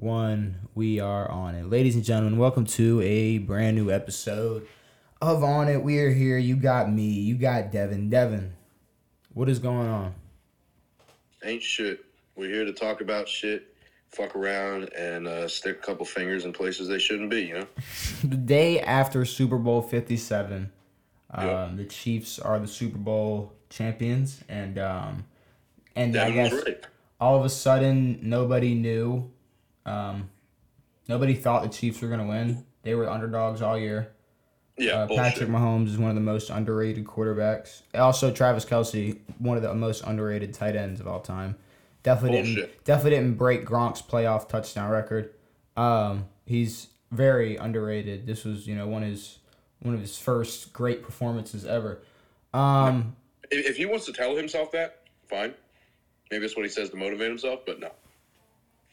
one. We are on it. Ladies and gentlemen, welcome to a brand new episode of On It. We are here. You got me. You got Devin. Devin, what is going on? Ain't shit. We're here to talk about shit, fuck around, and uh, stick a couple fingers in places they shouldn't be, you know? The day after Super Bowl 57, um, Yep. the Chiefs are the Super Bowl champions. And, um, and I guess right. all of a sudden, nobody knew. Um, nobody thought the Chiefs were going to win. They were underdogs all year. Yeah, Uh. Patrick Mahomes is one of the most underrated quarterbacks. Also, Travis Kelce, one of the most underrated tight ends of all time. Definitely didn't definitely didn't break Gronk's playoff touchdown record. Um, he's very underrated. This was you know one of his one of his first great performances ever. Um, If, if he wants to tell himself that, fine. Maybe that's what he says to motivate himself, but no.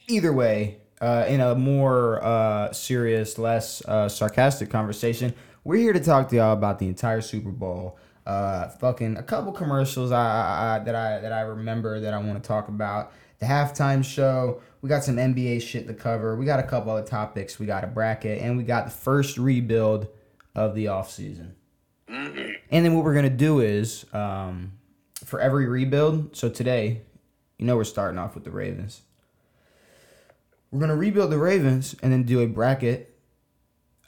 either way, uh, in a more uh, serious, less uh, sarcastic conversation, we're here to talk to y'all about the entire Super Bowl. Uh, fucking a couple commercials I, I, that I that I remember that I want to talk about. The halftime show. We got some NBA shit to cover. We got a couple other topics. We got a bracket, and we got the first rebuild of the offseason. Mm-hmm. And then what we're gonna do is, um, for every rebuild. So today, you know, we're starting off with the Ravens. We're gonna rebuild the Ravens and then do a bracket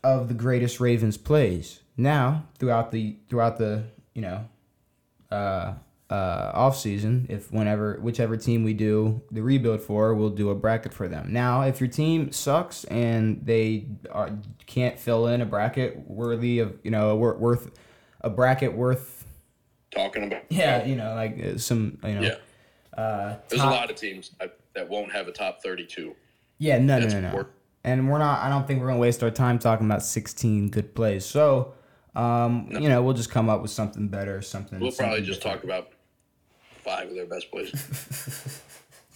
of the greatest Ravens plays. Now, throughout the throughout the you know, uh, uh, off season, if whenever whichever team we do the rebuild for, we'll do a bracket for them. Now, if your team sucks and they are, can't fill in a bracket worthy of you know wor- worth a bracket worth Talking about. yeah you know like uh, some you know Yeah. uh, There's top- a lot of teams that, that won't have a top 32. Yeah, no, no, no, no. important. And we're not. I don't think we're gonna waste our time talking about 16 good plays. So, um, you know, we'll just come up with something better, or something. We'll probably something just talk about five of their best plays.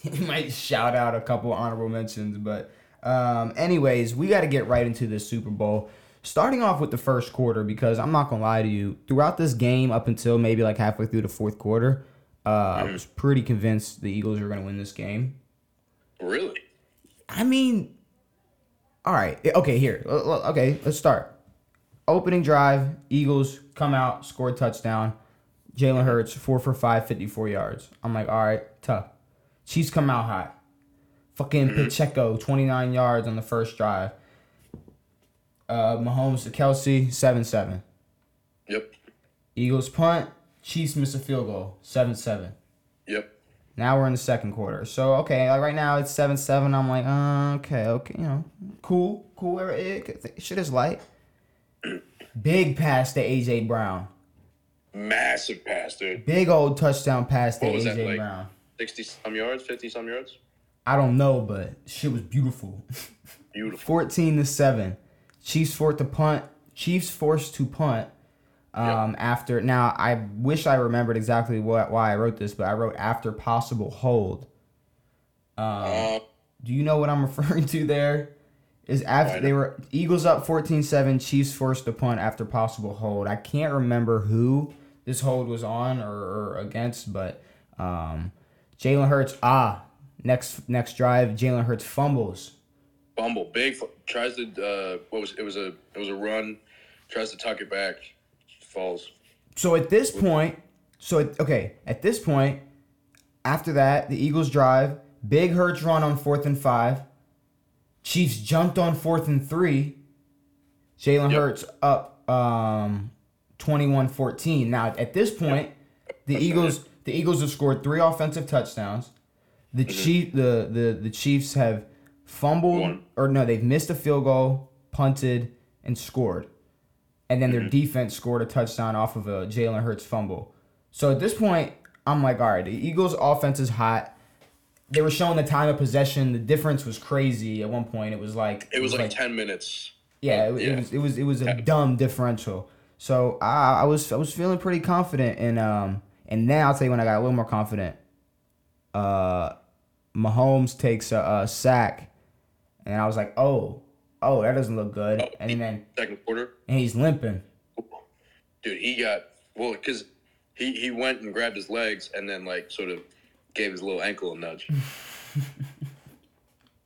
different. we might shout out a couple honorable mentions, but um, anyways, we got to get right into this Super Bowl. Starting off with the first quarter, because I'm not gonna lie to you, throughout this game, up until maybe like halfway through the fourth quarter, uh, I was pretty convinced the Eagles were gonna win this game. really? I mean, all right. Okay, here. Okay, let's start. Opening drive, Eagles come out, score a touchdown. Jalen Hurts, 4 for 5, 54 yards. I'm like, all right, tough. Chiefs come out hot. Fucking Pacheco, 29 yards on the first drive. Uh, Mahomes to Kelce, 7 7. Yep. Eagles punt, Chiefs miss a field goal, 7 7. Yep. Now we're in the second quarter. So okay, like right now it's seven seven. I'm like, uh, okay, okay, you know, cool, cool. It, it, shit is light. Big pass to AJ Brown. Massive pass, dude. Big old touchdown pass to What was that, AJ like? Brown. 60 some yards, 50 some yards? I don't know, but shit was beautiful. Beautiful. Fourteen to seven. Chiefs forced to punt. Chiefs forced to punt. Um, after now, I wish I remembered exactly what why I wrote this, but I wrote after possible hold. Uh, Do you know what I'm referring to there? Is after they were Eagles up 14-7, Chiefs forced a punt after possible hold. I can't remember who this hold was on or, or against, but um, Jalen Hurts ah next next drive Jalen Hurts fumbles. Bumble, big, tries to, uh, what was, it was a, it was a run, tries to tuck it back, falls. So at this point, so at, okay, at this point, after that, the Eagles drive, big Hurts run on fourth and five. Chiefs jumped on fourth and three. Jalen Yep. Hurts up um 21-14. Now at this point, the Eagles the Eagles have scored three offensive touchdowns. The Chief the, the the Chiefs have fumbled One. or no, they've missed a field goal, punted, and scored and then their Mm-hmm. defense scored a touchdown off of a Jalen Hurts fumble. So at this point, I'm like, all right, the Eagles' offense is hot. They were showing the time of possession. The difference was crazy. At one point, it was like It was like, 10 minutes. yeah, it, it was it was it was a dumb differential. So I, I was I was feeling pretty confident, and um and now I'll tell you when I got a little more confident. Uh, Mahomes takes a, a sack, and I was like, oh, oh, that doesn't look good. Oh, and then Second quarter. and he's limping. Dude, he got, well, because he, he went and grabbed his legs and then, like, sort of gave his little ankle a nudge.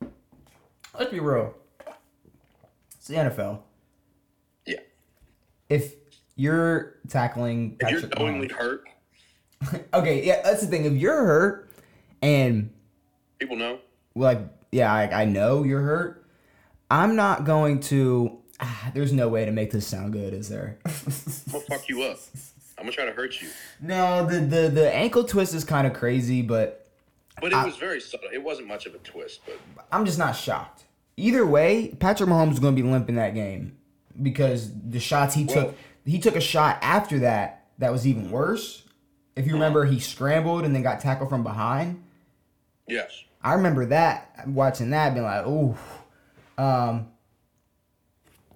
let's be real. It's the NFL. Yeah. If you're tackling If you're Patrick knowingly Mahomes- hurt, okay, yeah, that's the thing. If you're hurt and people know. like, yeah, I, I know you're hurt. I'm not going to. Ah, there's no way to make this sound good, is there? I'm gonna fuck you up. I'm gonna try to hurt you. no, the the the ankle twist is kind of crazy, but But it I- was very subtle. It wasn't much of a twist, but I'm just not shocked. Either way, Patrick Mahomes is going to be limping that game because the shots he Well- took, he took a shot after that that was even worse. If you remember, he scrambled and then got tackled from behind. yes. I remember that watching that, being like, "Ooh." Um,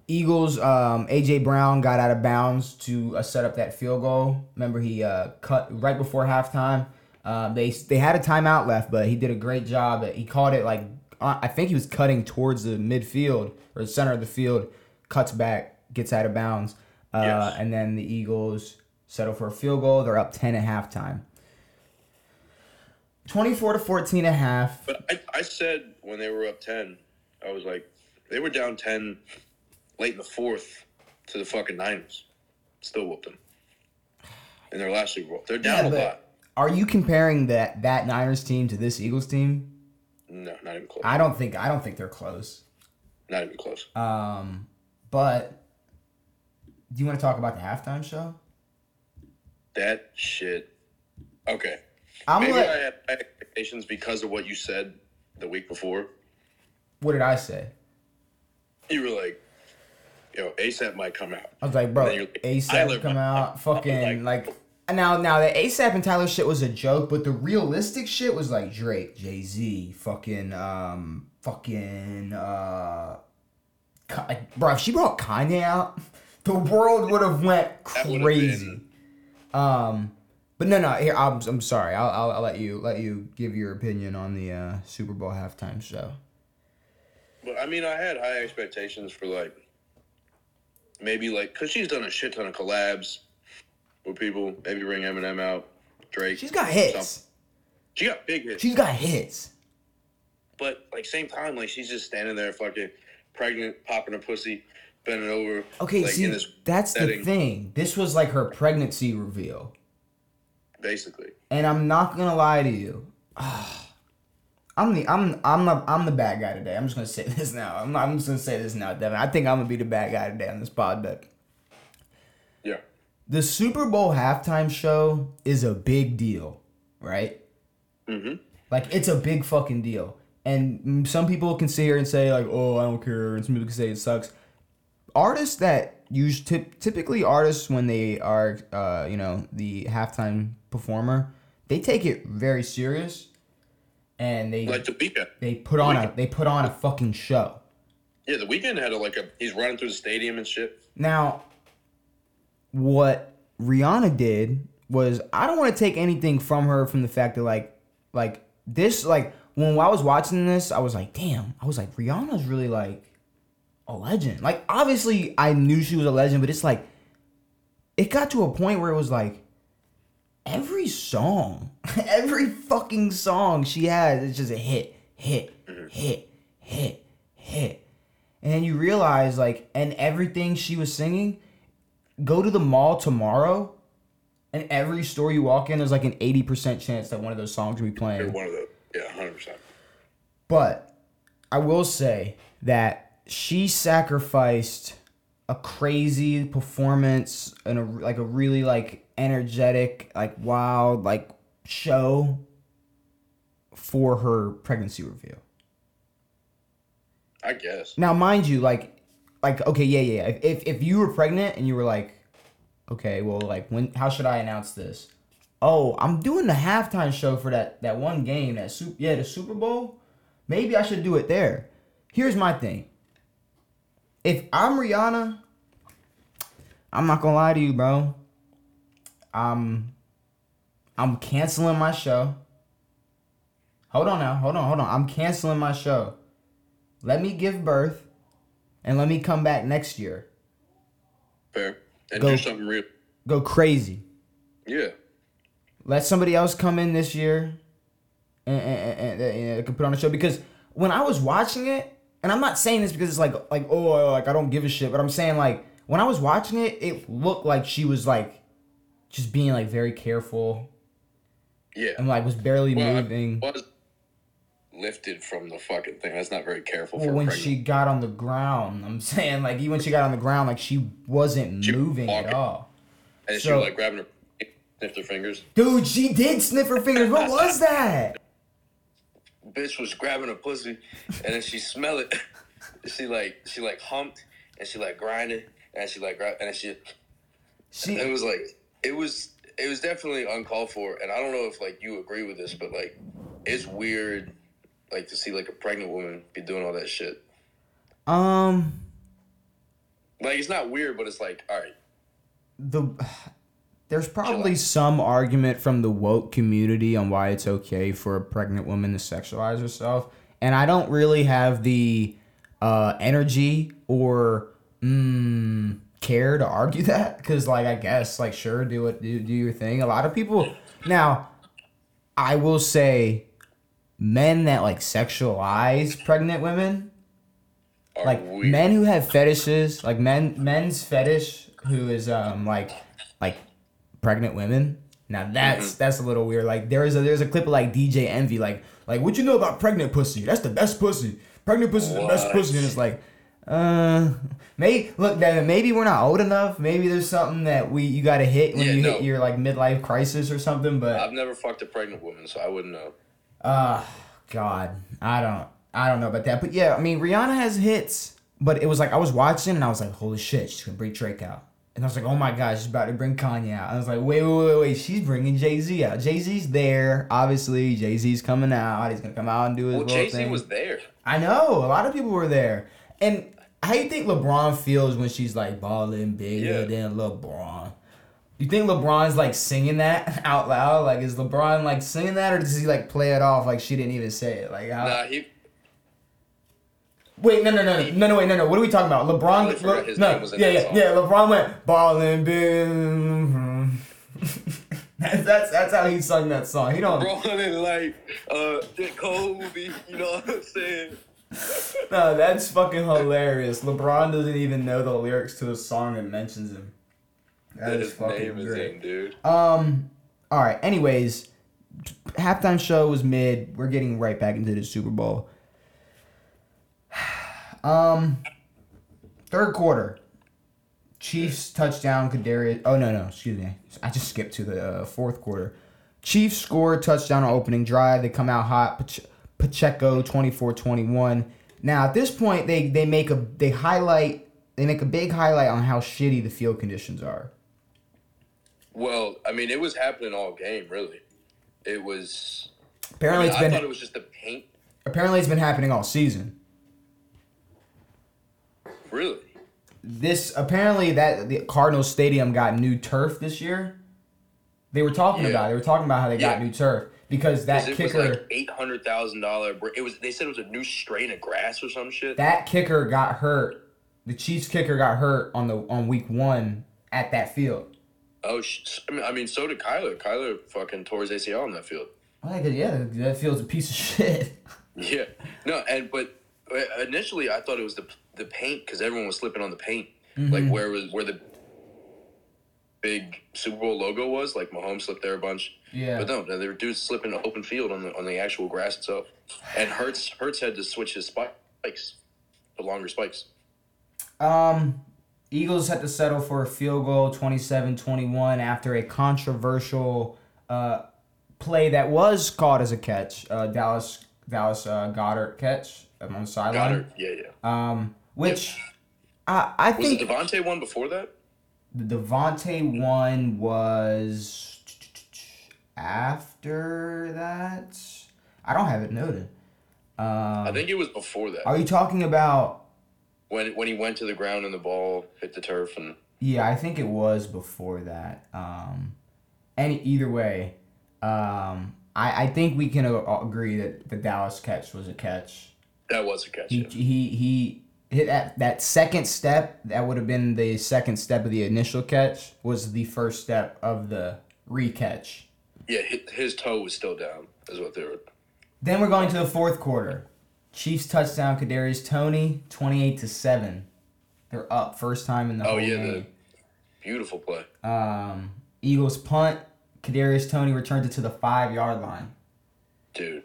Eagles, um, AJ Brown got out of bounds to uh, set up that field goal. Remember, he uh, cut right before halftime. Um, they they had a timeout left, but he did a great job. He called it like uh, I think he was cutting towards the midfield or the center of the field, cuts back, gets out of bounds, uh, Yes. and then the Eagles settle for a field goal. They're up ten at halftime. 24 to 14 and a half. But I, I said when they were up 10, I was like, they were down 10 late in the fourth to the fucking Niners. Still whooped them. In their last Super Bowl. They're down Yeah, a lot. Are you comparing that that Niners team to this Eagles team? No, not even close. I don't think I don't think they're close. not even close. Um, but do you want to talk about the halftime show? That shit. Okay. I'm Maybe like, I had expectations because of what you said the week before. what did I say? You were like, yo, ASAP might come out. I was like, bro, like, ASAP come out, fucking like. Now, now the ASAP and Tyler shit was a joke, but the realistic shit was like Drake, Jay Z, fucking, um, fucking, uh, like, bro. If she brought Kanye out, the world would have went crazy. Um, but no, no. Here, I'm, I'm sorry. I'll, I'll, I'll let you let you give your opinion on the uh, Super Bowl halftime show. But I mean, I had high expectations for like maybe like because she's done a shit ton of collabs with people. Maybe bring Eminem out, Drake. She's got hits. something. She got big hits, She's got hits. but like same time, like she's just standing there, fucking pregnant, popping her pussy, bending over. Okay, like, see, in this that's the thing. This was like her pregnancy reveal. basically. And I'm not gonna lie to you. I'm the I'm I'm the I'm the bad guy today. I'm just gonna say this now. I'm, I'm just gonna say this now, Devin. I think I'm gonna be the bad guy today on this pod, but Yeah, the Super Bowl halftime show is a big deal, right? mm-hmm. Like it's a big fucking deal. And some people can sit here and say like, "Oh, I don't care," and some people can say it sucks. Artists that use typ- typically artists when they are, uh, you know, the halftime performer, they take it very serious, and they like the Weeknd. they put on a they put on a fucking show. Yeah, the Weeknd had a, like a he's running through the stadium and shit. Now, what Rihanna did was I don't want to take anything from her from the fact that like like this like when I was watching this I was like damn I was like Rihanna's really like a legend. Like obviously I knew she was a legend but it's like it got to a point where it was like every song every fucking song she has it's just a hit hit mm-hmm. hit hit hit. And then you realize like and everything she was singing go to the mall tomorrow and every store you walk in there's like an 80% chance that one of those songs will be playing. One of the yeah, hundred percent. but i will say that she sacrificed a crazy performance and a like a really like energetic like wild like show for her pregnancy reveal I guess. Now, mind you, like, like okay, yeah, yeah. yeah. If if you were pregnant and you were like, okay, well, like, when? How should I announce this? Oh, I'm doing the halftime show for that that one game, that super, yeah, the Super Bowl. Maybe I should do it there. Here's my thing. If I'm Rihanna, I'm not gonna lie to you, bro. I'm I'm canceling my show. Hold on now, hold on, hold on. I'm canceling my show. Let me give birth and let me come back next year. Fair. And Go. do something real. Go crazy. Yeah. Let somebody else come in this year and, and, and, and, and can put on a show. Because when I was watching it, and I'm not saying this because it's like like oh like I don't give a shit, but I'm saying like when I was watching it, it looked like she was like just being like very careful Yeah. and like was barely Well, I moving. was lifted from the fucking thing. That's not very careful Well, for when pregnant. she got on the ground, I'm saying like even when she got on the ground, like she wasn't She was moving at all. and she so- was like grabbing her, sniffed her fingers. Dude, she did sniff her fingers. What was that? Bitch was grabbing her pussy, and then she smelled it. she like she like humped and she like grinded and she like grab and then she it was like it was it was definitely uncalled for. And I don't know if like you agree with this, but like it's weird like to see like a pregnant woman be doing all that shit. um Like it's not weird, but it's like all right. the there's probably some argument from the woke community on why it's okay for a pregnant woman to sexualize herself and i don't really have the uh energy or mm, care to argue that because like i guess like sure do it do, do your thing a lot of people now i will say men that like sexualize pregnant women Are like weird. men who have fetishes, like men men's fetish who is um like like pregnant women. Now that's Mm-hmm. that's a little weird. Like there is a there's a clip of like DJ Envy like like what you know about pregnant pussy? That's the best pussy. Pregnant pussy is the best pussy, and it's like. Uh, maybe look. Maybe we're not old enough. Maybe there's something that we you gotta hit when Yeah, you no. hit your like midlife crisis or something. But I've never fucked a pregnant woman, so I wouldn't know. uh God, I don't I don't know about that. But yeah, I mean Rihanna has hits, but it was like I was watching and I was like, holy shit, she's gonna bring Drake out. And I was like, oh my god, she's about to bring Kanye out. I was like, wait, wait, wait, wait, she's bringing Jay Z out. Jay Z's there, obviously. Jay Z's coming out. He's gonna come out and do his Well, Jay Z was there. I know a lot of people were there. And how you think LeBron feels when she's like balling bigger Yeah. than LeBron? You think LeBron's like singing that out loud? Like is LeBron like singing that, or does he like play it off like she didn't even say it? Like how? Nah, he Wait, no, no, no, no, no, no, wait, no, no. What are we talking about? LeBron. Le- his no, name was yeah, yeah, song. yeah. LeBron went balling big. that's, that's that's how he sung that song. He don't. rolling like uh Kobe. You know what I'm saying? No, that's fucking hilarious. LeBron doesn't even know the lyrics to the song that mentions him. That That is fucking great. in, dude. Um. All right. Anyways, halftime show was mid. We're getting right back into the Super Bowl. Um. Third quarter. Chiefs touchdown. Kadarius. Oh no no. Excuse me. I just skipped to the uh, fourth quarter. Chiefs score touchdown on opening drive. They come out hot. Pacheco 24-21. Now at this point they they make a they highlight they make a big highlight on how shitty the field conditions are. Well, I mean, it was happening all game, really. It was. I, Apparently mean, it's I been thought it was just the paint. apparently it's been happening all season. Really? This apparently that the Cardinals Stadium got new turf this year. They were talking Yeah. about it. they were talking about how they got new turf because that it kicker was like eight hundred thousand dollar. It was. They said it was a new strain of grass or some shit. that kicker got hurt. The Chiefs kicker got hurt on the on week one at that field. oh, I mean, I mean, so did Kyler. Kyler fucking tore his ACL on that field. Like yeah, that field's a piece of shit. Yeah. No, and but initially I thought it was the the paint because everyone was slipping on the paint, Mm-hmm. like where was where the big Super Bowl logo was. Like Mahomes slipped there a bunch. Yeah. But no, no, they were dudes slipping the open field on the on the actual grass itself. And Hurts Hurts had to switch his spikes, the longer spikes. Um, Eagles had to settle for a field goal 27-21 after a controversial uh, play that was called as a catch. Uh, Dallas Dallas uh, Goedert catch um, on the sideline. Goedert, yeah, yeah. Um, which I I Was it think DeVonta one before that? The DeVonta one was after that. I don't have it noted. Um, I think it was before that. are you talking about? when when he went to the ground and the ball hit the turf and Yeah, I think it was before that. Um, any either way, um, I I think we can agree that the Dallas catch was a catch. that was a catch. He Yeah. he he that that second step. That would have been the second step of the initial catch. Was the first step of the re-catch. Yeah, his, his toe was still down, is what they were. Then we're going to the fourth quarter. Chiefs touchdown, Kadarius Toney, twenty-eight to seven. They're up first time in the Oh yeah, game. the beautiful play. Um, Eagles punt. Kadarius Toney returned it to the five yard line. Dude,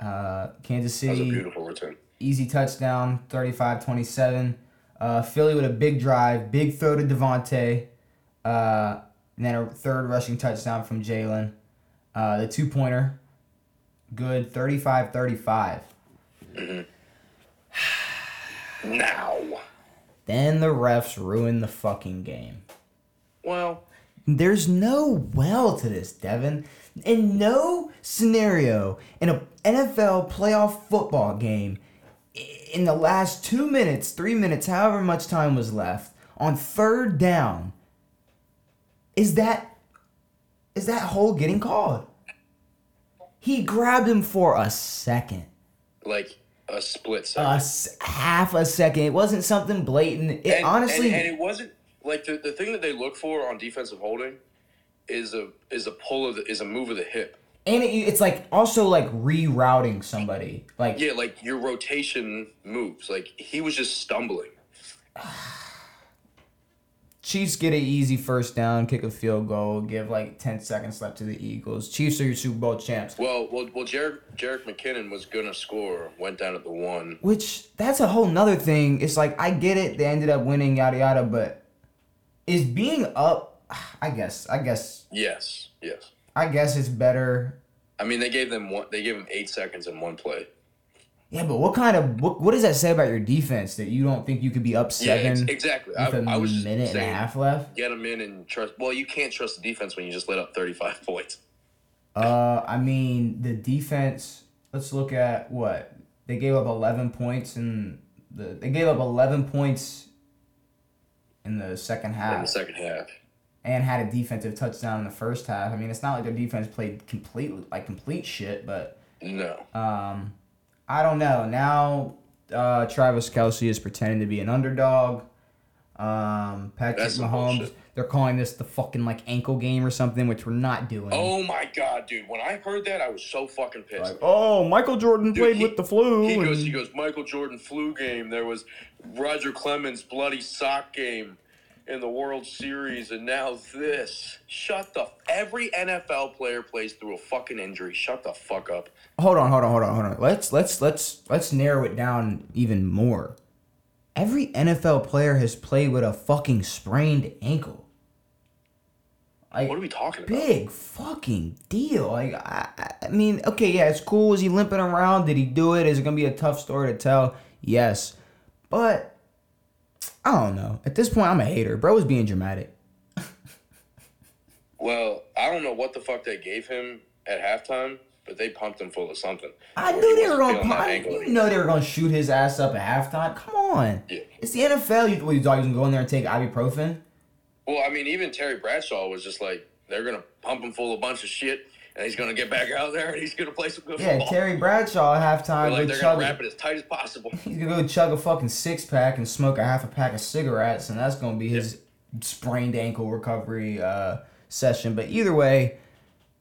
Uh, Kansas that was a City beautiful return. Easy touchdown, 35-27. Uh, Philly with a big drive, big throw to DeVonta, uh, and then a third rushing touchdown from Jalen. Uh, the two pointer, good, 35-35. Now, Then the refs ruined the fucking game. well, There's no well to this, Devin. In no scenario in a NFL playoff football game, in the last two minutes, three minutes, however much time was left, on third down, is that is that hole getting called? He grabbed him for a second. like a split second. A s- half a second. It wasn't something blatant. It and, honestly and, and it wasn't like the, the thing that they look for on defensive holding is a is a pull of the is a move of the hip. And it, it's like also like rerouting somebody. Like Yeah, like your rotation moves. Like he was just stumbling. Chiefs get an easy first down, kick a field goal, give like 10 seconds left to the Eagles. Chiefs are your Super Bowl champs. Well, well, well. Jerick Jerick McKinnon was gonna score. Went down at the one. Which, that's a whole nother thing. It's like, I get it, they ended up winning, yada yada, but is being up, I guess, I guess, Yes, yes. I guess it's better. I mean, they gave them one. They gave them eight seconds in one play. Yeah, but what kind of, what, what does that say about your defense that you don't think you could be up seven? Yeah, ex- exactly. I, with a I was minute and a saying, half left? Get them in and trust. Well, you can't trust the defense when you just let up thirty-five points. Uh, I mean the defense. Let's look at what they gave up. Eleven points and the. They gave up eleven points in the second half. in the second half. And had a defensive touchdown in the first half. I mean, it's not like their defense played complete like complete shit, but No. um, I don't know. Now, uh, Travis Kelce is pretending to be an underdog. Um, Patrick That's Mahomes. bullshit. They're calling this the fucking like ankle game or something, which we're not doing. Oh my god, dude! When I heard that, I was so fucking pissed. Like, oh, Michael Jordan Dude, played he- with the flu. He goes, he goes, Michael Jordan flu game. There was Roger Clemens bloody sock game in the World Series, and now this. Shut the. Every NFL player plays through a fucking injury. Shut the fuck up. hold on, hold on, hold on, hold on. Let's let's let's let's narrow it down even more. Every NFL player has played with a fucking sprained ankle. Like What are we talking about? big fucking deal. Like I, I- I mean, okay, yeah, it's cool. Is he limping around? Did he do it? Is it gonna be a tough story to tell? Yes, but I don't know. At this point, I'm a hater. Bro was being dramatic. Well, I don't know what the fuck they gave him at halftime, but they pumped him full of something. I knew they were gonna. feeling that pop- ankle You know they were gonna shoot his ass up at halftime. Come on. Yeah. It's the NFL. You, what, you thought was gonna go in there and take ibuprofen? Well, I mean, even Terry Bradshaw was just like, they're gonna pump him full of a bunch of shit, and he's gonna get back out there and he's gonna play some good Yeah, football. Terry Bradshaw at halftime like they're gonna wrap it as tight as possible. He's gonna go chug a fucking six pack and smoke a half a pack of cigarettes, and that's gonna be his sprained ankle recovery uh, session. But either way,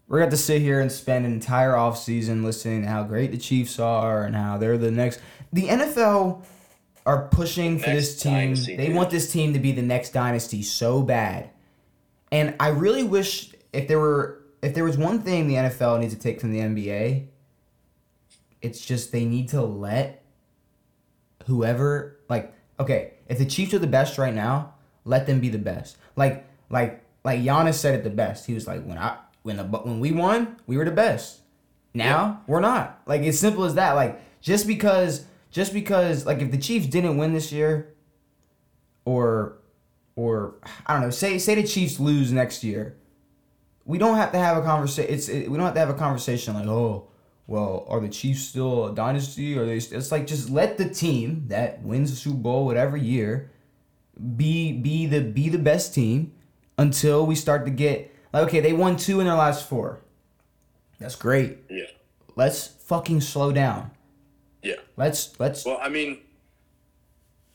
we're going to sit here and spend an entire offseason listening to how great the Chiefs are and how they're the next. The NFL are pushing for Next this team. dynasty, they dude. want this team to be the next dynasty so bad. And I really wish if there were if there was one thing the NFL needs to take from the NBA, it's just they need to let whoever like okay, if the Chiefs are the best right now, let them be the best. Like like like Giannis said it the best. He was like when I when the when we won, we were the best. Now we're not. Like it's simple as that. Like just because just because like if the Chiefs didn't win this year, or or I don't know, say say the Chiefs lose next year, we don't have to have a conversation. It's it, we don't have to have a conversation like oh well are the Chiefs still a dynasty or they? st-" It's like just let the team that wins the Super Bowl whatever year be be the be the best team until we start to get like okay they won two in their last four. That's great. Yeah. Let's fucking slow down. Yeah. Let's let's Well, I mean,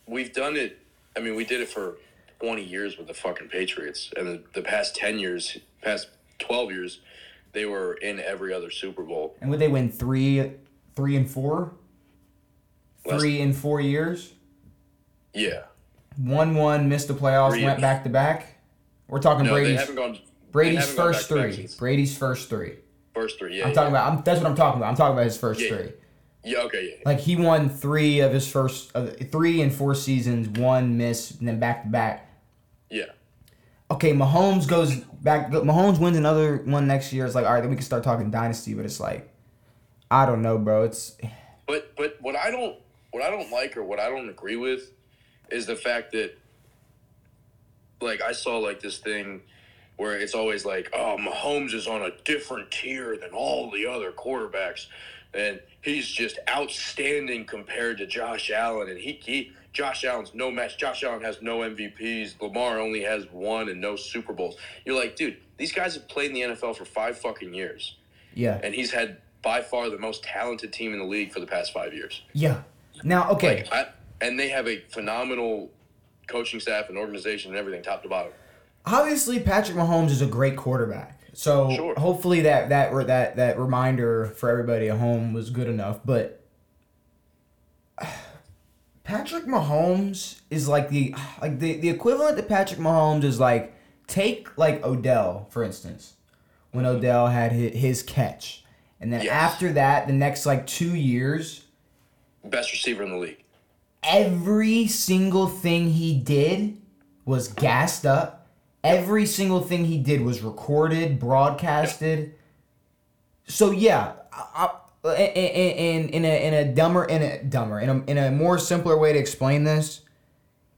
we've done it. I mean, we did it for 20 years with the fucking Patriots. And the, the past 10 years, past 12 years, they were in every other Super Bowl. and would they win three three and four? Less- three and four years. Yeah. One one missed the playoffs, Three went back to back. We're talking No, they Brady's haven't gone. Brady's first three. Brady's first three. First three. Yeah. I'm yeah. talking about. I'm, that's what I'm talking about. I'm talking about his first Yeah. three. Yeah. Okay. Yeah. Like he won three of his first uh, three and four seasons, one miss, and then back to back. Yeah. Okay, Mahomes goes back. Mahomes wins another one next year. It's like all right, then we can start talking dynasty. But it's like, I don't know, bro. It's But but what I don't what I don't like or what I don't agree with is the fact that like I saw like this thing where it's always like, oh, Mahomes is on a different tier than all the other quarterbacks, and he's just outstanding compared to Josh Allen, and he he. Josh Allen's no match. Josh Allen has no MVPs. Lamar only has one and no Super Bowls. You're like, dude, these guys have played in the NFL for five fucking years, yeah, and he's had by far the most talented team in the league for the past five years. yeah. Now, okay, Like, I, and they have a phenomenal coaching staff and organization and everything, top to bottom. Obviously Patrick Mahomes is a great quarterback. So Sure. hopefully that that that that reminder for everybody at home was good enough. But Patrick Mahomes is like the like the, the equivalent to Patrick Mahomes is like take like Odell for instance when mm-hmm. Odell had his, his catch, and then Yes. after that the next like two years Best receiver in the league. every single thing he did was gassed up. Every single thing he did was recorded, broadcasted. So yeah, I, I, in, in, a in a dumber in a dumber in a in a more simpler way to explain this,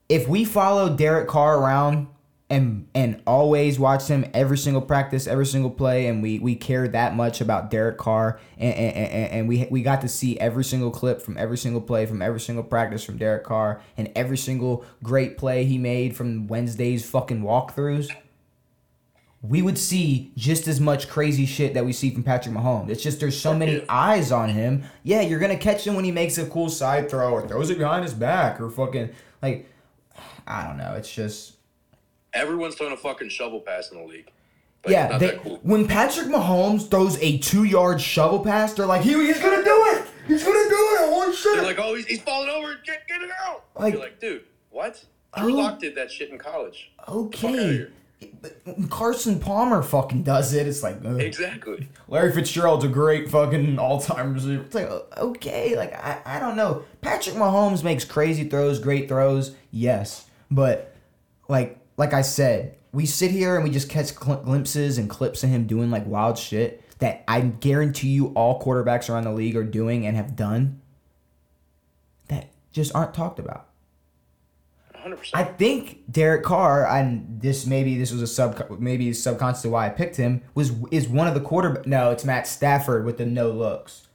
if we follow Derek Carr around and and always watch him every single practice, every single play, and we we cared that much about Derek Carr, and and, and, and we we got to see every single clip from every single play, from every single practice from Derek Carr, and every single great play he made from Wednesday's fucking walkthroughs. We would see just as much crazy shit that we see from Patrick Mahomes. It's just there's so many eyes on him. Yeah, you're gonna catch him when he makes a cool side throw or throws it behind his back or fucking like I don't know. It's just Everyone's throwing a fucking shovel pass in the league. Like, yeah, they, cool. when Patrick Mahomes throws a two-yard shovel pass, they're like, he, he's gonna do it. He's gonna do it. Want shit. They're like, oh, he's, he's falling over. Get, get it out. Like- You're like, dude, what? Oh. Drew Lock did that shit in college. Okay. here. But when Carson Palmer fucking does it. It's like ugh. Exactly. Larry Fitzgerald's a great fucking all-time receiver. It's like uh, okay, like I, I don't know. Patrick Mahomes makes crazy throws, great throws, yes, but like like I said, we sit here and we just catch gl- glimpses and clips of him doing like wild shit that I guarantee you all quarterbacks around the league are doing and have done that just aren't talked about. 100%. I think Derek Carr, and this maybe this was a sub maybe subconsciously why I picked him was is one of the quarterback. No, it's Matt Stafford with the no looks.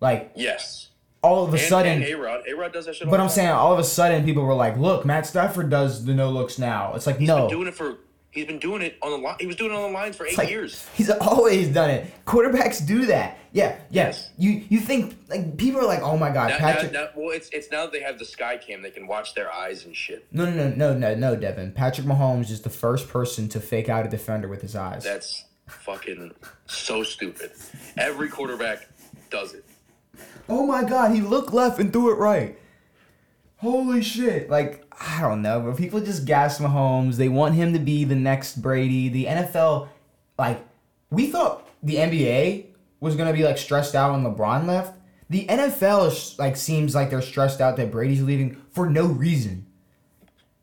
Like yes. All of a And, sudden, and A-Rod. A-Rod does that shit but I'm time. saying all of a sudden people were like, "Look, Matt Stafford does the no looks now." It's like He's no, been doing it for... He's been doing it on the line. He was doing it on the lines for eight like, years. He's always done it. Quarterbacks do that. Yeah, yes. Yes. You you think like people are like, "Oh my god, Now, Patrick." now, now, well, it's it's now that they have the sky cam, they can watch their eyes and shit. No, no, no, no, no, no, Devin. Patrick Mahomes is the first person to fake out a defender with his eyes. That's fucking so stupid. Every quarterback does it. Oh my god, he looked left and threw it right. Holy shit. Like, I don't know, but people just gas Mahomes. They want him to be the next Brady. The NFL, like, we thought the NBA was gonna be like stressed out when LeBron left. The NFL is like seems like they're stressed out that Brady's leaving for no reason.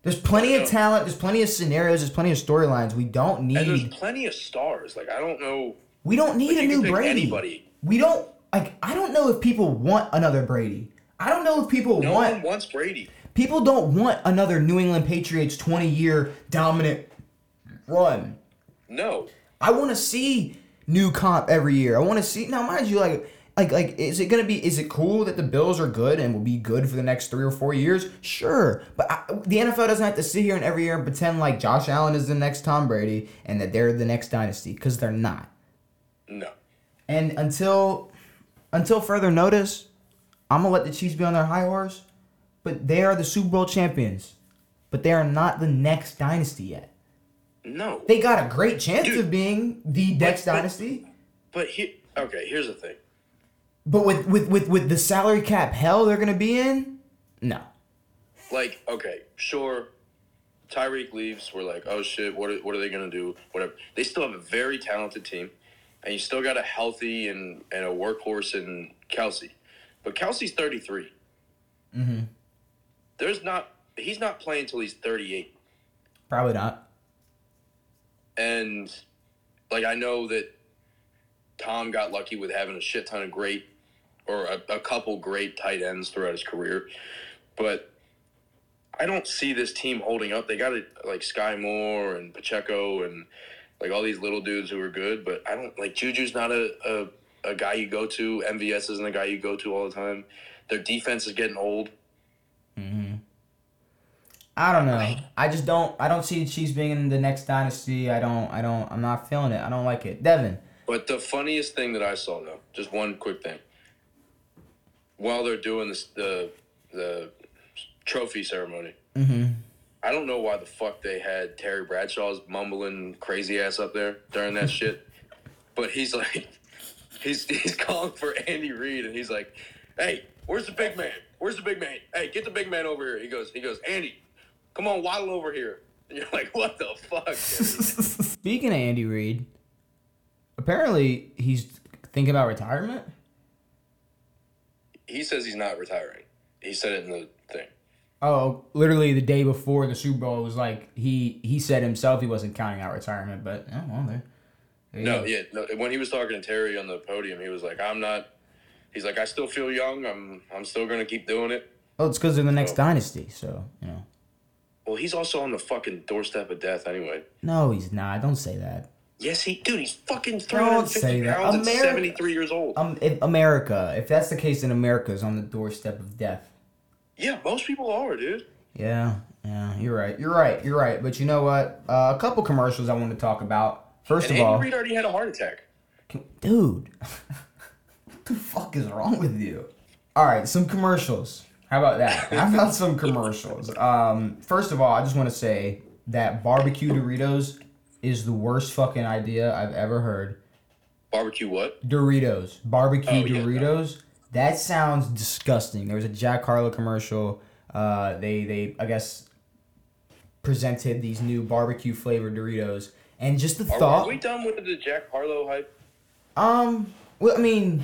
There's plenty of talent, there's plenty of scenarios, there's plenty of storylines. We don't need. And there's plenty of stars. Like I don't know. we don't need Like, a new Brady. anybody. We don't like I don't know if people want another Brady. I don't know if people No want one wants Brady. People don't want another New England Patriots 20 year dominant run. No. I want to see new comp every year. I want to see now, mind you, like, like, like, is it gonna be? Is it cool that the Bills are good and will be good for the next three or four years? Sure, but I, the NFL doesn't have to sit here and every year and pretend like Josh Allen is the next Tom Brady and that they're the next dynasty because they're not. No. And until until further notice, I'm gonna let the Chiefs be on their high horse. But they are the Super Bowl champions. But they are not the next dynasty yet. No. They got a great chance Dude. of being the next but- dynasty. But he, okay, here's the thing. But with, with, with, with the salary cap hell they're gonna be in, No. Like, okay, sure, Tyreek leaves. We're like, oh shit, what are, what are they gonna do? Whatever. They still have a very talented team, and you still got a healthy and and a workhorse in Kelce, but Kelce's thirty three. Mm-hmm. There's not. He's not playing till he's thirty eight. Probably not. And like I know that Tom got lucky with having a shit ton of great or a, a couple great tight ends throughout his career, but I don't see this team holding up. They got it like Skyy Moore and Pacheco and like all these little dudes who are good, but I don't like Juju's not a, a, a guy you go to. MVS isn't a guy you go to all the time. Their defense is getting old. Mm-hmm. I don't know. I just don't. I don't see the Chiefs being in the next dynasty. I don't. I don't. I'm not feeling it. I don't like it. Devin. But the funniest thing that I saw though, just one quick thing. While they're doing this, the the trophy ceremony, Mm-hmm. I don't know why the fuck they had Terry Bradshaw's mumbling crazy ass up there during that shit. But he's like, he's he's calling for Andy Reid, and he's like, "Hey, where's the big man? Where's the big man? Hey, get the big man over here." He goes, he goes, Andy, come on, waddle over here. And you're like, what the fuck? Speaking of Andy Reid, apparently he's thinking about retirement. he says he's not retiring. He said it in the. Oh, literally the day before the Super Bowl it was like he he said himself he wasn't counting out retirement, but oh, well, there. there No, yeah, no. When he was talking to Terry on the podium, he was like, "I'm not." He's like, "I still feel young. I'm. I'm still gonna keep doing it." Oh, it's because they're the next Oh. dynasty, so you know. Well, he's also on the fucking doorstep of death anyway. No, he's not. Don't say that. Yes, he, dude, he's fucking Don't 350 say that. pounds America- 73 years old. Um, if America, if that's the case, then America is on the doorstep of death. Yeah, most people are, dude. Yeah, yeah, you're right. You're right. You're right. But you know what? Uh, a couple commercials I want to talk about. First And of all, Andy Reid already had a heart attack. Can- Dude, what the fuck is wrong with you? All right, some commercials. How about that? How about some commercials? Um, first of all, I just want to say that barbecue Doritos is the worst fucking idea I've ever heard. Barbecue what? Doritos, barbecue Oh, yeah, no. That sounds disgusting. There was a Jack Harlow commercial. Uh, they they I guess presented these new barbecue flavored Doritos, and just the Are, thought. are we done with the Jack Harlow hype? Um, well, I mean,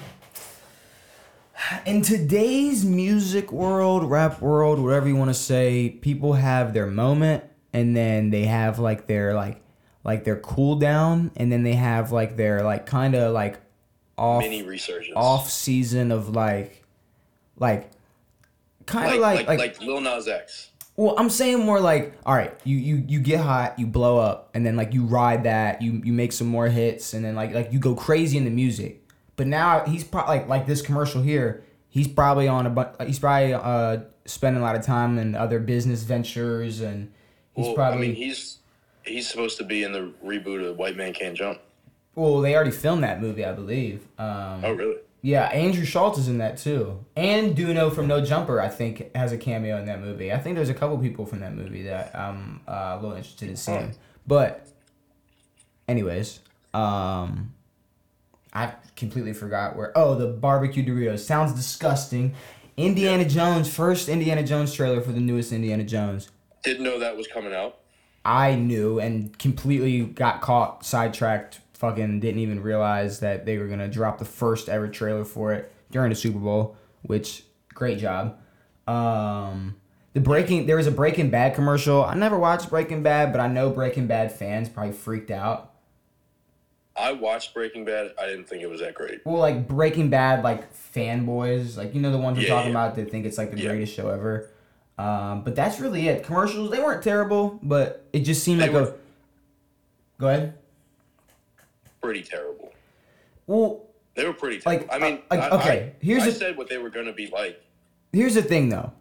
in today's music world, rap world, whatever you want to say, people have their moment, and then they have like their like like their cool down, and then they have like their like kind of like off Mini resurgence. off season of like like kind of like, like, like, like Lil Nas X. well, I'm saying more like, all right, you you you get hot, you blow up, and then like you ride that, you you make some more hits, and then like like you go crazy in the music. But now he's probably like like this commercial here. He's probably on a bunch. He's probably uh spending a lot of time in other business ventures, and he's Well, probably I mean, he's he's supposed to be in the reboot of White Man Can't Jump. Well. They already filmed that movie, I believe. Um, Oh, really? Yeah, Andrew Schulz is in that too, and Duno from No Jumper, I think, has a cameo in that movie. I think there's a couple people from that movie that I'm uh, a little interested in seeing. But, anyways, um, I completely forgot where. Oh, the barbecue Doritos sounds disgusting. Indiana Jones, first Indiana Jones trailer for the newest Indiana Jones. Didn't know that was coming out. I knew and completely got caught, sidetracked, fucking didn't even realize that they were gonna drop the first ever trailer for it during the Super Bowl, which great job. Um the Breaking there was a Breaking Bad commercial. I never watched Breaking Bad, but I know Breaking Bad fans probably freaked out. I watched Breaking Bad. I didn't think it was that great. Well, like Breaking Bad, like fanboys, like you know the ones we're Yeah, talking yeah. about that think it's like the Yeah. greatest show ever. Um, but that's really it. Commercials, they weren't terrible, but it just seemed They like were- a. Go ahead. Pretty terrible. Well, They were pretty Like, terrible. I mean, uh, like, I- okay, I, here's I a- said what they were going to be like. here's the thing though.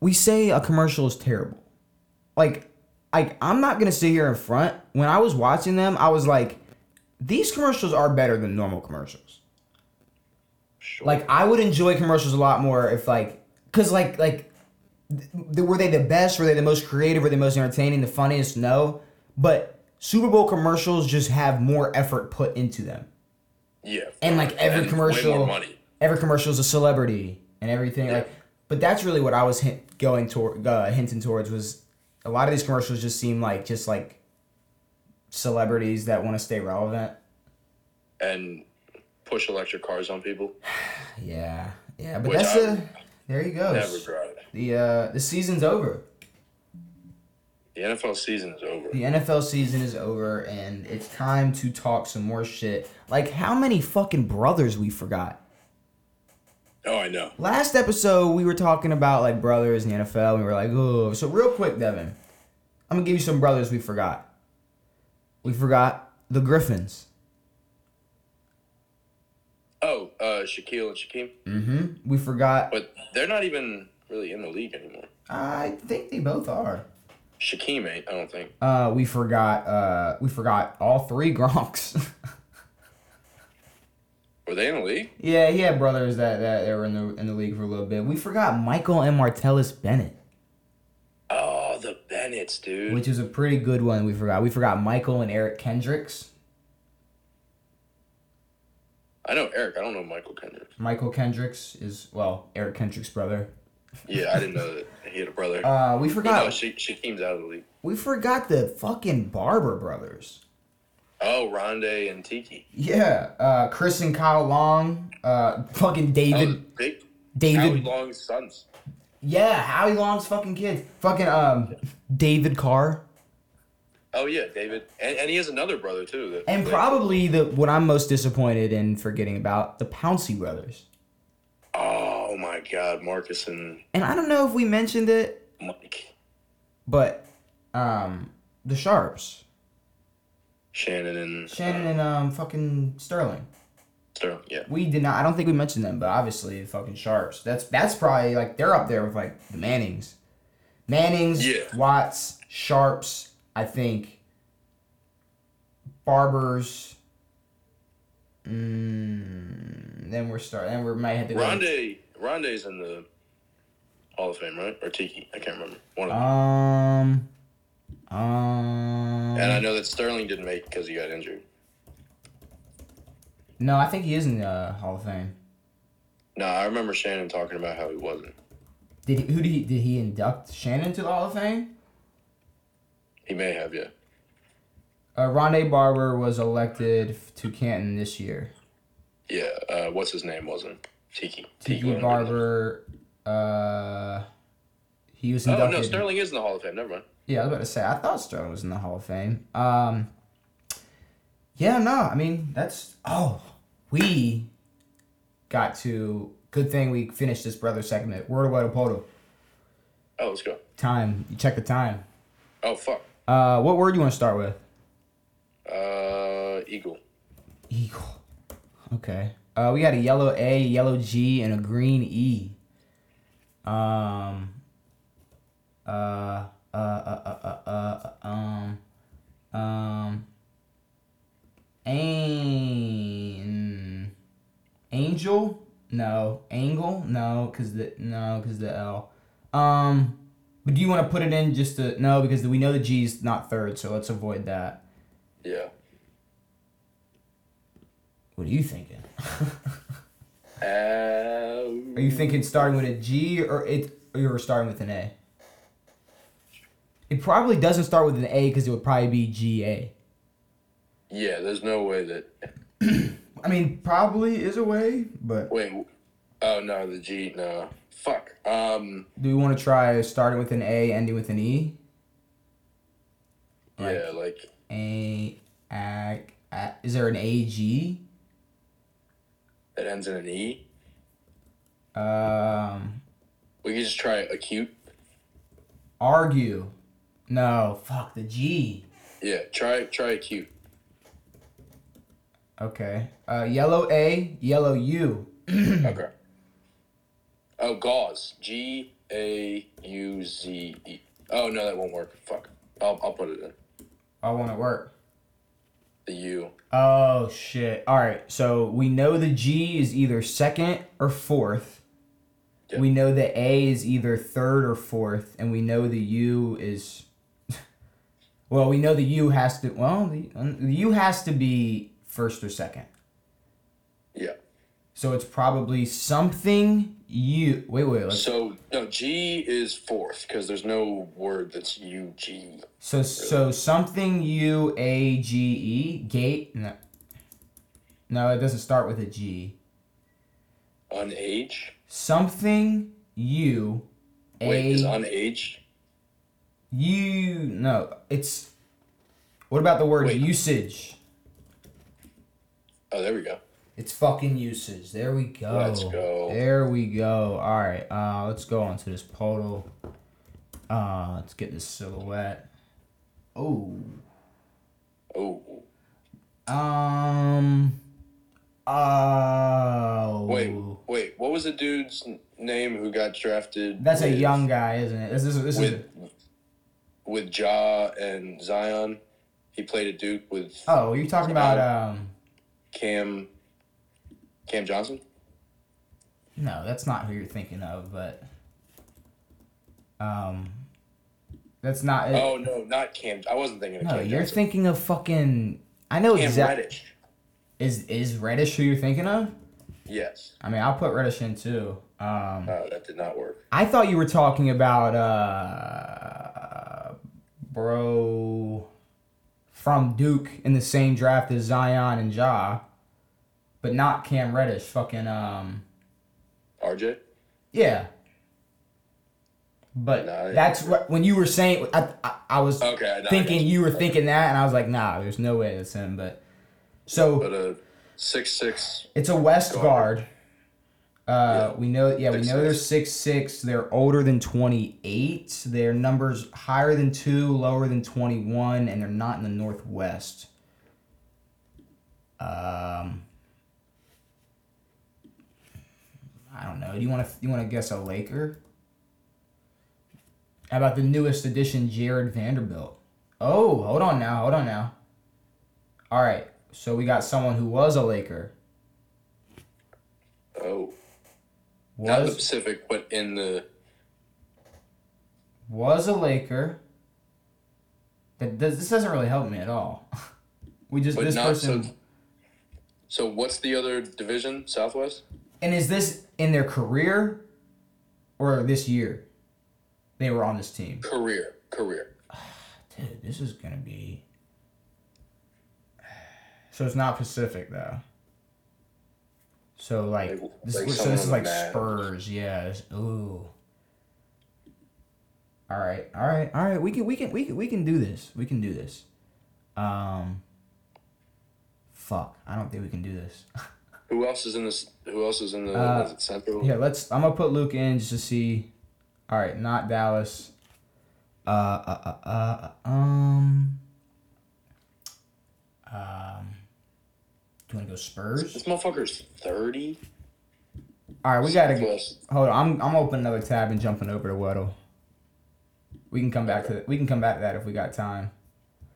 We say a commercial is terrible. Like, like I'm not gonna sit here in front. When I was watching them, I was like, these commercials are better than normal commercials. Sure. Like I would enjoy commercials a lot more if like, cause like like, th- were they the best? Were they the most creative? Were they most entertaining? The funniest? No. But Super Bowl commercials just have more effort put into them. yeah. and like every and commercial money. every commercial is a celebrity and everything Yeah. like But that's really what I was hint, going toward, uh, hinting towards was a lot of these commercials just seem like just like celebrities that want to stay relevant. and push electric cars on people. Yeah, yeah, but Which that's I a there you go. Never drive. The uh, the season's over. The NFL season is over. The NFL season is over, and it's time to talk some more shit. Like how many fucking brothers we forgot. Oh, I know. Last episode, we were talking about like brothers in the NFL. And we were like, oh, so real quick, Devin, I'm gonna give you some brothers we forgot. We forgot the Griffins. Oh, uh, Shaquill and Shaquem, Mm-hmm. We forgot. but they're not even really in the league anymore. I think they both are. Shaquem ain't. I don't think. Uh, we forgot. Uh, we forgot all three Gronks. Were they in the league? yeah, he had brothers that that, that were in the in the league for a little bit. We forgot Michael and Martellus Bennett, Oh, the Bennetts, dude. which is a pretty good one. We forgot. We forgot Mychal and Eric Kendricks. I know Eric. I don't know Mychal Kendricks. Mychal Kendricks is well Eric Kendricks' brother. Yeah, I didn't know that he had a brother. Uh, we forgot. no, Sha- Shaquem's out of the league. We forgot the fucking Barber brothers. Oh, Rondé and Tiki. Yeah, uh, Chris and Kyle Long. Uh, fucking David. Oh, big Howie Long's sons. Yeah, Howie Long's fucking kids. Fucking um, David Carr. Oh yeah, David, and, and he has another brother too. That And probably the what I'm most disappointed in forgetting about the Pouncey brothers. Oh my God, Maurkice and And I don't know if we mentioned it, Mike, but um, the Sharps, Shannon and Shannon and um, fucking Sterling. Sterling. Yeah. We did not. I don't think we mentioned them, but obviously the fucking Sharps. That's that's probably like they're up there with like the Mannings, Mannings, Yeah. Watts, Sharps. I think Barbers. Mm, then we're starting. Then we might have to go. Rondé, Rondé's in the Hall of Fame, right? Or Tiki? I can't remember. One of them. Um. Um. and I know that Sterling didn't make because he got injured. No, I think he is in the Hall of Fame. No, I remember Shannon talking about how he wasn't. Did he, who did he did he induct Shannon to the Hall of Fame? He may have, yeah. Uh, Rondé Barber was elected to Canton this year. Yeah. Uh, what's his name? Wasn't Tiki? Tiki wasn't Barber. Uh, he was Oh no, Sterling is in the Hall of Fame. Never mind. Yeah, I was about to say. I thought Sterling was in the Hall of Fame. Um, yeah, no, I mean that's oh, we got to. Good thing we finished this brother segment. Word to Poeltl. Oh, let's go. Time. You check the time. Oh fuck. Uh, what word do you want to start with? Uh, Eagle. Eagle. Okay. Uh, we got a yellow A, yellow G, and a green E. Um. Uh. Uh. Uh. Uh. Uh. uh um. Um. An- Angel? No. Angle? No, cause the no, cause the L. Um. But do you want to put it in just to no because we know the G's not third, so let's avoid that. Yeah. What are you thinking? Uh, Are you thinking starting with a G or it or you're starting with an A? It probably doesn't start with an A because it would probably be G A. Yeah, there's no way that. I mean, probably is a way, but Wait. Oh no, the G. No. Fuck. Um. do we want to try starting with an A, ending with an E? Like- yeah, like A, a, a is there an A G? It ends in an E. Um, We could just try acute. argue. No, fuck the G. Yeah, try try acute. Okay. Uh, yellow A, yellow U. okay. Oh, gauze. G A U Z E. Oh no, that won't work. Fuck. I'll I'll put it in. I want to work. The U. Oh shit. All right. So we know the G is either second or fourth. Yeah. We know the A is either third or fourth, and we know the U is. well, we know the U has to. Well, the, the U has to be first or second. Yeah. So it's probably something U. Wait, wait. Let's, So no, G is fourth because there's no word that's U G. so so something U A G E gate. No, no, it doesn't start with a G. Unage. Something U Wait, is on unage? U. No, it's. What about the word Wait. usage? Oh, there we go. It's fucking usage. There we go. Let's go. There we go. All right. Uh, let's go on to this Poeltl. Uh, let's get this silhouette. Oh. Oh, Um. Oh. wait, wait. What was the dude's name who got drafted? That's a young guy, isn't it? This is this is. with with Ja and Zion. He played at Duke with Oh, you're talking about um. Cam Cam Johnson. No, that's not who you're thinking of, but. Um. That's not. It. Oh no, not Cam. I wasn't thinking of no, Cam you're Johnson. thinking of fucking. I know exactly. Reddish. Is is Reddish who you're thinking of? Yes. I mean, I'll put Reddish in too. Um, Oh, that did not work. I thought you were talking about uh, bro from Duke in the same draft as Zion and Ja, but not Cam Reddish. Fucking um, RJ. yeah. But Nah, that's what when you were saying. I, I, I was Okay, I thinking got you were thinking that, and I was like, nah, there's no way that's him. But so But a six six. It's a West Guard. guard. Uh, we know, yeah, we Six, know they're six six. They're older than twenty eight. Their numbers higher than two, lower than twenty one, and they're not in the Northwest. Um, I don't know. Do you want to you want to guess a Laker? How about the newest addition, Jarred Vanderbilt? Oh, hold on now, hold on now. All right, so we got someone who was a Laker. Oh, Was, not the Pacific, but in the. was a Laker. That does this doesn't really help me at all. We just But this person so. So what's the other division? Southwest. And is this in their career or this year? They were on this team. Career. Career. Dude, this is gonna be. So it's not Pacific though. So like, Like- this, like so this is like Spurs, yeah. Ooh. All right, all right, all right. We can, we can, we can, we can do this. We can do this. Um. Fuck, I don't think we can do this. Who else is in this? Who else is in the? Uh, Central? Here, let's. I'm gonna put Luke in just to see. All right, not Dallas. Uh, uh, uh, uh, um. Um. Do you want to go Spurs? This motherfucker's thirty. All right, we gotta go. Hold on, I'm I'm opening another tab and jumping over to Weddle. We can come back to that. we can come back to that if we got time.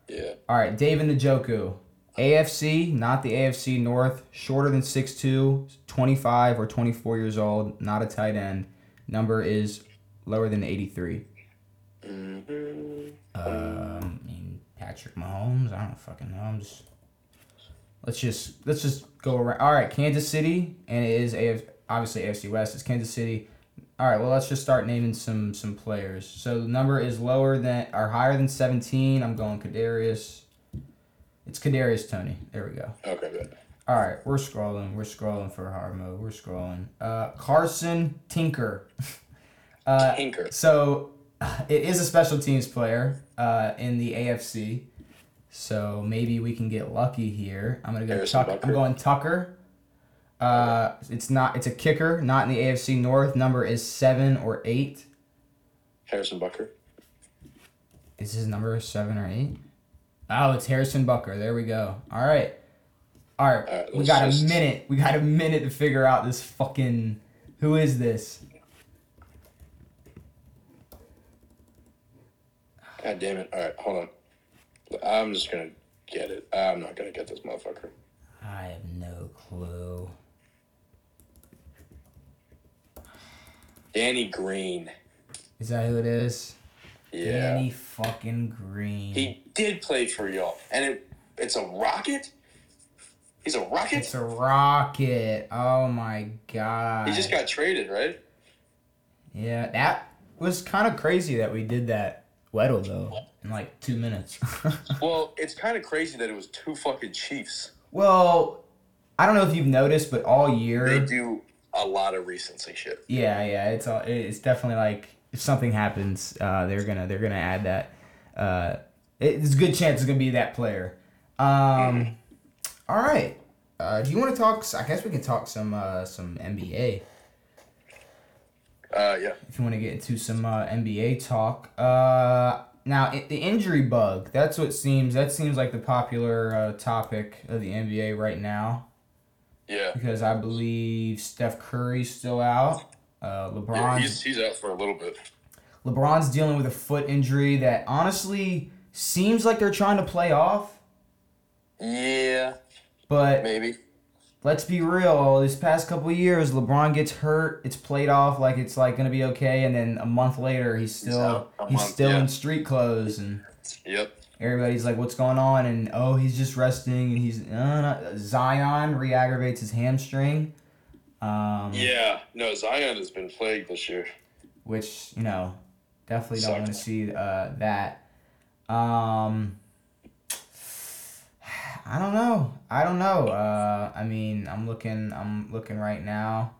Yeah. All right, Dave and the Joku. AFC, not the AFC North, shorter than 6'2", 25 or 24 years old, not a tight end. Number is lower than 83. Mhm. Um, I mean, Patrick Mahomes, I don't fucking know. I'm just Let's just let's just go around. All right, Kansas City and it is AF, obviously AFC West. It's Kansas City. All right, well let's just start naming some some players. So the number is lower than or higher than 17. I'm going Kadarius. It's Kadarius Toney. There we go. Okay, good. All right, we're scrolling. We're scrolling for hard mode. We're scrolling. Uh, Carson Tinker. uh, Tinker. so it is a special teams player uh, in the AFC. So maybe we can get lucky here. I'm gonna go Harrison Tucker. I'm going Tucker. Uh, it's not. It's a kicker, not in the AFC North. Number is seven or eight. Harrison Butker. Is his number seven or eight? Oh, it's Harrison Butker. There we go. All right. All right. Right, we got just- a minute. We got a minute to figure out this fucking. Who is this? God damn it. All right, hold on. I'm just gonna get it. I'm not gonna get this motherfucker. I have no clue. Danny Green. Is that who it is? Yeah. Danny fucking Green. He did play for y'all, and it it's a rocket. He's a rocket. It's a rocket. Oh my god. He just got traded, right? Yeah, that was kind of crazy that we did that Weddle though in like two minutes. Well, it's kind of crazy that it was two fucking Chiefs. well, I don't know if you've noticed, but all year. They do a lot of recency shit. Yeah, yeah, it's all, it's definitely like if something happens, uh, they're gonna they're gonna add that. Uh, it's a good chance it's gonna be that player. Um, all right. Uh, do you want to talk? I guess we can talk some uh, some NBA Uh, yeah. if you want to get into some uh, NBA talk. Uh, now it, the injury bug. That's what seems. That seems like the popular uh, topic of the NBA right now Yeah. because I believe Steph Curry's still out. Uh, Yeah, LeBron's he's, he's out for a little bit. LeBron's dealing with a foot injury that honestly seems like they're trying to play off. Yeah, But maybe. let's be real. This past couple years, LeBron gets hurt. It's played off like it's like gonna be okay, and then a month later, he's still a he's month, still yeah. in street clothes, and Yep. everybody's like, "What's going on?" And oh, he's just resting, and he's uh, Zion re-aggravates his hamstring. Um, Yeah. No, Zion has been plagued this year. which you know definitely don't want to see uh, that. Um, I don't know. I don't know. Uh, I mean, I'm looking. I'm looking right now.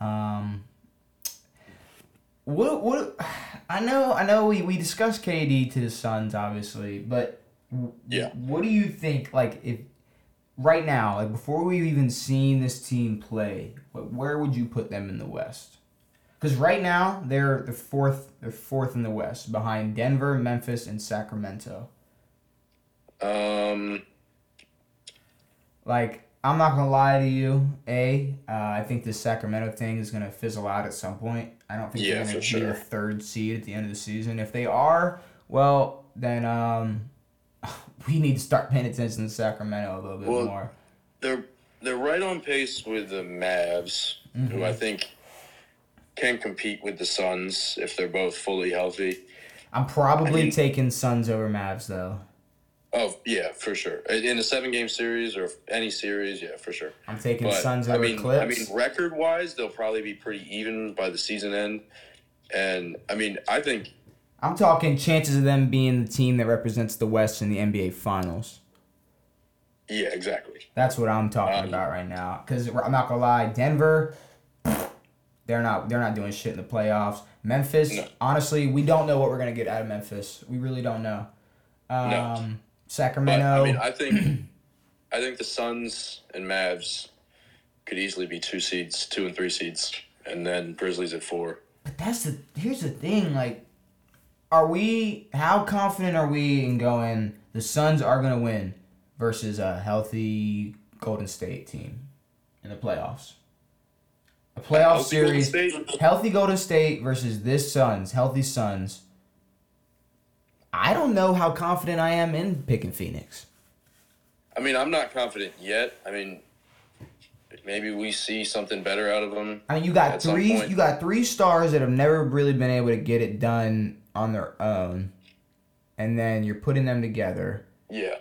Um, what what? I know. I know. We we discussed KD to the Suns, obviously, but Yeah. What do you think? Like, if right now, like before we've even seen this team play, where would you put them in the West? Because right now they're the fourth. They're fourth in the West, behind Denver, Memphis, and Sacramento. Um, Like, I'm not gonna lie to you. A, uh, I think this Sacramento thing is gonna fizzle out at some point. I don't think Yeah, they're gonna be sure. the third seed at the end of the season. If they are, well, then um, we need to start paying attention to Sacramento a little bit Well, more. they're they're right on pace with the Mavs, who I mm-hmm. think can compete with the Suns if they're both fully healthy. I'm probably I mean- taking Suns over Mavs though. Oh yeah, for sure. In a seven game series or any series, yeah, for sure. I'm taking But Suns I over mean, Clips. I mean, record wise, they'll probably be pretty even by the season end. And I mean, I think I'm talking chances of them being the team that represents the West in the NBA Finals. yeah, exactly. That's what I'm talking Um, about right now. Because I'm not gonna lie, Denver, they're not they're not doing shit in the playoffs. Memphis, No. honestly, we don't know what we're gonna get out of Memphis. We really don't know. Um, But Sacramento, I mean, I think I think the Suns and Mavs could easily be two seeds, two and three seeds, and then Grizzlies at four. but that's the here's the thing. Like, are we? How confident are we in going? The Suns are gonna win versus a healthy Golden State team in the playoffs. A playoff Healthy series. State? healthy Golden State versus this Suns, healthy Suns. I don't know how confident I am in picking Phoenix. I mean, I'm not confident yet. I mean, maybe we see something better out of them. I mean, you got three you got three stars that have never really been able to get it done on their own, and then you're putting them together Yeah,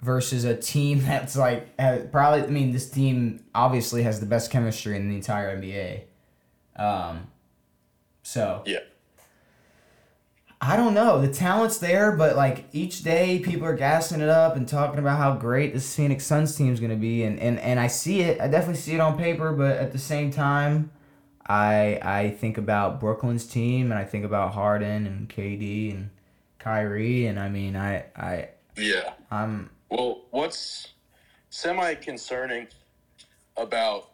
versus a team that's like has, probably. I mean, this team obviously has the best chemistry in the entire NBA. Um, so yeah. I don't know. The talent's there, but like each day people are gassing it up and talking about how great this Phoenix Suns team is going to be and, and and I see it. I definitely see it on paper, but at the same time, I I think about Brooklyn's team and I think about Harden and KD and Kyrie and I mean, I I Yeah. I'm Well, what's semi concerning about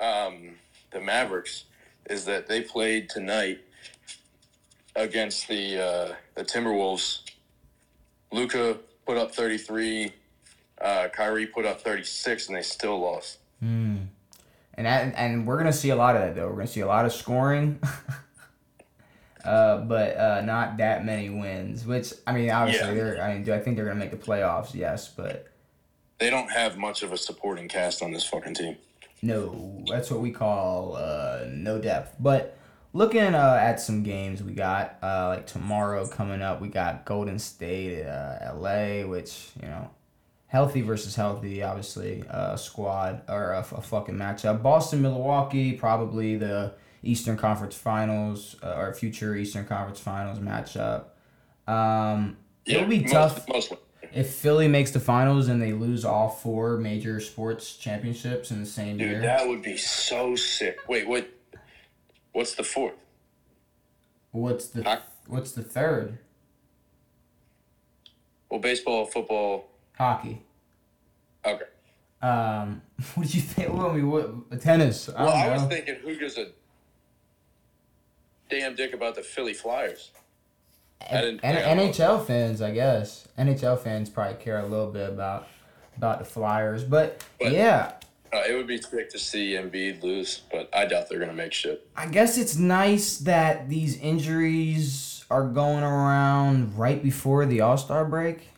um, the Mavericks is that they played tonight against the uh, the Timberwolves. Luka put up thirty three. Uh, Kyrie put up thirty six, and they still lost. hmm. And that, and we're gonna see a lot of that though. We're gonna see a lot of scoring, uh, but uh, not that many wins. Which I mean, obviously, Yeah. they're. I mean, do I think they're gonna make the playoffs? Yes, but They don't have much of a supporting cast on this fucking team. no, that's what we call uh, no depth. But looking uh, at some games we got, uh, like tomorrow coming up, we got Golden State, uh, L.A., which you know healthy versus healthy, obviously, uh, squad or a, a fucking matchup. Boston, Milwaukee, probably the Eastern Conference Finals uh, or future Eastern Conference Finals matchup. Um, it'll be most- tough Mostly. if Philly makes the finals and they lose all four major sports championships in the same Dude, year. that would be so sick. Wait, what? What's the fourth? What's the Huh? what's the third? Well, baseball, football. Hockey. Okay. Um, what did you think? What, I mean, what tennis? I Well, I was thinking, who gives a damn dick about the Philly Flyers? I didn't N- I. NHL fans, I guess. NHL fans probably care a little bit about about the Flyers, but, But- yeah, Uh, it would be sick to see Embiid lose, but I doubt they're gonna make shit. I guess it's nice that these injuries are going around right before the All Star break.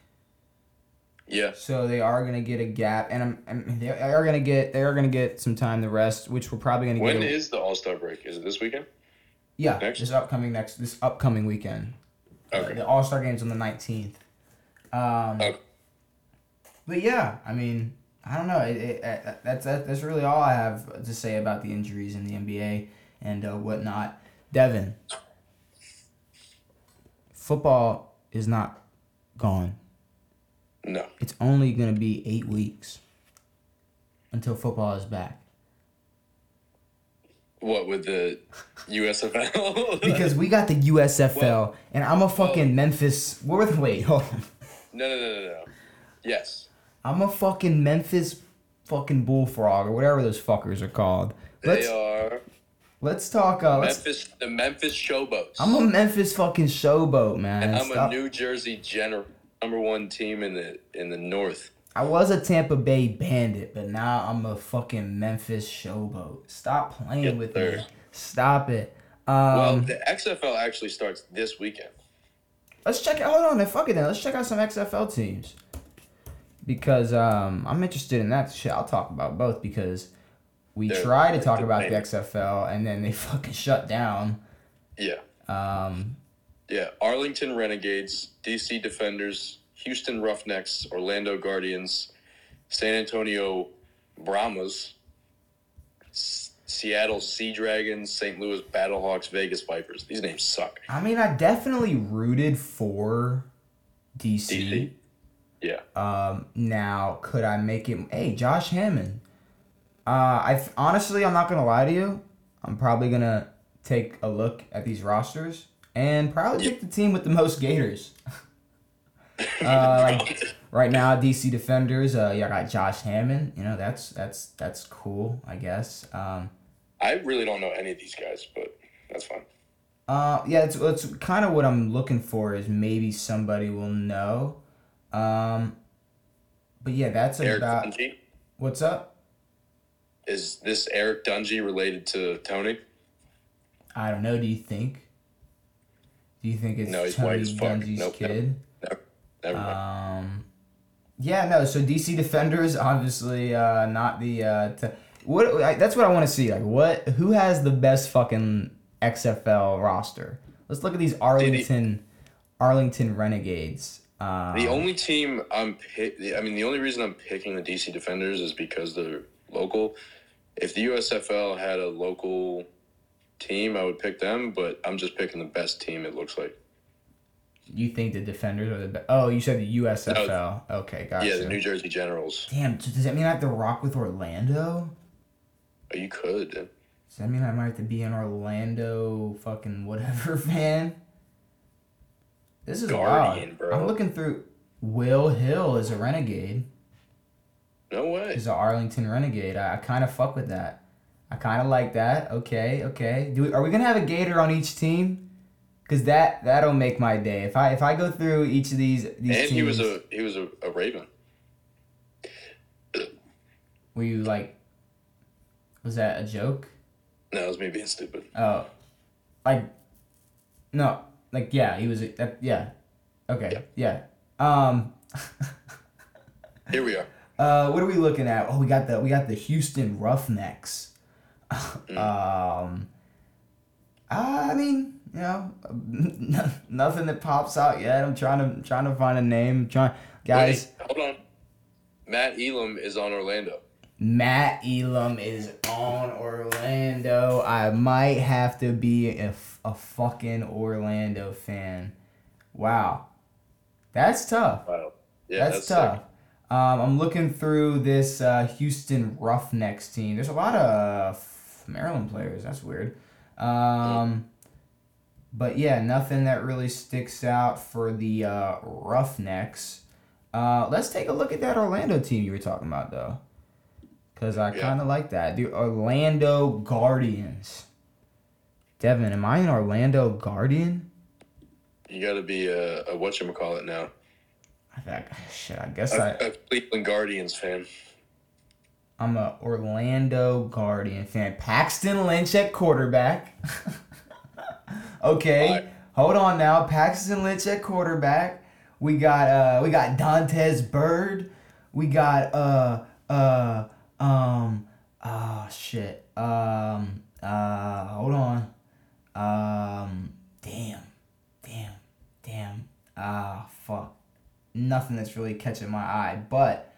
Yeah. So they are gonna get a gap, and I'm, I'm, they are gonna get they are gonna get some time to rest, which we're probably gonna When get. a- is the All Star break? Is it this weekend? yeah, next? this upcoming next this upcoming weekend. Uh, Okay. the All Star game's on the nineteenth. Um, Okay. But yeah, I mean, I don't know. It, it, uh, that's that, that's really all I have to say about the injuries in the NBA and uh, whatnot. Devin, football is not gone. No. It's only gonna be eight weeks until football is back. What with the USFL? Because we got the USFL, Well- and I'm a fucking Memphis. What the wait? Hold on. no, no, no, no, no. Yes. I'm a fucking Memphis fucking bullfrog or whatever those fuckers are called. Let's they are let's talk. Uh, let's Memphis, the Memphis Showboats. I'm a Memphis fucking showboat, man. and I'm Stop- a New Jersey general, number one team in the in the North. I was a Tampa Bay Bandit, but now I'm a fucking Memphis showboat. Stop playing Yes, with sir. me. Stop it. well, Um, the XFL actually starts this weekend. let's check it. Hold on, then fuck it. Then let's check out some XFL teams because um, I'm interested in that shit. I'll talk about both because we They're- tried to talk about the. XFL and then they fucking shut down. Yeah. Um, Yeah, Arlington Renegades, DC Defenders, Houston Roughnecks, Orlando Guardians, San Antonio Brahmas, S- Seattle Sea Dragons, St. Louis Battlehawks, Vegas Vipers. These names suck. I mean, I definitely rooted for DC. DC. Yeah. Um, now, could I make it? Hey, Josh Hammond. Uh, I honestly, I'm not gonna lie to you. I'm probably gonna take a look at these rosters and probably pick the team with the most Gators. uh, like right now, DC Defenders. Uh, yeah, I got Josh Hammond. You know, that's that's that's cool. I guess. Um, I really don't know any of these guys, but that's fine. Uh, yeah, it's, it's kind of what I'm looking for is maybe somebody will know. Um, but yeah, that's Eric about Dungy. what's up. Is this Eric Dungy related to Tony? I don't know. Do you think? Do you think it's No, he's Tony. Dungy's Nope, kid? Um, yeah, no. So DC Defenders, obviously, uh, not the. Uh, t- what I, that's what I want to see. Like, what? Who has the best fucking XFL roster? Let's look at these Arlington, Arlington Renegades. Um, The only team I'm pick, I mean, the only reason I'm picking the DC Defenders is because they're local. If the USFL had a local team, I would pick them, but I'm just picking the best team. It looks like. You think the defenders are the best? Oh, you said the USFL. okay, gotcha. Yeah, the New Jersey Generals. Damn, so does that mean I have to rock with Orlando? Oh, you could. Does that mean I might have to be an Orlando fucking whatever fan? This is Guardian, wild. bro. I'm looking through. Will Hill is a renegade. No way. Is an Arlington renegade. I, I kind of fuck with that. I kind of like that. Okay, okay. Do we, are we gonna have a Gator on each team? Cause that that'll make my day. If I if I go through each of these these And teams, he was a he was a, a Raven. were you like, was that a joke? No, it was me being stupid. Oh, like, no, like yeah, he was. That, yeah, okay, yeah. Um, Here we are. uh, what are we looking at? Oh, we got the we got the Houston Roughnecks. um, I mean, you know, nothing that pops out yet. I'm trying to trying to find a name. trying, guys. Wait, hold on. Matt Elam is on Orlando. Matt Elam is on Orlando. I might have to be a, a fucking Orlando fan. Wow. That's tough. Wow. Yeah, that's, that's, tough. Um, I'm looking through this uh, Houston Roughnecks team. There's a lot of Maryland players. That's weird. Um, but yeah, nothing that really sticks out for the uh, Roughnecks. Uh, let's take a look at that Orlando team you were talking about, though. Because I Yeah. kind of like that. The Orlando Guardians. Devin, am I an Orlando Guardian? You got to be a, a whatchamacallit now. I think, shit, I guess I. a Cleveland Guardians fan. I'm a Orlando Guardian fan. Paxton Lynch at quarterback. okay, hold on now. Paxton Lynch at quarterback. We got uh we got Dantes Bird. We got uh uh um oh shit. Um uh hold on. Um damn. Damn. Damn. Ah fuck. Nothing that's really catching my eye, but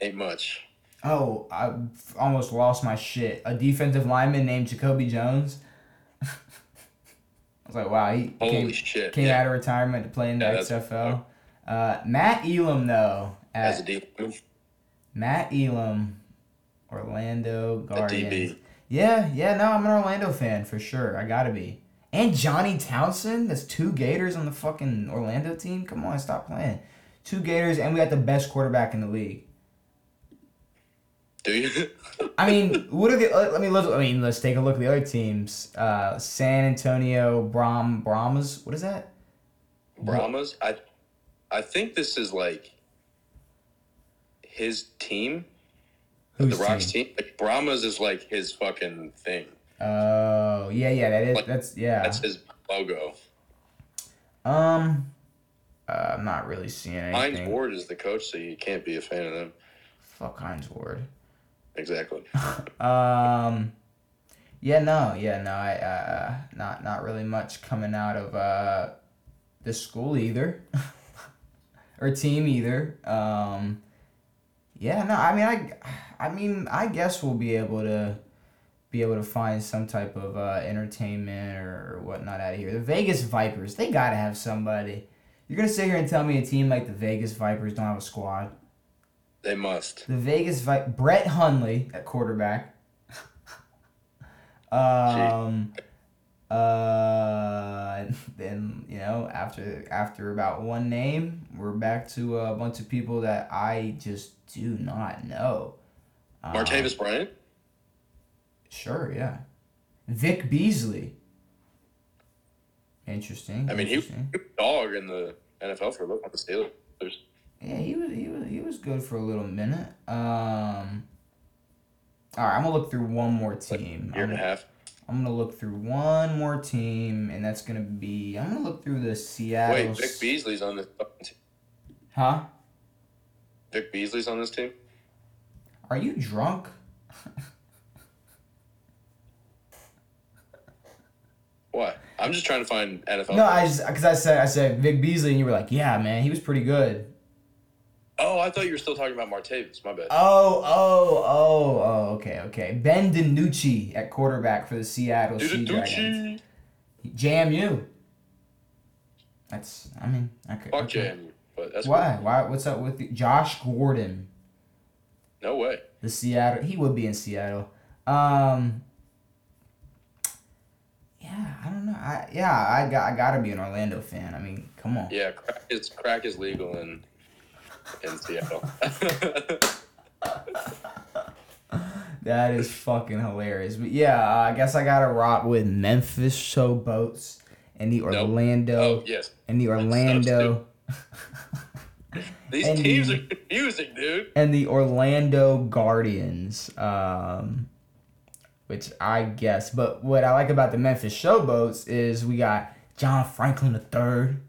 Ain't much. Oh, I almost lost my shit. A defensive lineman named Jacoby Jones. I was like, wow, he Holy came, shit. came yeah. out of retirement to play in the Yeah, XFL. Uh, Matt Elam, though, As a at. Matt Elam, Orlando Guardians. Yeah, yeah, no, I'm an Orlando fan for sure. I gotta be. And Johnny Townsend, that's two Gators on the fucking Orlando team. Come on, stop playing. Two Gators, and we got the best quarterback in the league. Do you? I mean, what are the? uh, Let me let's. I mean, let's take a look at the other teams. Uh, San Antonio Brom Brahmas. What is that? Brahmas? I I think this is like his team. Who's the Rocks team. Like, Brahmas is like his fucking thing. Oh, yeah, yeah. That is. Like, That's yeah. That's his logo. Um, uh, I'm not really seeing Hines anything. Ward is the coach, so you can't be a fan of them. Fuck Hines Ward. Exactly. Um, yeah, no, yeah, no. I uh, not not really much coming out of uh, the school either, or team either. Um, yeah, no. I mean, I, I mean, I guess we'll be able to be able to find some type of uh, entertainment or, whatnot out of here. The Vegas Vipers, they gotta have somebody. You're gonna sit here and tell me a team like the Vegas Vipers don't have a squad? They must. The Vegas Vi- Brett Hundley at quarterback. um, uh, then you know after after about one name, we're back to a bunch of people that I just do not know. Um, Martavis Bryant? Sure, yeah. Vic Beasley. Interesting. I mean, he was a dog in the NFL for a look at the Steelers. Yeah, he was he was he was good for a little minute. Um. All right, I'm gonna look through one more team. Year I'm, and a half. I'm gonna look through one more team, and that's gonna be I'm gonna look through the Seattle. Wait, Vic Beasley's on this team. Huh? Vic Beasley's on this team? Are you drunk? What? I'm just trying to find NFL. No, I just because I said I said Vic Beasley, and you were like, yeah, man, he was pretty good. Oh, I thought you were still talking about Martavis. My bad. Oh, oh, oh, oh, okay, okay. Ben DiNucci at quarterback for the Seattle Sea Dragons. JMU. That's, I mean, okay. Fuck okay. JMU. But that's Why? Why? What's up with the, Josh Gordon? No way. The Seattle. He would be in Seattle. Um. Yeah, I don't know. I yeah, I got I gotta be an Orlando fan. I mean, come on. Yeah, crack is crack is legal in in Seattle. That is fucking hilarious. But yeah, I guess I gotta rock with Memphis Showboats and the Orlando oh yes. and the Orlando These And teams the- are confusing, dude. and the Orlando Guardians. Um, which I guess, but what I like about the Memphis Showboats is we got John Franklin the third.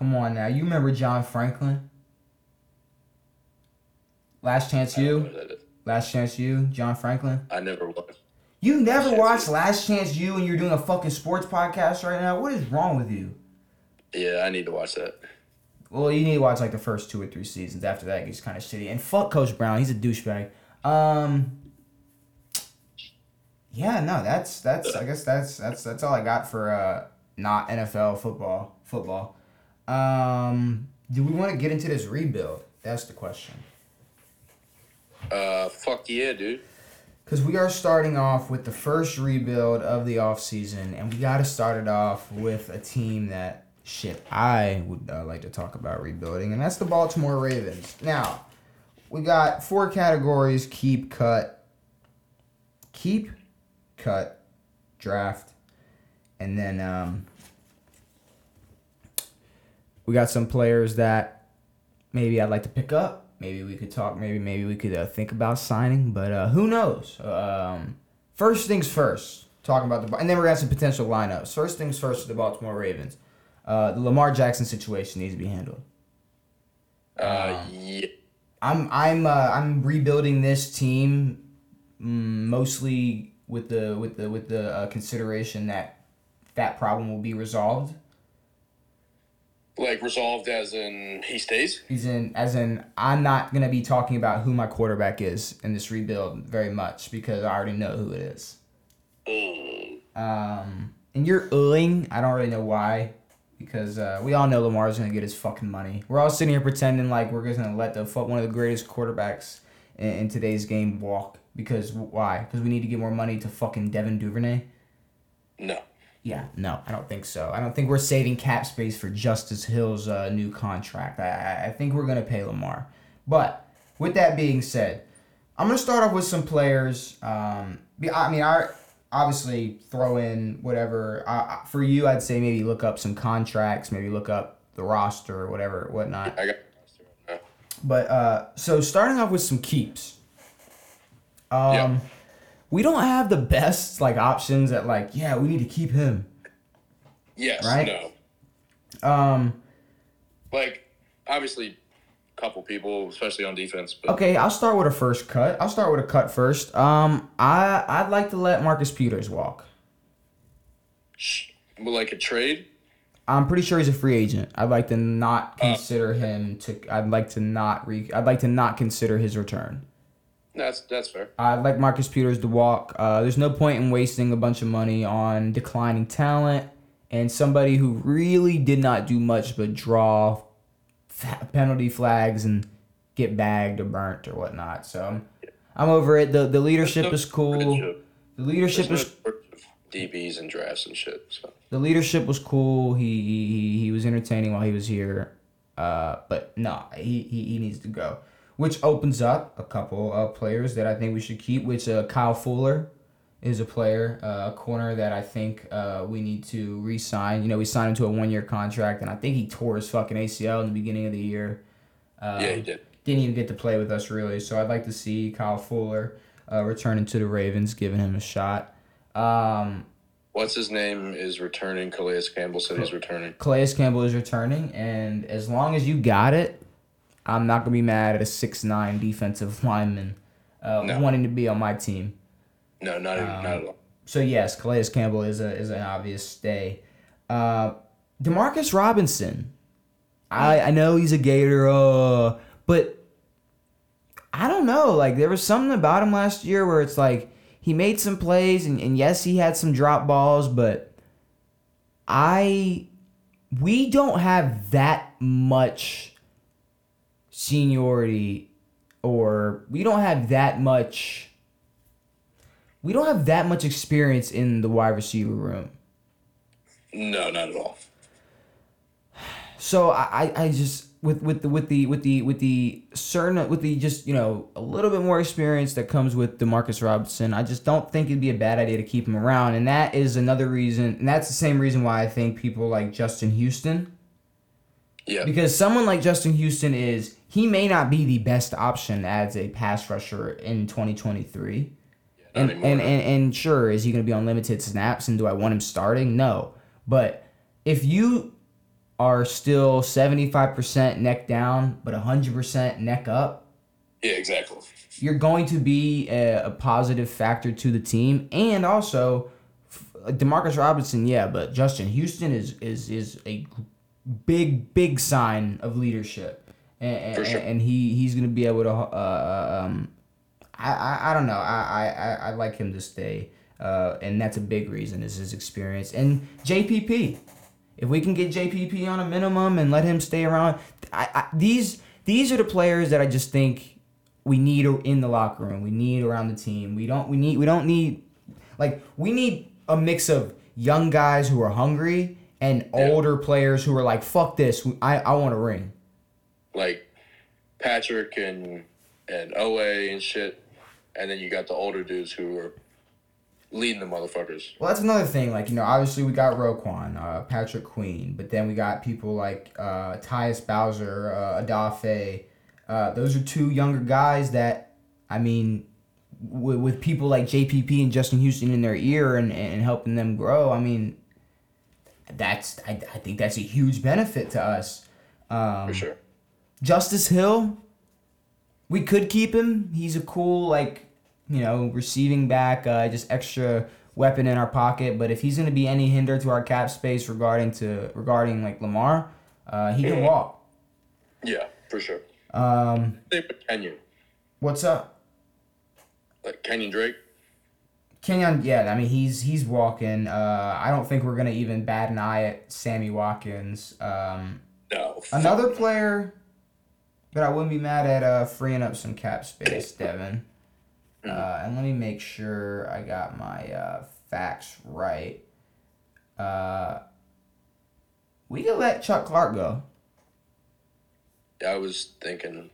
Come on now, you remember John Franklin? Last Chance I don't know You, what that is. Last Chance U, John Franklin. I never watched. You never watched Last Chance U and you're doing a fucking sports podcast right now? What is wrong with you? Yeah, I need to watch that. well, you need to watch like the first two or three seasons. After that, it gets kind of shitty. And fuck Coach Brown, he's a douchebag. Um. Yeah, no, that's that's. I guess that's that's that's all I got for uh not NFL football football. Um, do we want to get into this rebuild? That's the question. Uh, fuck yeah, dude. Because we are starting off with the first rebuild of the offseason, and we got to start it off with a team that, shit, I would uh, like to talk about rebuilding, and that's the Baltimore Ravens. Now, we got four categories keep, cut, keep, cut, draft, and then um, we got some players that maybe I'd like to pick up. Maybe we could talk. Maybe maybe we could uh, think about signing, but uh, who knows? Um, first things first. Talking about the and then we're gonna have some potential lineups. First things first, the Baltimore Ravens. Uh, the Lamar Jackson situation needs to be handled. Uh, yeah. I'm I'm uh, I'm rebuilding this team mm, mostly with the with the with the uh, consideration that that problem will be resolved. Like resolved as in he stays. He's in as in I'm not gonna be talking about who my quarterback is in this rebuild very much because I already know who it is. Mm. Um, and you're oohing. I don't really know why, because uh, we all know Lamar's gonna get his fucking money. We're all sitting here pretending like we're just gonna let the fuck one of the greatest quarterbacks in, in today's game walk. Because why? Because we need to get more money to fucking Devin Duvernay. No. Yeah, no, I don't think so. I don't think we're saving cap space for Justice Hill's uh, new contract. I, I I think we're gonna pay Lamar. But with that being said, I'm gonna start off with some players. Um, I mean, I obviously throw in whatever uh, for you. I'd say maybe look up some contracts, maybe look up the roster or whatever, whatnot. I got. But uh, so starting off with some keeps. Um, Yeah. We don't have the best like options at like yeah we need to keep him. Yes. Right? No. Um, Like obviously, a couple people, especially on defense. But okay, I'll start with a first cut. I'll start with a cut first. Um, I I'd like to let Marcus Peters walk. like a trade. I'm pretty sure he's a free agent. I'd like to not consider him to. I'd like to not re. I'd like to not consider his return. That's that's fair. I'd like Marcus Peters to walk. Uh, there's no point in wasting a bunch of money on declining talent and somebody who really did not do much but draw fa- penalty flags and get bagged or burnt or whatnot. So I'm, over it. The the leadership is cool. The leadership is no of DBs and drafts and shit. So the leadership was cool. He he, he, he was entertaining while he was here. Uh, but no, he, he, he needs to go. Which opens up a couple of players that I think we should keep. Which uh, Kyle Fuller is a player, uh, a corner that I think uh, we need to re-sign. You know, we signed him to a one-year contract, and I think he tore his fucking ACL in the beginning of the year. Uh, yeah, he did. didn't even get to play with us really. So I'd like to see Kyle Fuller uh, returning to the Ravens, giving him a shot. Um, What's his name is returning. Calais Campbell said he's returning. Calais Campbell is returning, and as long as you got it, I'm not gonna be mad at a six nine defensive lineman uh, No. wanting to be on my team. No, not even, Um, not at all. So yes, Calais Campbell is a is an obvious stay. Uh, Demarcus Robinson, I I know he's a Gator, uh, but I don't know. Like there was something about him last year where it's like he made some plays, and, and yes, he had some drop balls, but I we don't have that much seniority, or we don't have that much we don't have that much experience in the wide receiver room. No, not at all. So I, I just with with the with the with the with the certain with the just you know a little bit more experience that comes with Demarcus Robinson, I just don't think it'd be a bad idea to keep him around, and that is another reason, and that's the same reason why I think people like Justin Houston, Yeah. because someone like Justin Houston is he may not be the best option as a pass rusher in 2023. Not And, anymore. and, and and sure, is he going to be on limited snaps? And do I want him starting? No. But if you are still 75% neck down, but 100% neck up, yeah, exactly. you're going to be a, a positive factor to the team. And also, Demarcus Robinson, yeah, but Justin Houston is is is a big big sign of leadership, and For sure. and he he's gonna be able to. Uh, um, I, I I don't know. I I I- like him to stay, uh, and that's a big reason is his experience and JPP. If we can get JPP on a minimum and let him stay around, I, I, these these are the players that I just think we need in the locker room. We need around the team. We don't we need we don't need like we need a mix of young guys who are hungry and Yeah. older players who are like fuck this. I I want a ring. Like Patrick and and Oweh and shit, and then you got the older dudes who are leading the motherfuckers. Well, that's another thing. Like you know, obviously we got Roquan, uh, Patrick Queen, but then we got people like uh, Tyus Bowser, uh, Odafe. Uh, those are two younger guys that, I mean, with, with people like JPP and Justin Houston in their ear and, and helping them grow. I mean, that's I, I think that's a huge benefit to us. Um, For sure. Justice Hill, we could keep him. He's a cool, like, you know, receiving back, uh, just extra weapon in our pocket. But if he's going to be any hinder to our cap space regarding to regarding like Lamar, uh, he can walk. Yeah, for sure. Um, with Kenyon. what's up, Like Kenyon Drake. Kenyon? Yeah, I mean he's he's walking. Uh, I don't think we're gonna even bat an eye at Sammy Watkins. Um, No. another player that I wouldn't be mad at uh, freeing up some cap space, Devin. Uh, and let me make sure I got my uh, facts right. Uh, we could let Chuck Clark go. I was thinking.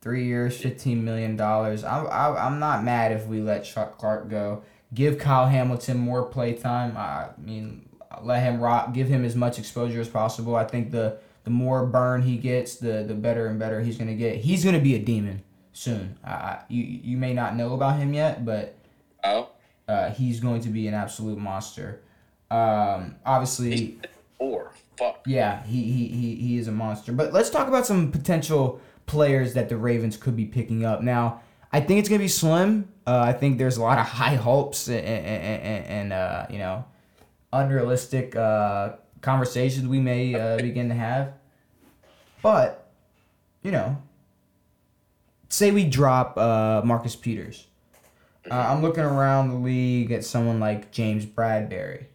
Three years, fifteen million dollars. I'm I, I'm not mad if we let Chuck Clark go. Give Kyle Hamilton more playtime. I mean, let him rock. Give him as much exposure as possible. I think the the more burn he gets, the the better and better he's gonna get. He's gonna be a demon soon. I you you may not know about him yet, but Oh, uh, he's going to be an absolute monster. Um, obviously, or fuck. yeah, he, he, he, he is a monster. But let's talk about some potential players that the Ravens could be picking up. Now, I think it's going to be slim. Uh, I think there's a lot of high hopes and, and, and, and uh, you know, unrealistic uh, conversations we may uh, begin to have. But, you know, say we drop uh, Marcus Peters. Uh, I'm looking around the league at someone like James Bradberry.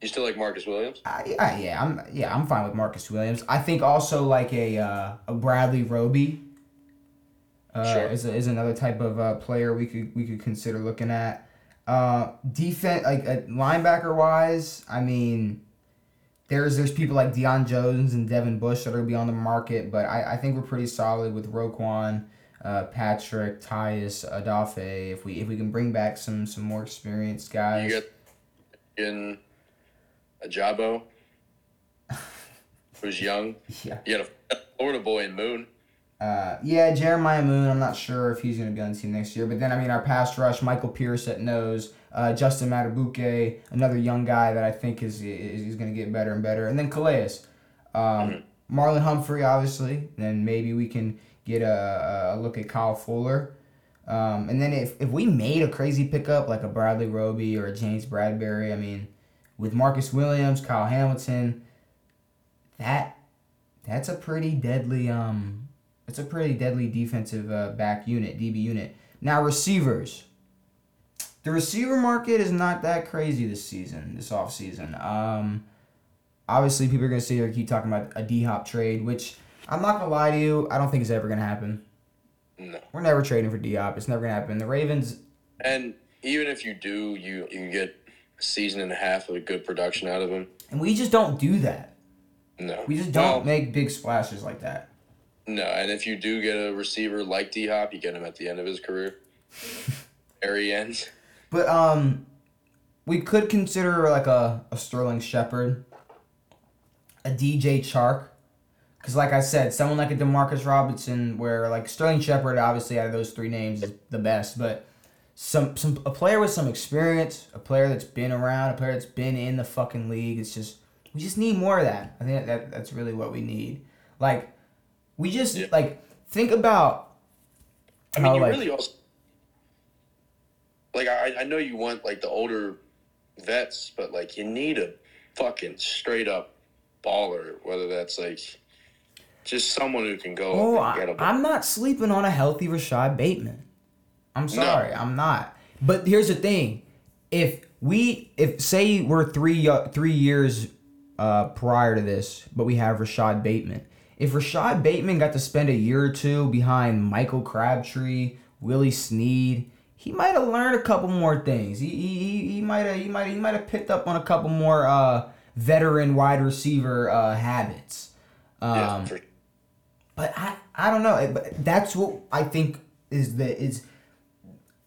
You still like Marcus Williams? Uh, yeah, yeah, I'm yeah, I'm fine with Marcus Williams. I think also like a uh, a Bradley Roby uh, Sure. is, a, is another type of uh, player we could we could consider looking at. Uh, defense like uh, linebacker wise, I mean, there's there's people like Deion Jones and Devin Bush that are be on the market, but I, I think we're pretty solid with Roquan, uh, Patrick, Tyus, Odafe. If we if we can bring back some some more experienced guys. You get in Ojabo, who's young. yeah. You got a Florida boy in Moon. Uh, yeah, Jeremiah Moon. I'm not sure if he's going to be on the team next year. But then, I mean, our pass rush, Michael Pierce at nose, uh, Justin Madubuike, another young guy that I think is is, is going to get better and better. And then Calais, um, Marlon Humphrey, obviously. Then maybe we can get a, a look at Kyle Fuller. Um, and then if, if we made a crazy pickup like a Bradley Roby or a James Bradberry, I mean, with Marcus Williams, Kyle Hamilton, that that's a pretty deadly um it's a pretty deadly defensive uh, back unit, DB unit. Now receivers. The receiver market is not that crazy this season, this offseason. Um obviously people are gonna sit here keep talking about a D hop trade, which I'm not gonna lie to you, I don't think it's ever gonna happen. No. We're never trading for D hop. It's never gonna happen. The Ravens And even if you do, you you can get a season and a half of a good production out of him. and we just don't do that. No. We just don't Well, make big splashes like that. No, and if you do get a receiver like D Hop, you get him at the end of his career. Very end. But um, we could consider like a, a Sterling Shepard, a DJ Chark, because like I said, someone like a Demarcus Robinson, where like Sterling Shepard, obviously out of those three names is the best, but some some a player with some experience, a player that's been around, a player that's been in the fucking league. It's just we just need more of that. I think that that's really what we need. Like we just Yeah. like think about. I mean, how, you like- really also like I I know you want like the older vets, but like you need a fucking straight up baller, whether that's like just someone who can go Oh, up and get a I, ball. I'm not sleeping on a healthy Rashod Bateman. I'm sorry, I'm not. But here's the thing: if we, if say we're three uh, three years uh, prior to this, but we have Rashod Bateman. If Rashod Bateman got to spend a year or two behind Michael Crabtree, Willie Snead, he might have learned a couple more things. He he, he- he might have he might he might have picked up on a couple more uh, veteran wide receiver uh, habits. Um, yeah, but I, I don't know. But that's what I think is the is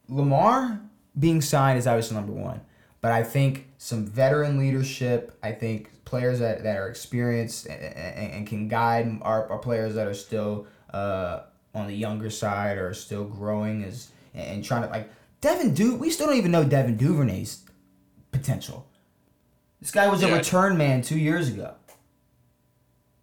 Lamar being signed is obviously number one. But I think some veteran leadership. I think players that, that are experienced and, and, and can guide our, our players that are still uh, on the younger side or still growing is and, trying to like Devin Du. We still don't even know Devin Duvernay's potential. This guy was a return man two years ago.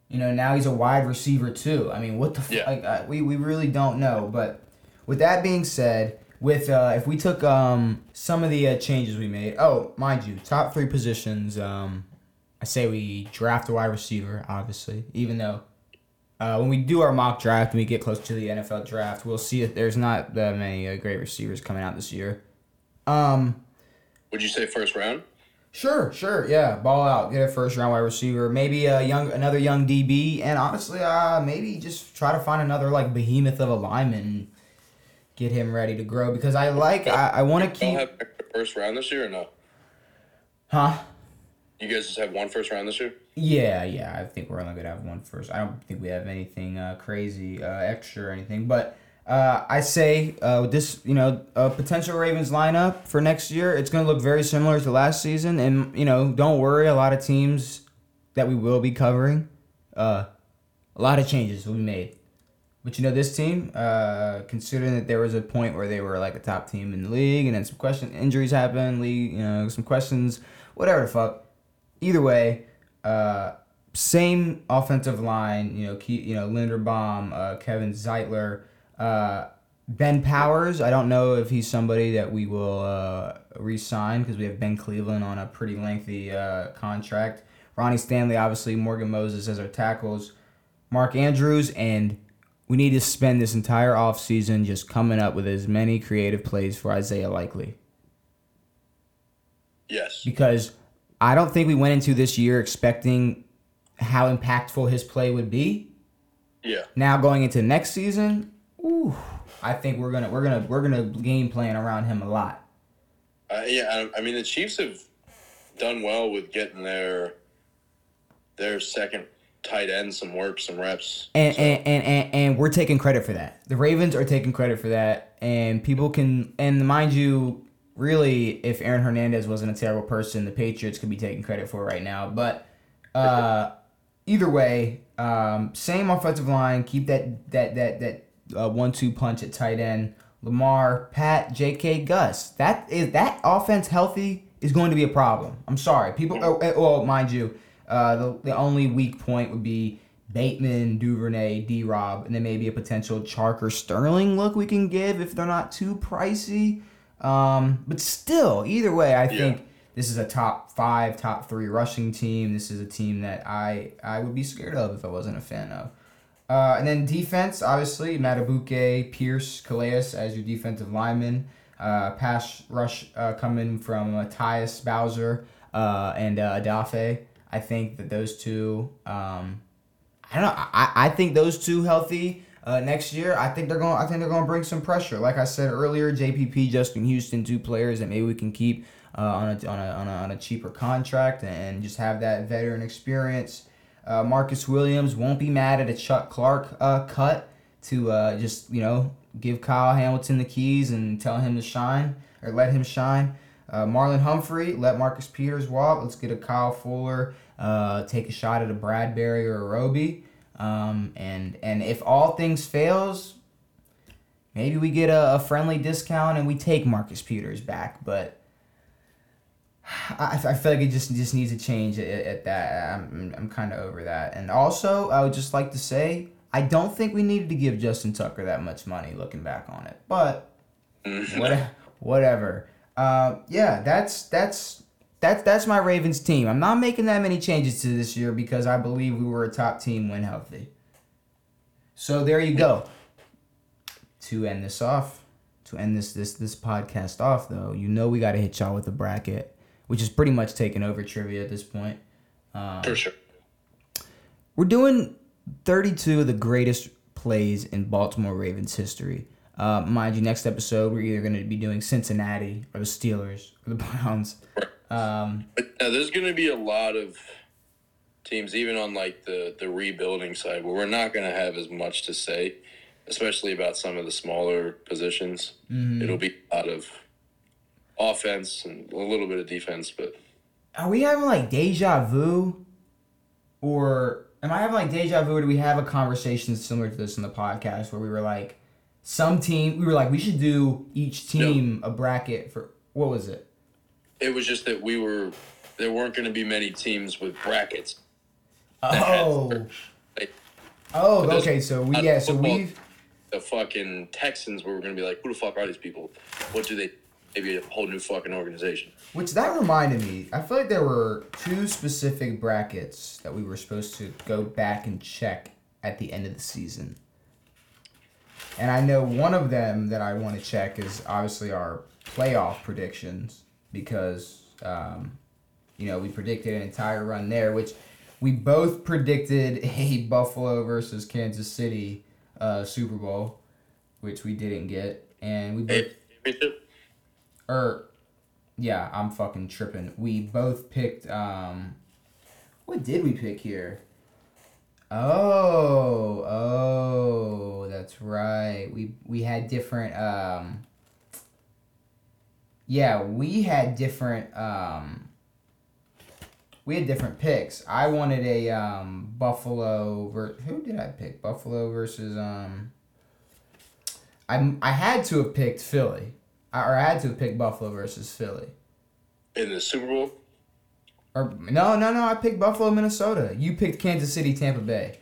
You know, now he's a wide receiver too. I mean, what the Yeah. fuck? Like, uh, we we really don't know. But with that being said, with uh, if we took um some of the uh, changes we made, oh, mind you, top three positions. Um, I say we draft a wide receiver, obviously, even though. Uh, when we do our mock draft and we get close to the NFL draft, we'll see that there's not that many uh, great receivers coming out this year. Um, would you say first round? Sure, sure, yeah. Ball out, get a first round wide receiver, maybe a young, another young DB, and honestly, uh, maybe just try to find another like behemoth of a lineman, and get him ready to grow because I like, I, I want to keep, have first round this year or no? huh? You guys just have one first round this year? Yeah, yeah. I think we're only gonna have one first. I don't think we have anything uh, crazy uh, extra or anything. But uh, I say uh, this, you know, uh, potential Ravens lineup for next year, it's gonna look very similar to last season. And you know, don't worry, a lot of teams that we will be covering, uh, a lot of changes will be made. But you know, this team, uh, considering that there was a point where they were like a top team in the league, and then some question injuries happened, league, you know, some questions, whatever the fuck. Either way, uh, same offensive line. You know, Ke- you know Linderbaum, uh, Kevin Zeitler, uh, Ben Powers. I don't know if he's somebody that we will uh, re-sign because we have Ben Cleveland on a pretty lengthy uh, contract. Ronnie Stanley, obviously, Morgan Moses as our tackles. Mark Andrews, and we need to spend this entire offseason just coming up with as many creative plays for Isaiah Likely Yes. because I don't think we went into this year expecting how impactful his play would be. Yeah. Now going into next season, ooh, I think we're gonna we're gonna we're gonna game plan around him a lot. Uh, yeah, I, I mean the Chiefs have done well with getting their their second tight end some work, some reps. And, So, and, and, and, and we're taking credit for that. The Ravens are taking credit for that. And people can, and mind you, really, if Aaron Hernandez wasn't a terrible person, the Patriots could be taking credit for it right now. But uh, either way, um, same offensive line. Keep that that that that uh, one-two punch at tight end. Lamar, Pat, J.K. Gus. That is that offense healthy is going to be a problem. I'm sorry, people. Oh, eh, well, mind you, uh, the the only weak point would be Bateman, Duvernay, D. Rob, and then maybe a potential Chark or Sterling look we can give if they're not too pricey. Um, but still, either way, I think this is a top five, top three rushing team. This is a team that I I would be scared of if I wasn't a fan of. Uh, and then defense, obviously, Madubuike, Pierce, Calais as your defensive lineman. Uh, pass rush uh, coming from Matthias Bowser uh, and uh, Odafe. I think that those two, um, I don't know. I, I think those two healthy uh, next year. I think they're going. I think they're going to bring some pressure. Like I said earlier, JPP, Justin Houston, two players that maybe we can keep uh, on a on a on a on a cheaper contract and just have that veteran experience. Uh, Marcus Williams won't be mad at a Chuck Clark uh, cut to uh, just you know give Kyle Hamilton the keys and tell him to shine or let him shine. Uh, Marlon Humphrey, let Marcus Peters walk. Let's get a Kyle Fuller, take a shot at a Bradberry or a Roby. Um, and and if all things fails, maybe we get a, a friendly discount and we take Marcus Peters back. But I, I feel like it just just needs to change at, at that. I'm, I'm kind of over that. And also, I would just like to say, I don't think we needed to give Justin Tucker that much money looking back on it. But what, whatever. Uh, yeah, that's that's that's that's my Ravens team. I'm not making that many changes to this year because I believe we were a top team when healthy. So there you go. To end this off, to end this this this podcast off though, you know we got to hit y'all with a bracket, which is pretty much taking over trivia at this point. Um, For sure. we're doing 32 of the greatest plays in Baltimore Ravens history. Uh, mind you, next episode we're either going to be doing Cincinnati or the Steelers or the Browns. Um, But now there's going to be a lot of teams, even on like the the rebuilding side, where we're not going to have as much to say, especially about some of the smaller positions. It'll be a lot of offense and a little bit of defense, but are we having like deja vu, or am I having like deja vu? Or do we have a conversation similar to this in the podcast where we were like, some team, we were like, we should do each team a bracket for what was it? It was just that we were there weren't going to be many teams with brackets. Oh, Like, oh, okay. So we yeah, so we've. the fucking Texans we were going to be like, who the fuck are these people? What do they? Maybe a whole new fucking organization. Which that reminded me. I feel like there were two specific brackets that we were supposed to go back and check at the end of the season. And I know one of them that I want to check is obviously our playoff predictions because, um, you know, we predicted an entire run there, which we both predicted a Buffalo versus Kansas City uh, Super Bowl, which we didn't get, and we both Hey, or yeah, I'm fucking tripping. We both picked um what did we pick here? Oh, oh, that's right. We we had different um Yeah, we had different um we had different picks. I wanted a um Buffalo ver- who did I pick? Buffalo versus um I I had to have picked Philly. I, or I had to have picked Buffalo versus Philly. in the Super Bowl. Or no, no, no. I picked Buffalo, Minnesota. You picked Kansas City, Tampa Bay.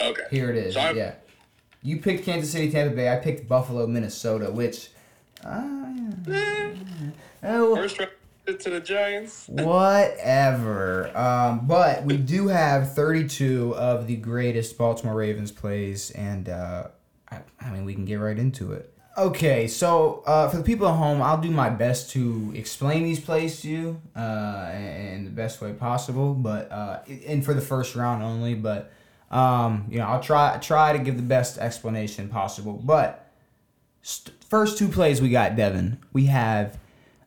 Okay. Here it is. So yeah, you picked Kansas City, Tampa Bay. I picked Buffalo, Minnesota. Which, uh, oh, First round to the Giants. whatever. Um, but we do have 32 of the greatest Baltimore Ravens plays, and uh, I, I mean we can get right into it. Okay, so uh, for the people at home, I'll do my best to explain these plays to you uh, in the best way possible. But uh, and for the first round only, but um, you know I'll try try to give the best explanation possible. But st- first two plays we got, Devin. We have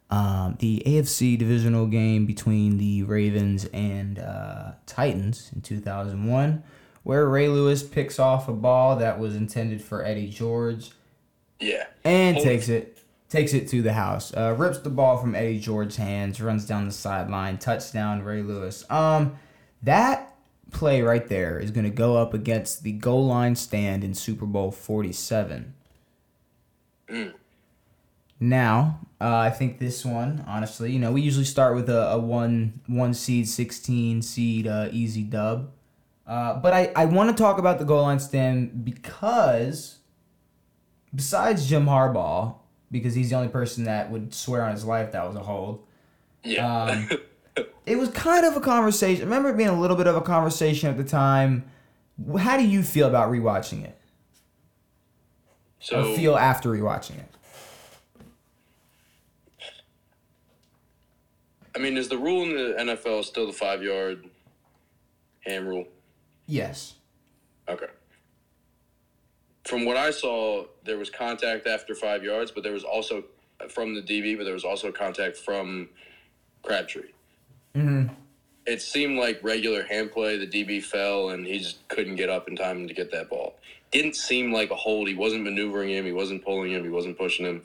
um, the AFC divisional game between the Ravens and uh, Titans in 2001, where Ray Lewis picks off a ball that was intended for Eddie George Yeah. and Holy- takes it takes it to the house. Uh, rips the ball from Eddie George's hands, runs down the sideline, touchdown Ray Lewis. Um, that play right there is going to go up against the goal line stand in Super Bowl 47. Mm. Now, uh, I think this one, honestly, you know, we usually start with a, a one one seed, sixteen seed, uh, easy dub. Uh, but I, I want to talk about the goal line stand because besides Jim Harbaugh, because he's the only person that would swear on his life that was a hold. Yeah. Um, It was kind of a conversation. I remember it being a little bit of a conversation at the time. How do you feel about rewatching it? So feel after rewatching it? I mean, is the rule in the NFL still the five yard hand rule? Yes. Okay. From what I saw, there was contact after five yards, but there was also from the DB, but there was also contact from Crabtree. Mm-hmm. It seemed like regular hand play. The DB fell, and he just couldn't get up in time to get that ball. Didn't seem like a hold. He wasn't maneuvering him. He wasn't pulling him. He wasn't pushing him.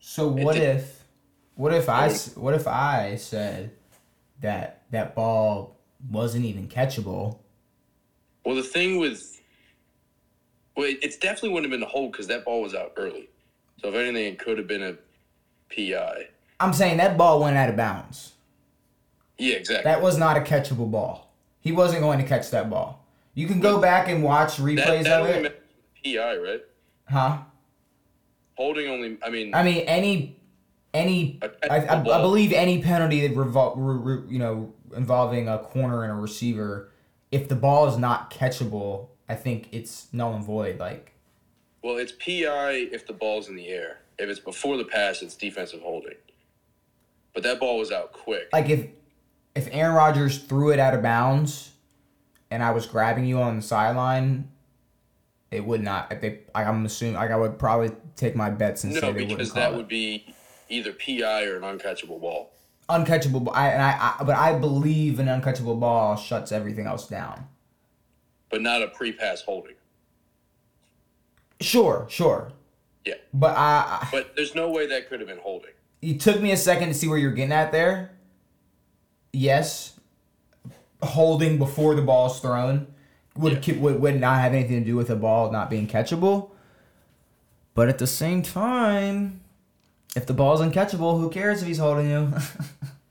So what did- if, what if I, what if I said that that ball wasn't even catchable? Well, the thing with, well, it, it's definitely wouldn't have been a hold because that ball was out early. So if anything, it could have been a PI. I'm saying that ball went out of bounds. Yeah, exactly. That was not a catchable ball. He wasn't going to catch that ball. You can go back and watch replays that of only it, PI, right? huh? Holding only. I mean, I mean, any any I, catchable ball. believe any penalty that revol- re, re, you know involving a corner and a receiver, if the ball is not catchable, I think it's null and void. Like Well, it's PI if the ball's in the air. If it's before the pass, it's defensive holding. But that ball was out quick. like if if Aaron Rodgers threw it out of bounds, and I was grabbing you on the sideline, it would not. If they, I'm assuming, like I would probably take my bets and say they wouldn't because call that it. would be either PI or an uncatchable ball. uncatchable. I and I, I, but I believe an uncatchable ball shuts everything else down. But not a pre-pass holding. Sure, sure, Yeah. but I, I But there's no way that could have been holding. you took me a second to see where you're getting at there. Yes, holding before the ball's thrown would Yeah. would, would not have anything to do with the ball not being catchable. But at the same time, if the ball's uncatchable, who cares if he's holding you?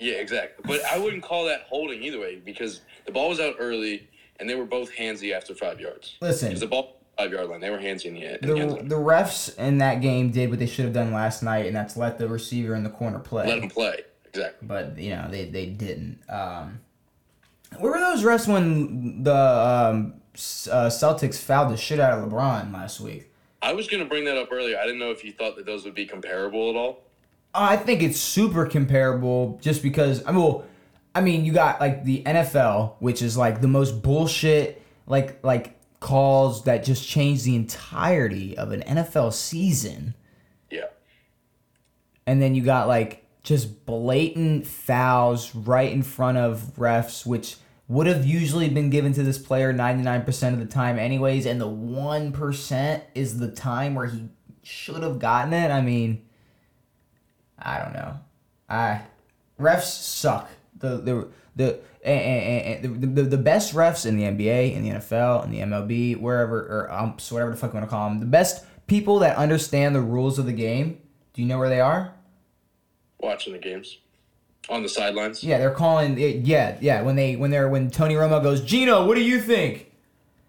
Yeah, exactly. But I wouldn't call that holding either way because the ball was out early and they were both handsy after five yards. Listen, Because the ball five yard line, they were handsy in the, in the the the refs in that game did what they should have done last night, and that's let the receiver in the corner play. Let him play. Exactly. but you know they they didn't. Um, where were those refs when the um, uh, Celtics fouled the shit out of LeBron last week? I was going to bring that up earlier. I didn't know if you thought that those would be comparable at all. I think it's super comparable, just because. I mean, well, I mean, you got like the NFL, which is like the most bullshit, like like calls that just change the entirety of an NFL season. Yeah. and then you got like just blatant fouls right in front of refs which would have usually been given to this player 99% of the time anyways and the 1% is the time where he should have gotten it? I mean i don't know. I refs suck. The the the and, and, and the, the, the best refs in the NBA, in the NFL, in the MLB, wherever, or umps, whatever the fuck you want to call them, the best people that understand the rules of the game, do you know where they are? Watching the games on the sidelines. Yeah, they're calling. Yeah, yeah. When they when they're when Tony Romo goes, Gino, what do you think?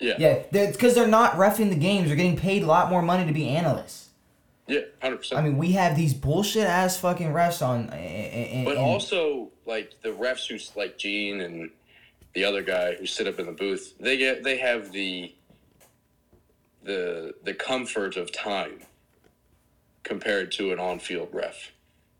Yeah. Yeah, It's because they're not refing the games. They're getting paid a lot more money to be analysts. Yeah, 100%. I mean, we have these bullshit ass fucking refs on. And, and, But and- also, like the refs who like Gene and the other guy who sit up in the booth, they get they have the the the comfort of time compared to an on-field ref.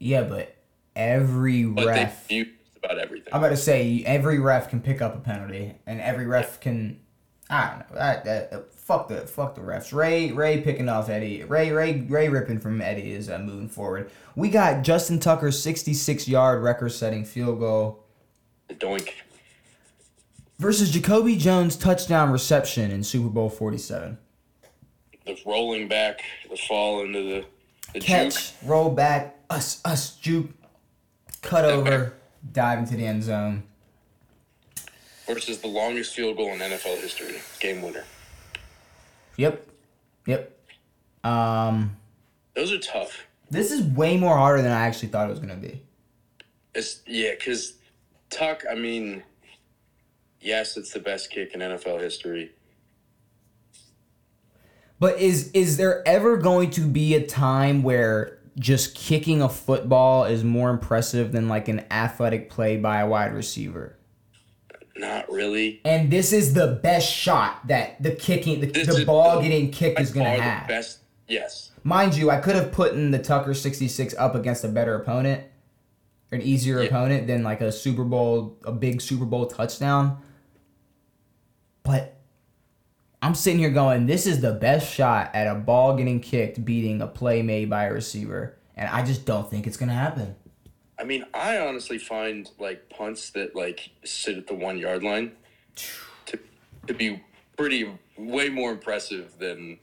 Yeah, but every But ref. they about everything. I'm about to say every ref can pick up a penalty, and every ref can. I don't know. That, that, uh, fuck the fuck the refs. Ray Ray picking off Eddie. Ray Ray Ray ripping from Eddie is uh, moving forward. We got Justin Tucker's 66 yard record setting field goal Doink. versus Jacoby Jones touchdown reception in Super Bowl 47. The rolling back, the fall into the the juke. Catch, roll back, us us juke, cut over, dive into the end zone. versus the longest field goal in NFL history, game winner. Yep, yep. Um, Those are tough. this is way more harder than I actually thought it was gonna be. It's yeah, because Tuck. I mean, yes, it's the best kick in NFL history. But is is there ever going to be a time where just kicking a football is more impressive than like an athletic play by a wide receiver? Not really. And this is the best shot that the kicking the, This the is ball the- getting kicked is gonna far the have. best. Yes. Mind you, I could have put in the Tucker 66 up against a better opponent, an easier Yeah. opponent than like a Super Bowl, a big Super Bowl touchdown. But I'm sitting here going, this is the best shot at a ball getting kicked, beating a play made by a receiver. And I just don't think it's going to happen. I mean, I honestly find like punts that like sit at the one yard line to to be pretty way more impressive than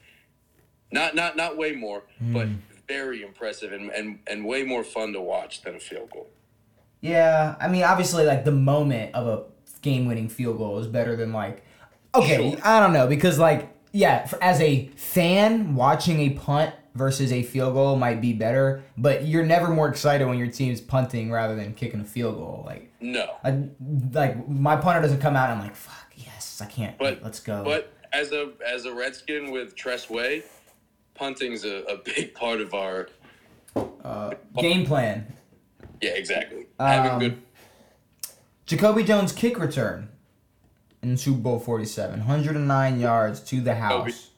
not not not way more, but hmm. very impressive and, and and way more fun to watch than a field goal. Yeah, I mean, obviously, like the moment of a game-winning field goal is better than like, okay, Sure. I don't know because like, yeah, for, as a fan watching a punt versus a field goal might be better, but you're never more excited when your team's punting rather than kicking a field goal. Like, No. I, like my punter doesn't come out, and I'm like, fuck, yes, I can't. But let's go. But as a as a Redskin with Tress Way, punting's a, a big part of our Uh, game plan. Yeah, exactly. Having Um, good. Jacoby Jones kick return in Super Bowl 47. 109 yards to the house.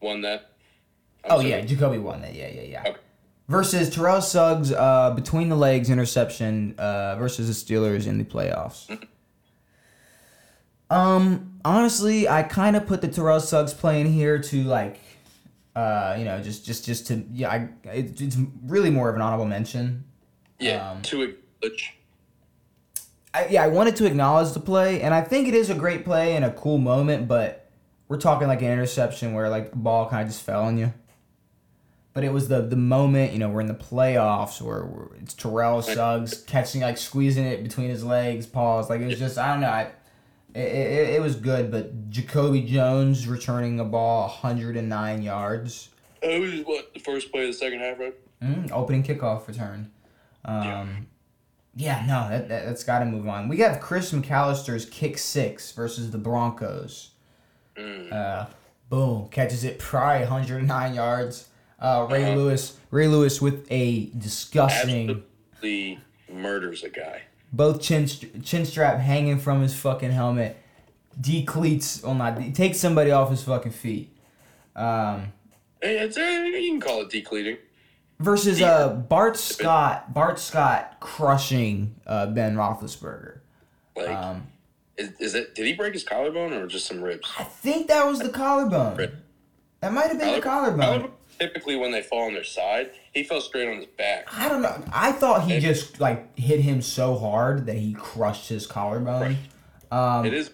Won that. I'm Oh, sorry. yeah. Jacoby won that. Yeah, yeah, yeah. Okay. Versus Terrell Suggs, uh, between the legs interception uh, versus the Steelers in the playoffs. Mm-hmm. Um, honestly, I kind of put the Terrell Suggs play in here to like, uh, you know, just just just to yeah, I it, it's really more of an honorable mention. Yeah, um, to acknowledge. I, yeah, I wanted to acknowledge the play, and I think it is a great play and a cool moment, but we're talking like an interception where like the ball kind of just fell on you. But it was the the moment, you know, we're in the playoffs where it's Terrell Suggs catching like squeezing it between his legs, paws. Like it was just I don't know. I, it, it, it was good, but Jacoby Jones returning the ball 109 yards. It was what the first play of the second half, right? Mm, opening kickoff return. Um, yeah. No, that, that, that's got to move on. We have Chris McAlister's kick six versus the Broncos. Mm. Uh, boom, catches it probably 109 yards. Uh, Ray Uh-huh. Lewis, Ray Lewis with a disgusting Absolutely murders a guy. both chin chin strap hanging from his fucking helmet. Decleats, well not, he takes somebody off his fucking feet. Um, Hey, it's, uh, you can call it decleating. Versus uh Bart Scott, Bart Scott crushing uh, Ben Roethlisberger. Like, Um, is, is it? Did he break his collarbone or just some ribs? I think that was the collarbone. That might have been the collarbone. Typically, when they fall on their side, he fell straight on his back. I don't know. I thought he It- just like hit him so hard that he crushed his collarbone. Um, it is.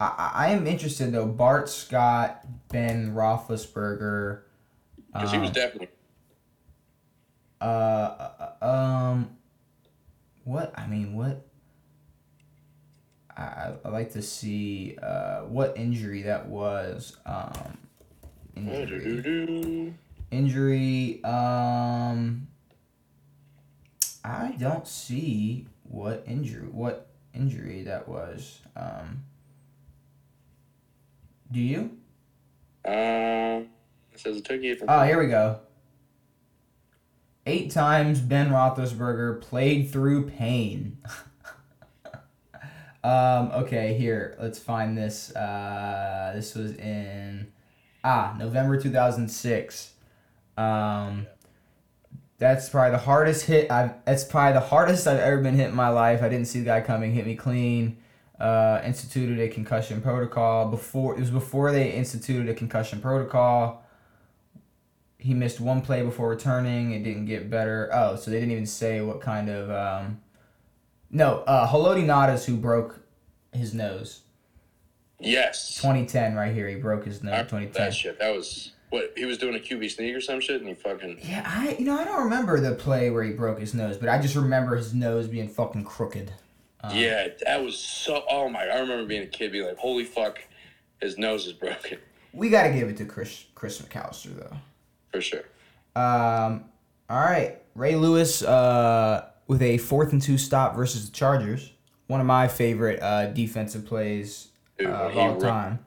I, I am interested though. Bart Scott, Ben Roethlisberger. Because he was um, definitely. Uh, uh, um, what I mean, what? I I like to see uh what injury that was. Um, injury. Injury. Um, I don't see what injury what injury that was. Um, do you? Uh, it says it took you from. Oh, here we go. Eight times Ben Roethlisberger played through pain. um, okay, here let's find this. Uh, this was in ah November two thousand six. Um, that's probably the hardest hit. I've. That's probably the hardest I've ever been hit in my life. I didn't see the guy coming. Hit me clean. Uh, instituted a concussion protocol before. It was before they instituted a concussion protocol he missed one play before returning. It didn't get better. Oh, so they didn't even say what kind of. Um, no, uh, Haloti Ngata who broke his nose. yes. 2010, right here. He broke his nose. remember 2010. that shit. That was what he was doing a QB sneak or some shit, and he fucking. Yeah, I you know I don't remember the play where he broke his nose, but I just remember his nose being fucking crooked. Um, yeah, that was so. Oh my! I remember being a kid, being like, "Holy fuck, his nose is broken." We got to give it to Chris Chris McAlister though. For sure. Um, all right, Ray Lewis uh, with a fourth and two stop versus the Chargers. One of my favorite uh, defensive plays uh, Dude, when of all time.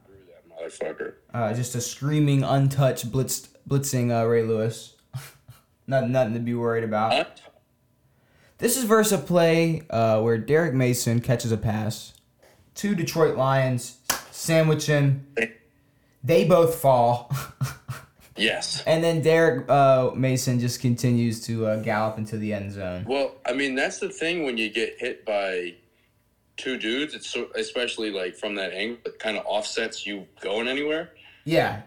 motherfucker. Uh, just a screaming, untouched, blitz, blitzing uh, Ray Lewis. nothing, nothing to be worried about. Huh? This is versus a play uh, where Derrick Mason catches a pass. Two Detroit Lions sandwiching. They both fall. Yes. and then Derek uh, Mason just continues to uh, gallop into the end zone. Well, I mean, that's the thing when you get hit by two dudes. It's so, especially like from that angle, it kind of offsets you going anywhere. Yeah.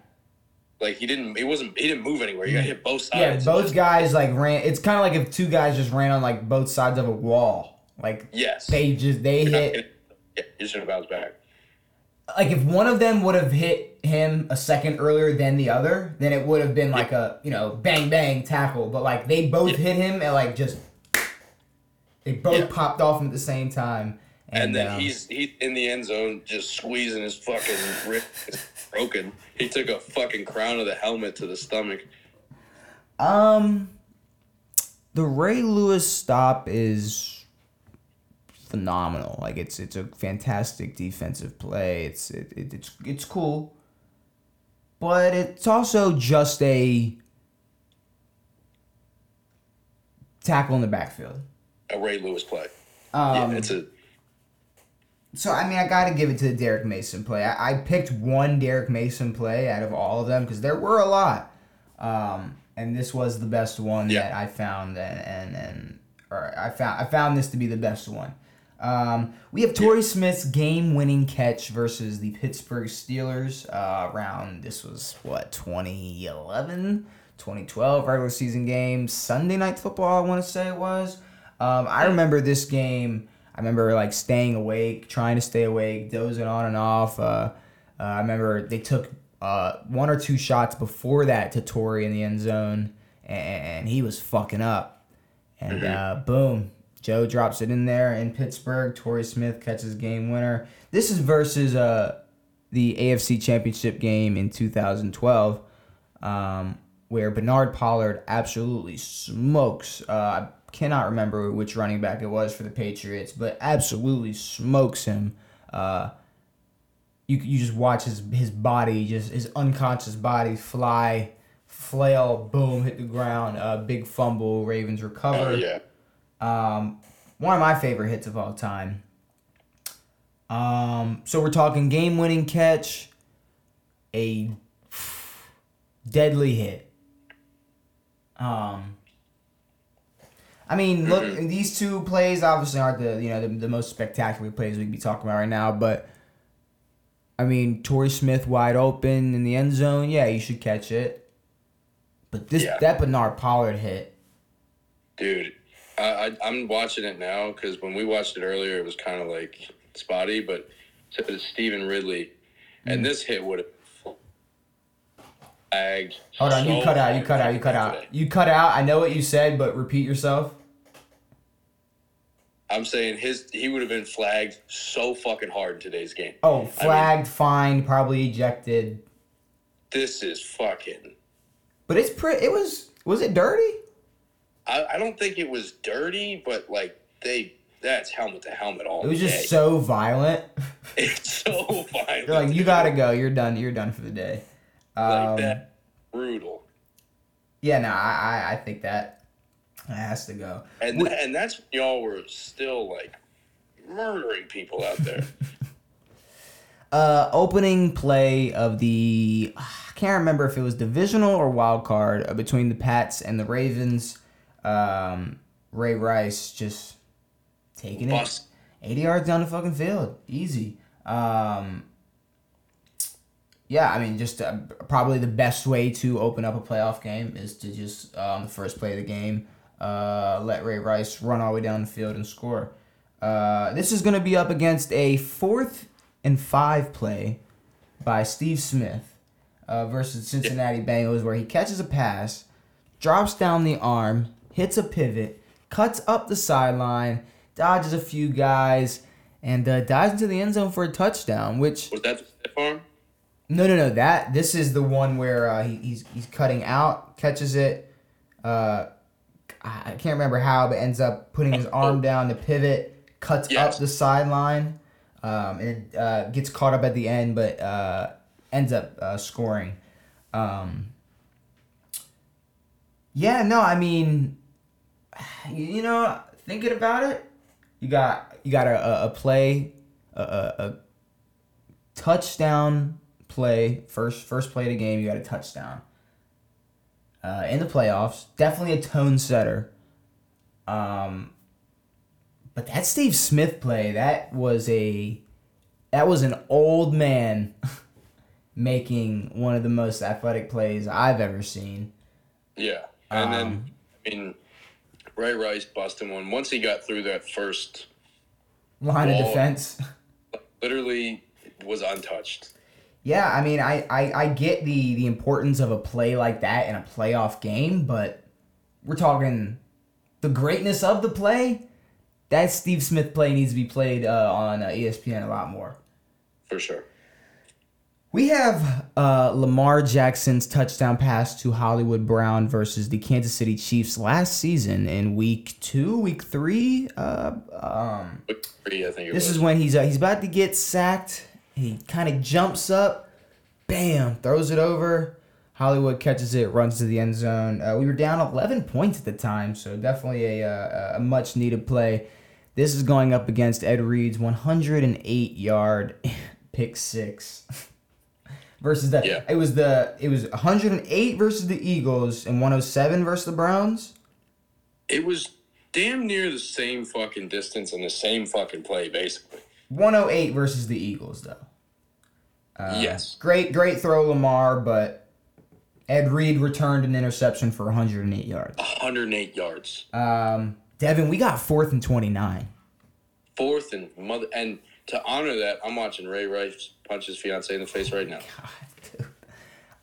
Like he didn't, he wasn't, he didn't move anywhere. You got hit both sides. Yeah, both guys like ran. It's kind of like if two guys just ran on like both sides of a wall. Like Yes. they just they You're hit. gonna- yeah, you're just gonna bounce back. like if one of them would have hit him a second earlier than the other, then it would have been like a you know bang bang tackle. But like they both Yeah. hit him and like just they both Yeah. popped off him at the same time. And, then um, he's he in the end zone, just squeezing his fucking rib broken. He took a fucking crown of the helmet to the stomach. um the Ray Lewis stop is phenomenal. Like it's it's a fantastic defensive play. It's it, it it's it's cool but it's also just a tackle in the backfield. A Ray Lewis play. Um, yeah, it's a. So I mean, I got to give it to the Derrick Mason play. I, I, picked one Derrick Mason play out of all of them because there were a lot, um, and this was the best one yeah. that I found, and and, and or I found I found this to be the best one. Um, we have Torrey Smith's game-winning catch versus the Pittsburgh Steelers. Uh, around this was what 2011, 2012 regular season game, Sunday night football. I want to say it was. Um, I remember this game. I remember like staying awake, trying to stay awake, dozing on and off. Uh, uh, I remember they took uh, one or two shots before that to Torrey in the end zone, and he was fucking up. And uh, boom, Joe drops it in there in Pittsburgh. Torrey Smith catches game winner. This is versus uh, the AFC Championship game in 2012, um, where Bernard Pollard absolutely smokes. Uh, I cannot remember which running back it was for the Patriots, but absolutely smokes him. Uh, you you just watch his his body, just his unconscious body fly, flail, boom, hit the ground. Uh, big fumble. Ravens recover. oh yeah. Um, one of my favorite hits of all time. Um, so we're talking game-winning catch, a deadly hit. Um, I mean, look, these two plays obviously aren't the you know the, the most spectacular plays we could be talking about right now, but I mean, Torrey Smith wide open in the end zone, yeah, you should catch it. But this Yeah. that Bernard Pollard hit, Dude, I, I I'm watching it now because when we watched it earlier, it was kind of like spotty, but so it was Stevan Ridley, and Mm. this hit would have flagged. Hold on, you cut out, you cut out, you cut out. today. You cut out. I know what you said, but repeat yourself. I'm saying his he would have been flagged so fucking hard in today's game. Oh, flagged, fined, probably ejected. This is fucking. But it's pretty. It was. Was it dirty? I, I don't think it was dirty, but like they that's helmet to helmet all It was day. just so violent. it's so violent. They're like, you gotta go. You're done. You're done for the day. like Um, that brutal. Yeah, no, I, I, I think that has to go. And Wh- and that's when y'all were still like murdering people out there. Uh, opening play of the I can't remember if it was divisional or wild card uh, between the Pats and the Ravens. Um, Ray Rice just taking Bust. it 80 yards down the fucking field, easy. Um, yeah, I mean, just uh, probably the best way to open up a playoff game is to just on the first play of the game, uh, let Ray Rice run all the way down the field and score. Uh, this is going to be up against a fourth and five play by Steve Smith uh, versus Cincinnati Bengals, where he catches a pass, drops down the arm, hits a pivot, cuts up the sideline, dodges a few guys, and uh, dives into the end zone for a touchdown. Which Was that the stiff arm? no, no, no. That this is the one where uh, he, he's he's cutting out, catches it. Uh, I I can't remember how, but ends up putting his arm down to pivot, cuts Yes. up the sideline, um, and uh, gets caught up at the end, but uh, ends up uh, scoring. Um, yeah, no, I mean, you, know, thinking about it, you got you got a, a, play, a, a, a touchdown play first first play of the game. You got a touchdown. Uh, in the playoffs, definitely a tone setter. Um, but that Steve Smith play, that was a that was an old man making one of the most athletic plays I've ever seen. Yeah. And Um, then I mean Ray Rice busting one. Once he got through that first Line of defense. literally was untouched. Yeah, I mean, I, I, I get the, the importance of a play like that in a playoff game, but we're talking the greatness of the play. That Steve Smith play needs to be played uh, on uh, ESPN a lot more. For sure. We have uh, Lamar Jackson's touchdown pass to Hollywood Brown versus the Kansas City Chiefs last season in week two, week three. Uh, um, Week Three, I think This was. is when he's uh, he's about to get sacked. He kind of jumps up, bam, throws it over. Hollywood catches it, runs to the end zone. Uh, we were down 11 points at the time, so definitely a, uh, a much needed play. This is going up against Ed Reed's 108 yard pick six. versus the Yeah. it was the it was 108 versus the Eagles and 107 versus the Browns. It was damn near the same fucking distance and the same fucking play, basically. 108 versus the Eagles though. Uh, yes. Great great throw Lamar, but Ed Reed returned an interception for 108 yards. 108 yards. Um, Devin, we got fourth and 29. Fourth and mother. And to honor that, I'm watching Ray Rice punch his fiance in the face right now.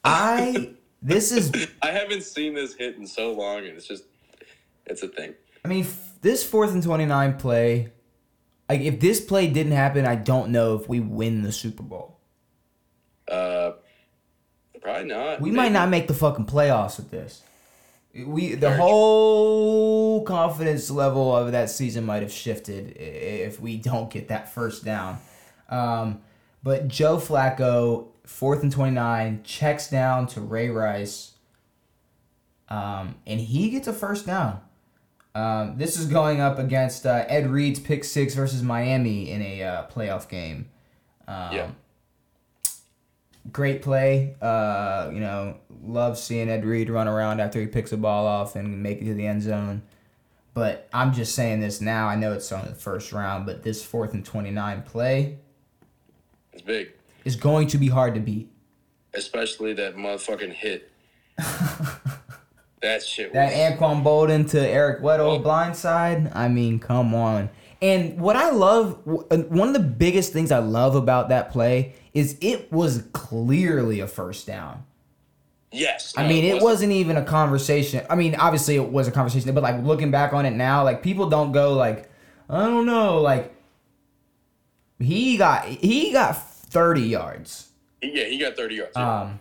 I this is I haven't seen this hit in so long, and it's just, it's a thing. I mean f- this fourth and 29 play like if this play didn't happen, I don't know if we win the Super Bowl. Uh, probably not. We Maybe. might not make the fucking playoffs with this. We the whole confidence level of that season might have shifted if we don't get that first down. Um, but Joe Flacco, fourth and twenty nine, checks down to Ray Rice, um, and he gets a first down. Um, this is going up against uh, Ed Reed's pick six versus Miami in a uh, playoff game. Um, Yeah. Great play. Uh, you know, love seeing Ed Reed run around after he picks a ball off and make it to the end zone. But I'm just saying this now. I know it's only the first round, but this fourth and 29 play It's big. is going to be hard to beat. Especially that motherfucking hit. that shit was. That Anquan Boldin to Eric Weddle Oh. blindside. I mean, come on. And what I love, uh, one of the biggest things I love about that play is it was clearly a first down. yes. I no, mean, it wasn't. wasn't even a conversation. I mean, obviously it was a conversation, but like looking back on it now, like people don't go like, I don't know, like he got he got thirty yards. Yeah, he got 30 yards. yeah. Um,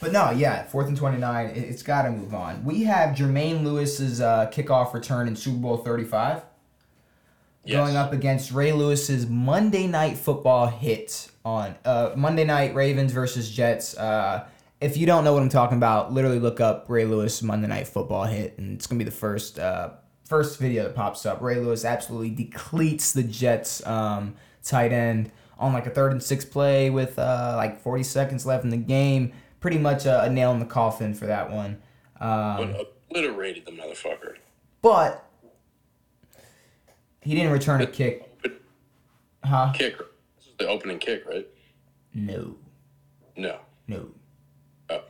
but no, yeah, fourth and twenty nine. It, it's got to move on. We have Jermaine Lewis's uh, kickoff return in Super Bowl thirty five. yes. Going up against Ray Lewis's Monday Night Football hit on uh, Monday Night Ravens versus Jets. Uh, if you don't know what I'm talking about, literally look up Ray Lewis Monday Night Football hit, and it's gonna be the first uh, first video that pops up. Ray Lewis absolutely decleats the Jets um, tight end on like a third and six play with uh, like 40 seconds left in the game. Pretty much a, a nail in the coffin for that one. Um, obliterated the motherfucker. but he didn't return a kick. Huh? kick. The opening kick, right? No. No. No. Oh.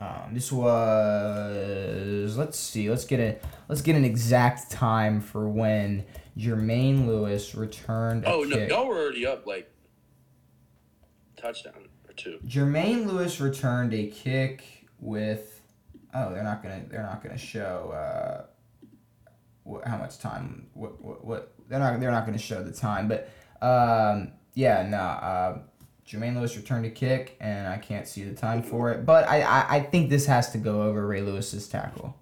Um, this was let's see, let's get a let's get an exact time for when Jermaine Lewis returned a Oh, no. kick. Y'all were already up, like, touchdown or two. Jermaine Lewis returned a kick with oh they're not gonna they're not gonna show uh what, how much time what, what what they're not they're not gonna show the time but um yeah no uh Jermaine Lewis returned a kick and I can't see the time for it but I I, I think this has to go over Ray Lewis's tackle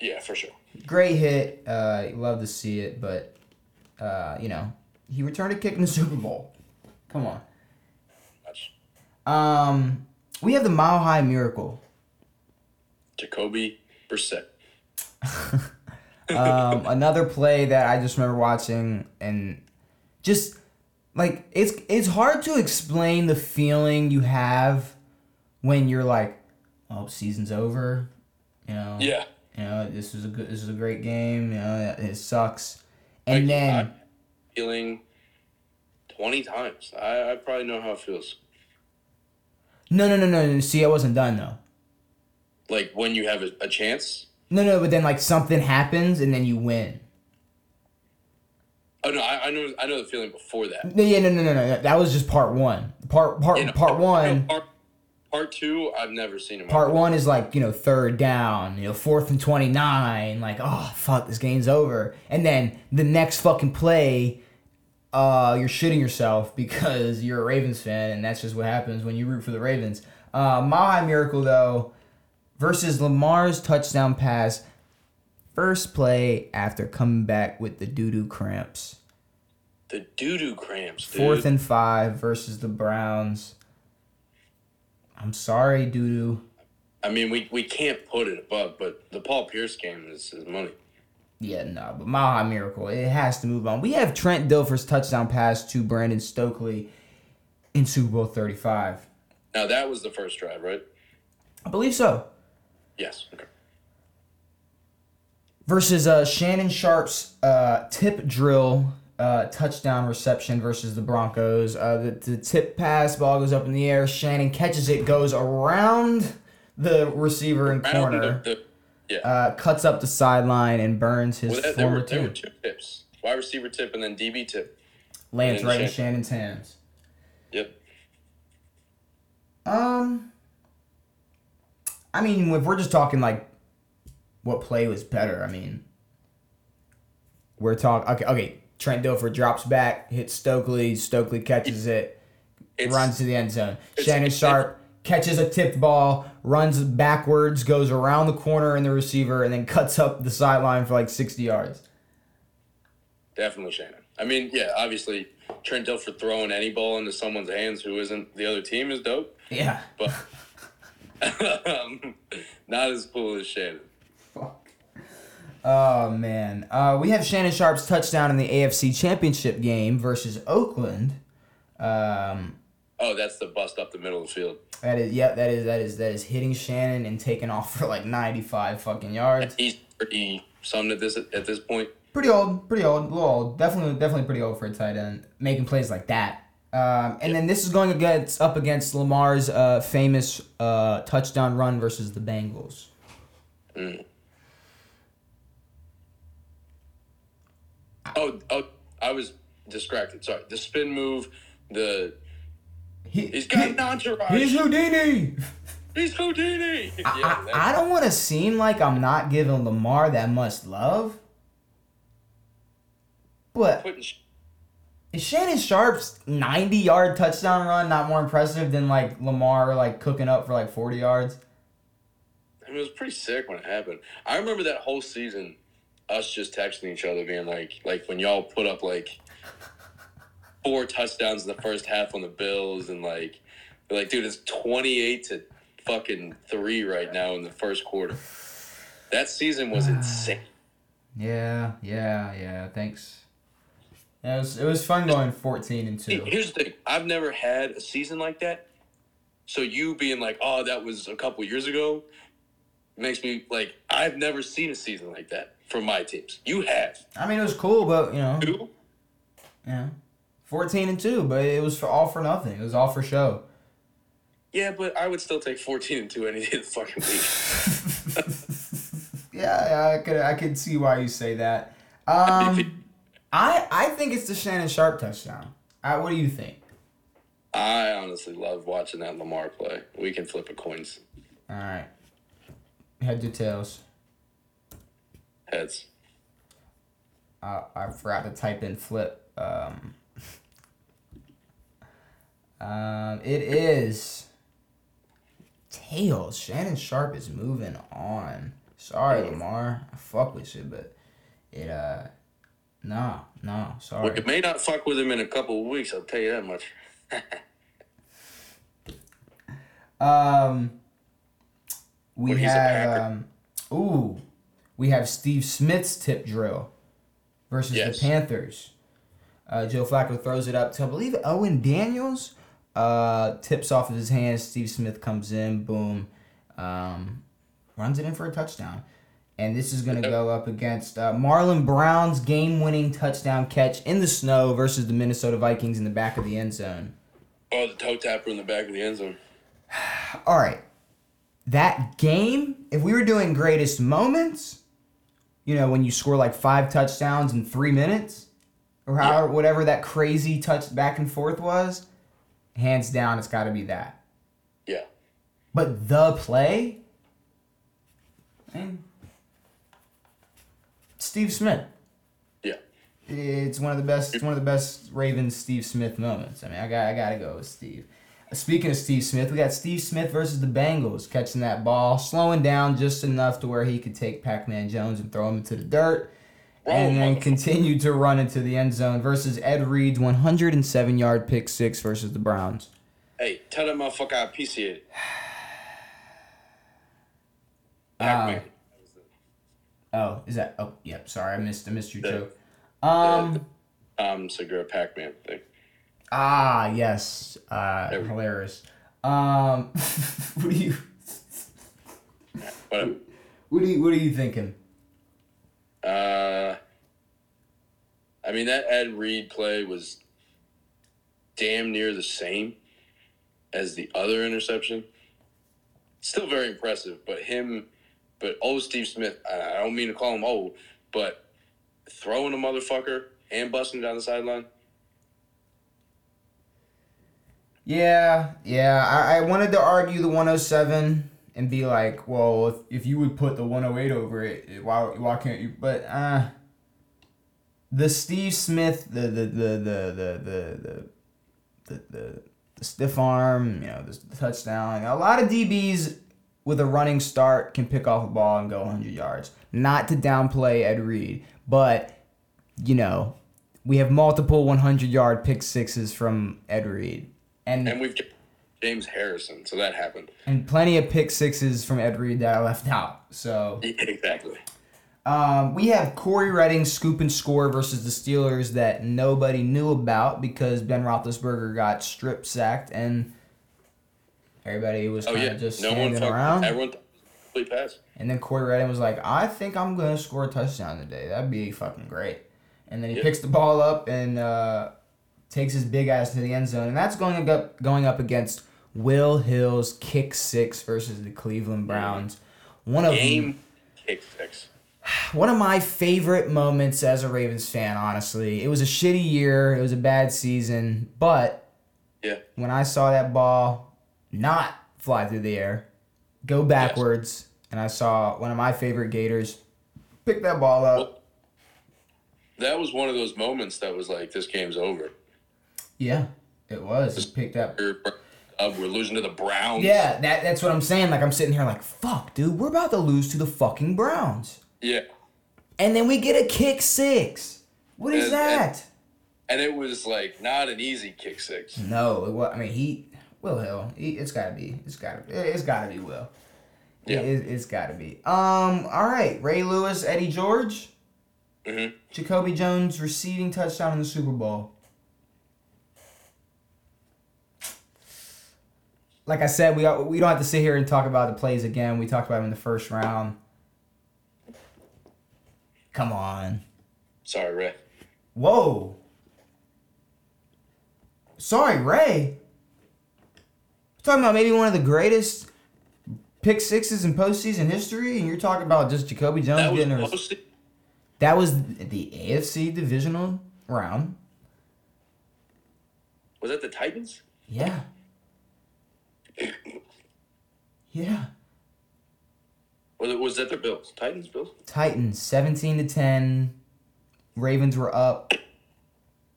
Yeah, for sure. great hit uh love to see it but uh you know he returned a kick in the Super Bowl come on Much. um we have the Mile High Miracle Jacoby Brissett. um, another play that I just remember watching and just like it's it's hard to explain the feeling you have when you're like, oh, season's over, you know. Yeah. You know, this is a good, this is a great game. You know, it sucks, and Like, then I'm feeling 20 times. I, I probably know how it feels. no, no, no, no, no. See, I wasn't done though. Like, when you have a, a chance. No, no, but then like something happens and then you win. Oh, no, I, I know I know the feeling before that. No, yeah, no, no, no, no. That was just part one. Part part You know, part one. Part, part two, I've never seen him. Part one is like, you know, third down, you know, fourth and 29, like, oh, fuck, this game's over. And then the next fucking play, uh, you're shitting yourself because you're a Ravens fan, and that's just what happens when you root for the Ravens. Uh, High Miracle, though, versus Lamar's touchdown pass, first play after coming back with the doo doo cramps. The doo doo cramps, dude. Fourth and five versus the Browns. I'm sorry, doo doo. I mean, we, we can't put it above, but the Paul Pierce game is, is money. Yeah, no, but High Miracle, it has to move on. We have Trent Dilfer's touchdown pass to Brandon Stokley in Super Bowl 35. Now, that was the first drive, right? I believe so. Yes. Okay. Versus uh, Shannon Sharpe's uh, tip drill uh, touchdown reception versus the Broncos. Uh, the, the tip pass, ball goes up in the air. Shannon catches it, goes around the receiver and Around corner, the- the- yeah. uh, cuts up the sideline, and burns his well, there, there, former were, there were two tips wide receiver tip and then DB tip. Lands right in Shannon's hands. Yep. Um, I mean, if we're just talking like what play was better, I mean, we're talking. Okay, okay. Trent Dilfer drops back, hits Stokley. Stokley catches it, It's, runs to the end zone. Shannon Sharpe catches a tipped ball, runs backwards, goes around the corner and the receiver, and then cuts up the sideline for like sixty yards. Definitely Shannon. I mean, yeah, obviously, Trent Dilfer throwing any ball into someone's hands who isn't the other team is dope, Yeah. but um, not as cool as Shannon. Oh man. Uh, we have Shannon Sharpe's touchdown in the AFC Championship game versus Oakland. Um, Oh, that's the bust up the middle of the field. that is yep. That is that is that is hitting Shannon and taking off for like ninety five fucking yards. He's pretty something at this at this point. Pretty old. Pretty old. A little old. Definitely definitely pretty old for a tight end making plays like that. Um, and then this is going against up against Lamar's uh, famous uh, touchdown run versus the Bengals. Mm. Oh, oh, I was distracted. Sorry. The spin move, the He, he's got an entourage. he's Houdini. He's Houdini. Yeah, I, I, I don't want to seem like I'm not giving Lamar that much love. But is Shannon Sharpe's 90 yard touchdown run not more impressive than like Lamar like cooking up for like 40 yards? I mean, it was pretty sick when it happened. I remember that whole season, us just texting each other, being like, like when y'all put up like four touchdowns in the first half on the Bills, and like, like, dude, it's twenty eight to fucking three right now in the first quarter. That season was ah. insane. Yeah, yeah, yeah. Thanks. Yeah, it was it was fun going 14 and 2. Here's the thing: I've never had a season like that. So you being like, "Oh, that was a couple years ago," makes me like, I've never seen a season like that from my teams. You have I mean, it was cool, but you know, two. yeah. 14 and 2, but it was for all for nothing. It was all for show. Yeah, but I would still take 14 and 2 any day of the fucking week. Yeah, yeah, I could I could see why you say that. Um, I I think it's the Shannon Sharpe touchdown. I, what do you think? I honestly love watching that Lamar play. We can flip a coins All right, head to tails. Heads. I I forgot to type in flip. Um, um, it is tails. Shannon Sharpe is moving on. Sorry, Lamar. I fuck with you, but it uh, no, no, sorry. Well, it may not fuck with him in a couple of weeks. I'll tell you that much. Um, we have um, ooh, we have Steve Smith's tip drill versus Yes. the Panthers. Uh, Joe Flacco throws it up to I believe Owen Daniels. Uh, tips off of his hands. Steve Smith comes in, boom, um, runs it in for a touchdown. And this is going to go up against uh, Marlon Brown's game-winning touchdown catch in the snow versus the Minnesota Vikings in the back of the end zone. Oh, the toe tapper in the back of the end zone. all right, that game, if we were doing greatest moments, you know, when you score like five touchdowns in three minutes, or however, whatever that crazy touch back and forth was, hands down, it's got to be that. Yeah. But the play, Steve Smith. Yeah. It's one of the best. It's one of the best Ravens Steve Smith moments. I mean, I got I got to go with Steve. Speaking of Steve Smith, we got Steve Smith versus the Bengals catching that ball, slowing down just enough to where he could take Pac-Man Jones and throw him into the dirt, and then continue to run into the end zone versus Ed Reed's 107-yard pick six versus the Browns. Hey, tell that motherfucker I appreciate it. Pac-Man. Oh, is that? Oh, yep. Sorry, I missed. I missed your The- joke. Um. Tom Segura Pac-Man thing. Ah, yes. Uh, hilarious. Um. what do you? But What do you? What are you thinking? uh, I mean that Ed Reed play was damn near the same as the other interception. Still very impressive, but him, but old Steve Smith. I I don't mean to call him old, but throwing a motherfucker and busting down the sideline. Yeah, yeah. I, I wanted to argue the 107 and be like, well, if, if you would put the 108 over it, why why can't you? But uh, the Steve Smith, the the the the the the the the, the, the stiff arm, you know, the, the touchdown. A lot of DBs with a running start can pick off a ball and go 100 yards. Not to downplay Ed Reed, but you know, we have multiple 100 yard pick sixes from Ed Reed. And And we've got James Harrison, so that happened. and plenty of pick sixes from Ed Reed that I left out. So Yeah, exactly. um, we have Cory Redding scoop and score versus the Steelers that nobody knew about because Ben Roethlisberger got strip sacked and everybody was Oh kind of yeah, just no standing around. everyone thought it was a complete pass. And then Cory Redding was like, I think I'm gonna score a touchdown today. That'd be fucking great. And then he Yeah. picks the ball up and uh, takes his big ass to the end zone, and that's going up going up against Will Hill's kick six versus the Cleveland mm. Browns. One of Game kick six. one of my favorite moments as a Ravens fan. Honestly, it was a shitty year. It was a bad season, but Yeah. when I saw that ball not fly through the air, go backwards, and I saw one of my favorite Gators pick that ball up. Well, that was one of those moments that was like, this game's over. Yeah, it was. He picked up. We're, uh, we're losing to the Browns. Yeah, that, that's what I'm saying. Like I'm sitting here like, fuck, dude, we're about to lose to the fucking Browns, Yeah. and then we get a kick six. What is And- that? And it was like not an easy kick six. No, it wa- I mean he Will Hill. He, it's gotta be. It's gotta. It's gotta be Will. Yeah. It, it's gotta be. Um. All right. Ray Lewis, Eddie George, hmm Jacoby Jones receiving touchdown in the Super Bowl. Like I said, we we don't have to sit here and talk about the plays again. We talked about them in the first round. Come on. Sorry, Ray. Whoa. Sorry, Ray. talking about maybe one of the greatest pick sixes in postseason history, and you're talking about just Jacoby Jones That was getting a. posted. That was the AFC divisional round. Was that the Titans? Yeah. Yeah. Was it was that the Bills? Titans, Bills. Titans 17 to 10. Ravens were up.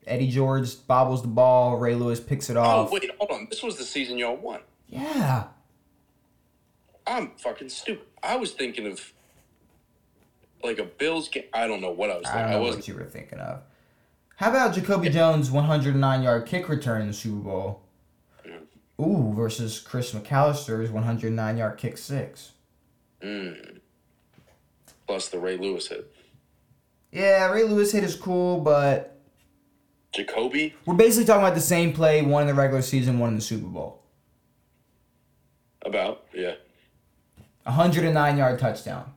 Eddie George bobbles the ball. Ray Lewis picks it oh, off. Oh wait, hold on. This was the season y'all won. Yeah. I'm fucking stupid. I was thinking of like a Bills game. I don't know what I was I don't I, know wasn't. what you were thinking of. How about Jacoby Jones' 109 yard kick return in the Super Bowl? Ooh, versus Chris McAlister's 109 yard kick six. Mm. Plus the Ray Lewis hit. Yeah, Ray Lewis hit is cool, but Jacoby. we're basically talking about the same play, one in the regular season, one in the Super Bowl. About yeah, 109 yard touchdown.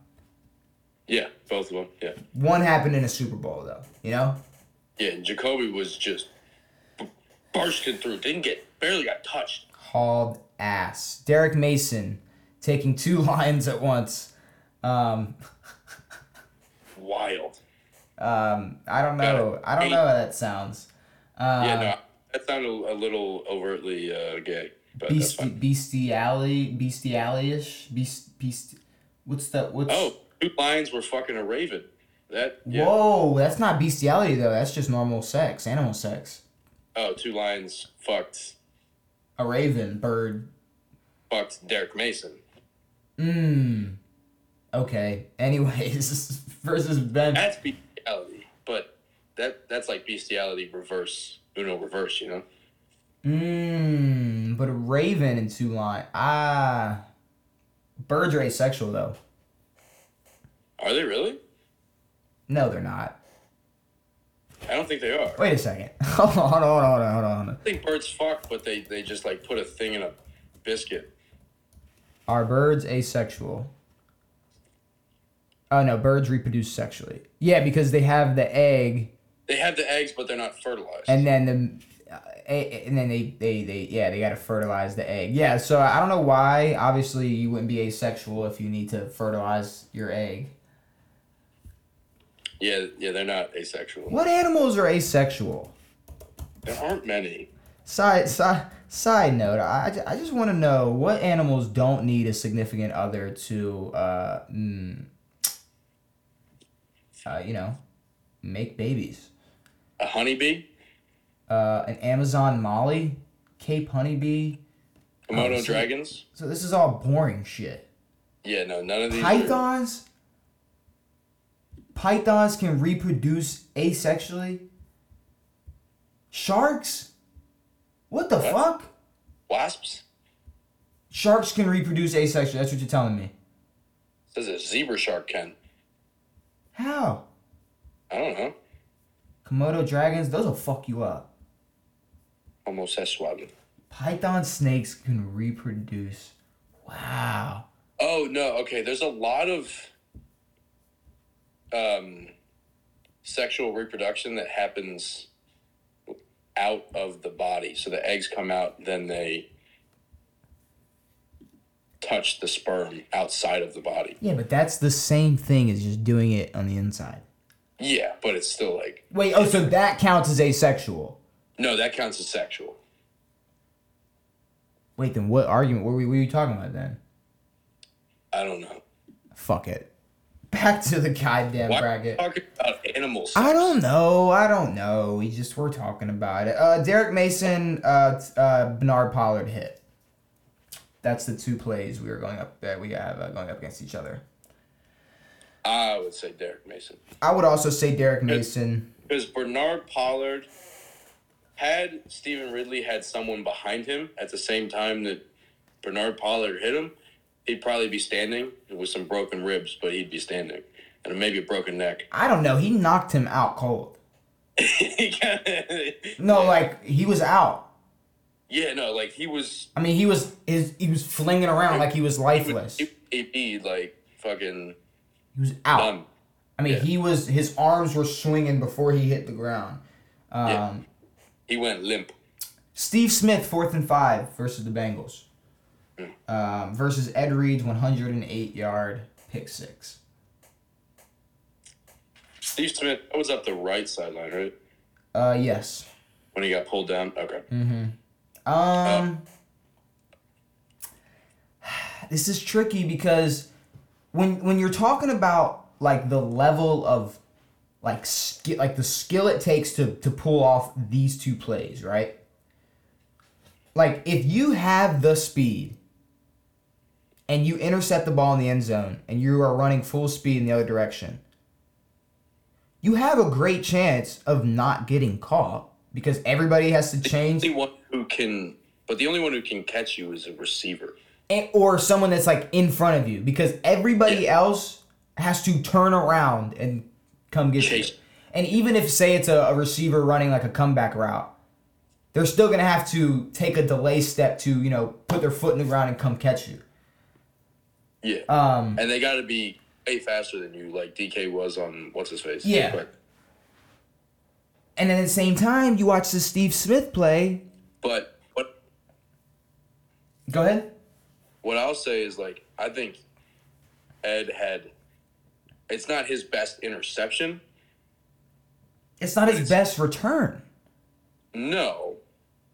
yeah, both of them. Yeah, One happened in a Super Bowl, though. You know? yeah. And Jacoby was just bursting through. Didn't get barely got touched. Hauled ass. Derrick Mason taking two lions at once. Um, Wild. um, I don't know. I don't know how that sounds. Uh, yeah, no, that sounded a little overtly uh, gay, but that's Beast, fine. bestiality, bestiality-ish, beast, beast. What's that? What's? Oh, two lions were fucking a raven. That yeah. Whoa, that's not bestiality though. That's just normal sex, animal sex. Oh, two lions fucked A raven, bird. fucked Derrick Mason. Mmm. Okay. Anyways, versus Ben. That's bestiality, but that that's like bestiality reverse, Uno reverse, you know. Mmm. But a raven and two line. Ah. Birds are asexual though. Are they really? No, they're not. I don't think they are. Wait a second. Hold on, hold on, hold on, hold on. I think birds fuck, but they, they just like put a thing in a biscuit. Are birds asexual? Oh no, birds reproduce sexually. Yeah, because they have the egg, They have the eggs, but they're not fertilized. and then the, uh, and then they, they they yeah they gotta fertilize the egg. Yeah, so I don't know why. Obviously, you wouldn't be asexual if you need to fertilize your egg. Yeah, yeah, they're not asexual. What animals are asexual? There aren't many. Side side side note, I, I just want to know what animals don't need a significant other to uh, mm, uh you know make babies. A honeybee, Uh, an Amazon molly, Cape honeybee. Komodo Oh, so- dragons. So this is all boring shit. Yeah, no, none of these. are- Pythons. Can reproduce asexually. Sharks. What the What? fuck? Wasps. Sharks can reproduce asexually. That's what you're telling me. Says a zebra shark can. How? I don't know. Komodo dragons, those will fuck you up. Homosexual. Python snakes can reproduce. Wow. Oh no, okay. There's a lot of um, sexual reproduction that happens out of the body. So the eggs come out, then they touch the sperm outside of the body. Yeah, but that's the same thing as just doing it on the inside. Yeah, but it's still like Wait, oh, so that counts as asexual. no, that counts as sexual. Wait, then what argument? Were, we, what were you talking about then? I don't know. Fuck it. Back to the goddamn Why bracket. talking about animals? I don't know. I don't know. We just were talking about it. Uh, Derrick Mason, uh, uh, Bernard Pollard hit. That's the two plays we were going up that we have uh, going up against each other. I would say Derrick Mason. I would also say Derrick Mason. Because Bernard Pollard had Stevan Ridley had someone behind him at the same time that Bernard Pollard hit him, he'd probably be standing with some broken ribs, but he'd be standing. And maybe a broken neck. I don't know. He knocked him out cold. No, like he was out. Yeah, no, like he was I mean, he was his he was flinging around like he was lifeless. he be like fucking He was out. done. I mean, Yeah. he was his arms were swinging before he hit the ground. Um, Yeah. He went limp. Steve Smith, fourth and five versus the Bengals. Um, versus Ed Reed's 108 yard pick six. Steve Smith that was up the right sideline, right? Uh, yes. When he got pulled down. Okay. Um, this is tricky because when when you're talking about like the level of like sk- like the skill it takes to to pull off these two plays, right? Like if you have the speed and you intercept the ball in the end zone and you are running full speed in the other direction, you have a great chance of not getting caught because everybody has to change The only one who can but the only one who can catch you is a receiver. and, or someone that's like in front of you because everybody Yeah. else has to turn around and come get Chase. you. And even if say it's a, a receiver running like a comeback route, they're still gonna have to take a delay step to you know put their foot in the ground and come catch you. Yeah. Um, And they got to be way faster than you, like DK was on what's his face. Yeah. But, and then at the same time, you watch the Steve Smith play. but what Go ahead. what I'll say is like I think Ed had. It's not his best interception. It's not his It's- best return. No,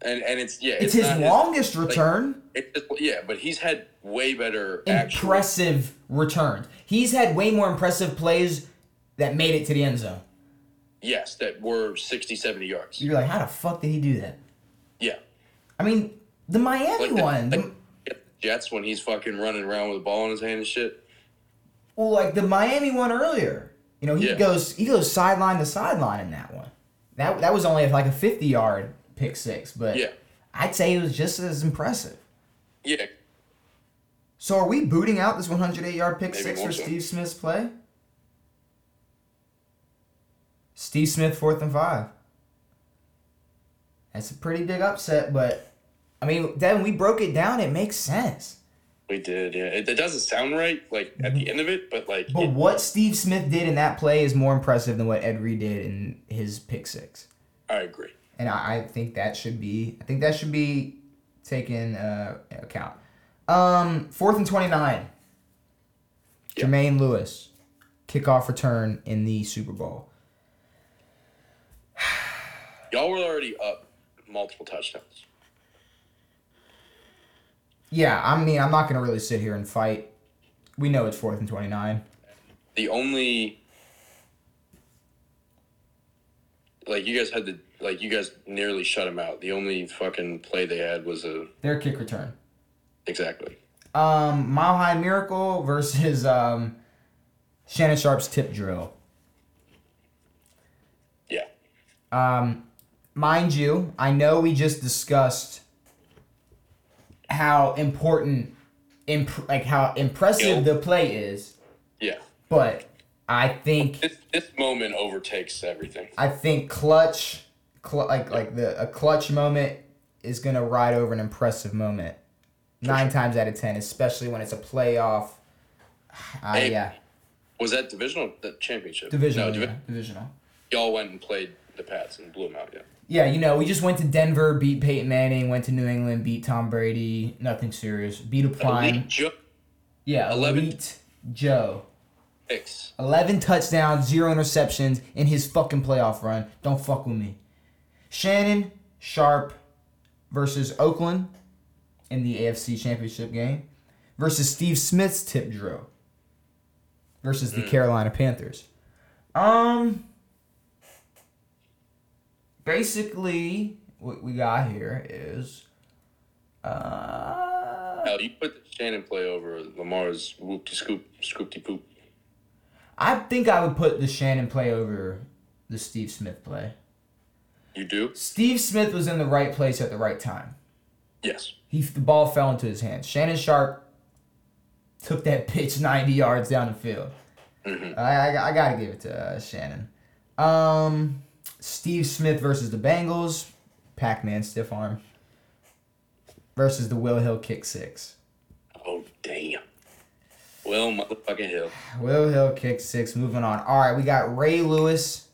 and and it's yeah. It's, his not longest return. it's just- yeah, but he's had way better actual. impressive returns. He's had way more impressive plays that made it to the end zone. Yes, that were 60, 70 yards. You're like, how the fuck did he do that? Yeah. I mean, the Miami Like the- one, the, like Jets when he's fucking running around with a ball in his hand and shit. well, like the Miami one earlier. You know, he Yeah. goes he goes sideline to sideline in that one. That that was only like a 50 yard pick six, but Yeah. I'd say it was just as impressive. Yeah. So are we booting out this 108 yard pick Maybe six for so. Steve Smith's play? Steve Smith fourth and five. That's a pretty big upset, but I mean, Devan, we broke it down. It makes sense. We did, yeah. It, it doesn't sound right, like at the mm-hmm. end of it, but like, But it- what Steve Smith did in that play is more impressive than what Ed Reed did in his pick six. I agree. And I, I think that should be I think that should be taken uh, account. Um, fourth and twenty nine. Yeah. Jermaine Lewis, kickoff return in the Super Bowl. Y'all were already up multiple touchdowns. Yeah, I mean I'm not gonna really sit here and fight. We know it's fourth and twenty nine. The only, like, you guys had the, like, you guys nearly shut him out. The only fucking play they had was a, Their kick return. exactly. Um, Mile High Miracle versus um, Shannon Sharpe's tip drill. Yeah. Um, mind you, I know we just discussed how important, imp- like how impressive the play is, Yeah. but I think This, this moment overtakes everything. I think clutch, cl- like like the a clutch moment is gonna ride over an impressive moment, nine times out of ten, especially when it's a playoff. Uh, Hey, yeah, Was that divisional? The championship? divisional, No, yeah, divisional. y'all went and played the Pats and blew them out, yeah. Yeah, you know, we just went to Denver, beat Peyton Manning, went to New England, beat Tom Brady. Nothing serious. Beat a prime. Elite Joe Yeah, 11 elite Joe. picks. 11 touchdowns, zero interceptions in his fucking playoff run. Don't fuck with me. Shannon Sharpe versus Oakland in the AFC Championship game versus Steve Smith's tip drill versus the Carolina Panthers. Um basically what we got here is uh Hell, you put the Shannon play over Lamar's whoop scoop scoopty poop. I think I would put the Shannon play over the Steve Smith play. You do? Steve Smith was in the right place at the right time. Yes. He the ball fell into his hands. Shannon Sharpe took that pitch 90 yards down the field. Mhm. I, I, I gotta give it to uh, Shannon. Um, Steve Smith versus the Bengals. Pac-Man stiff arm. Versus the Will Hill kick six. Oh damn. Well, motherfucking Hill. Will Hill kick six. Moving on. All right, we got Ray Lewis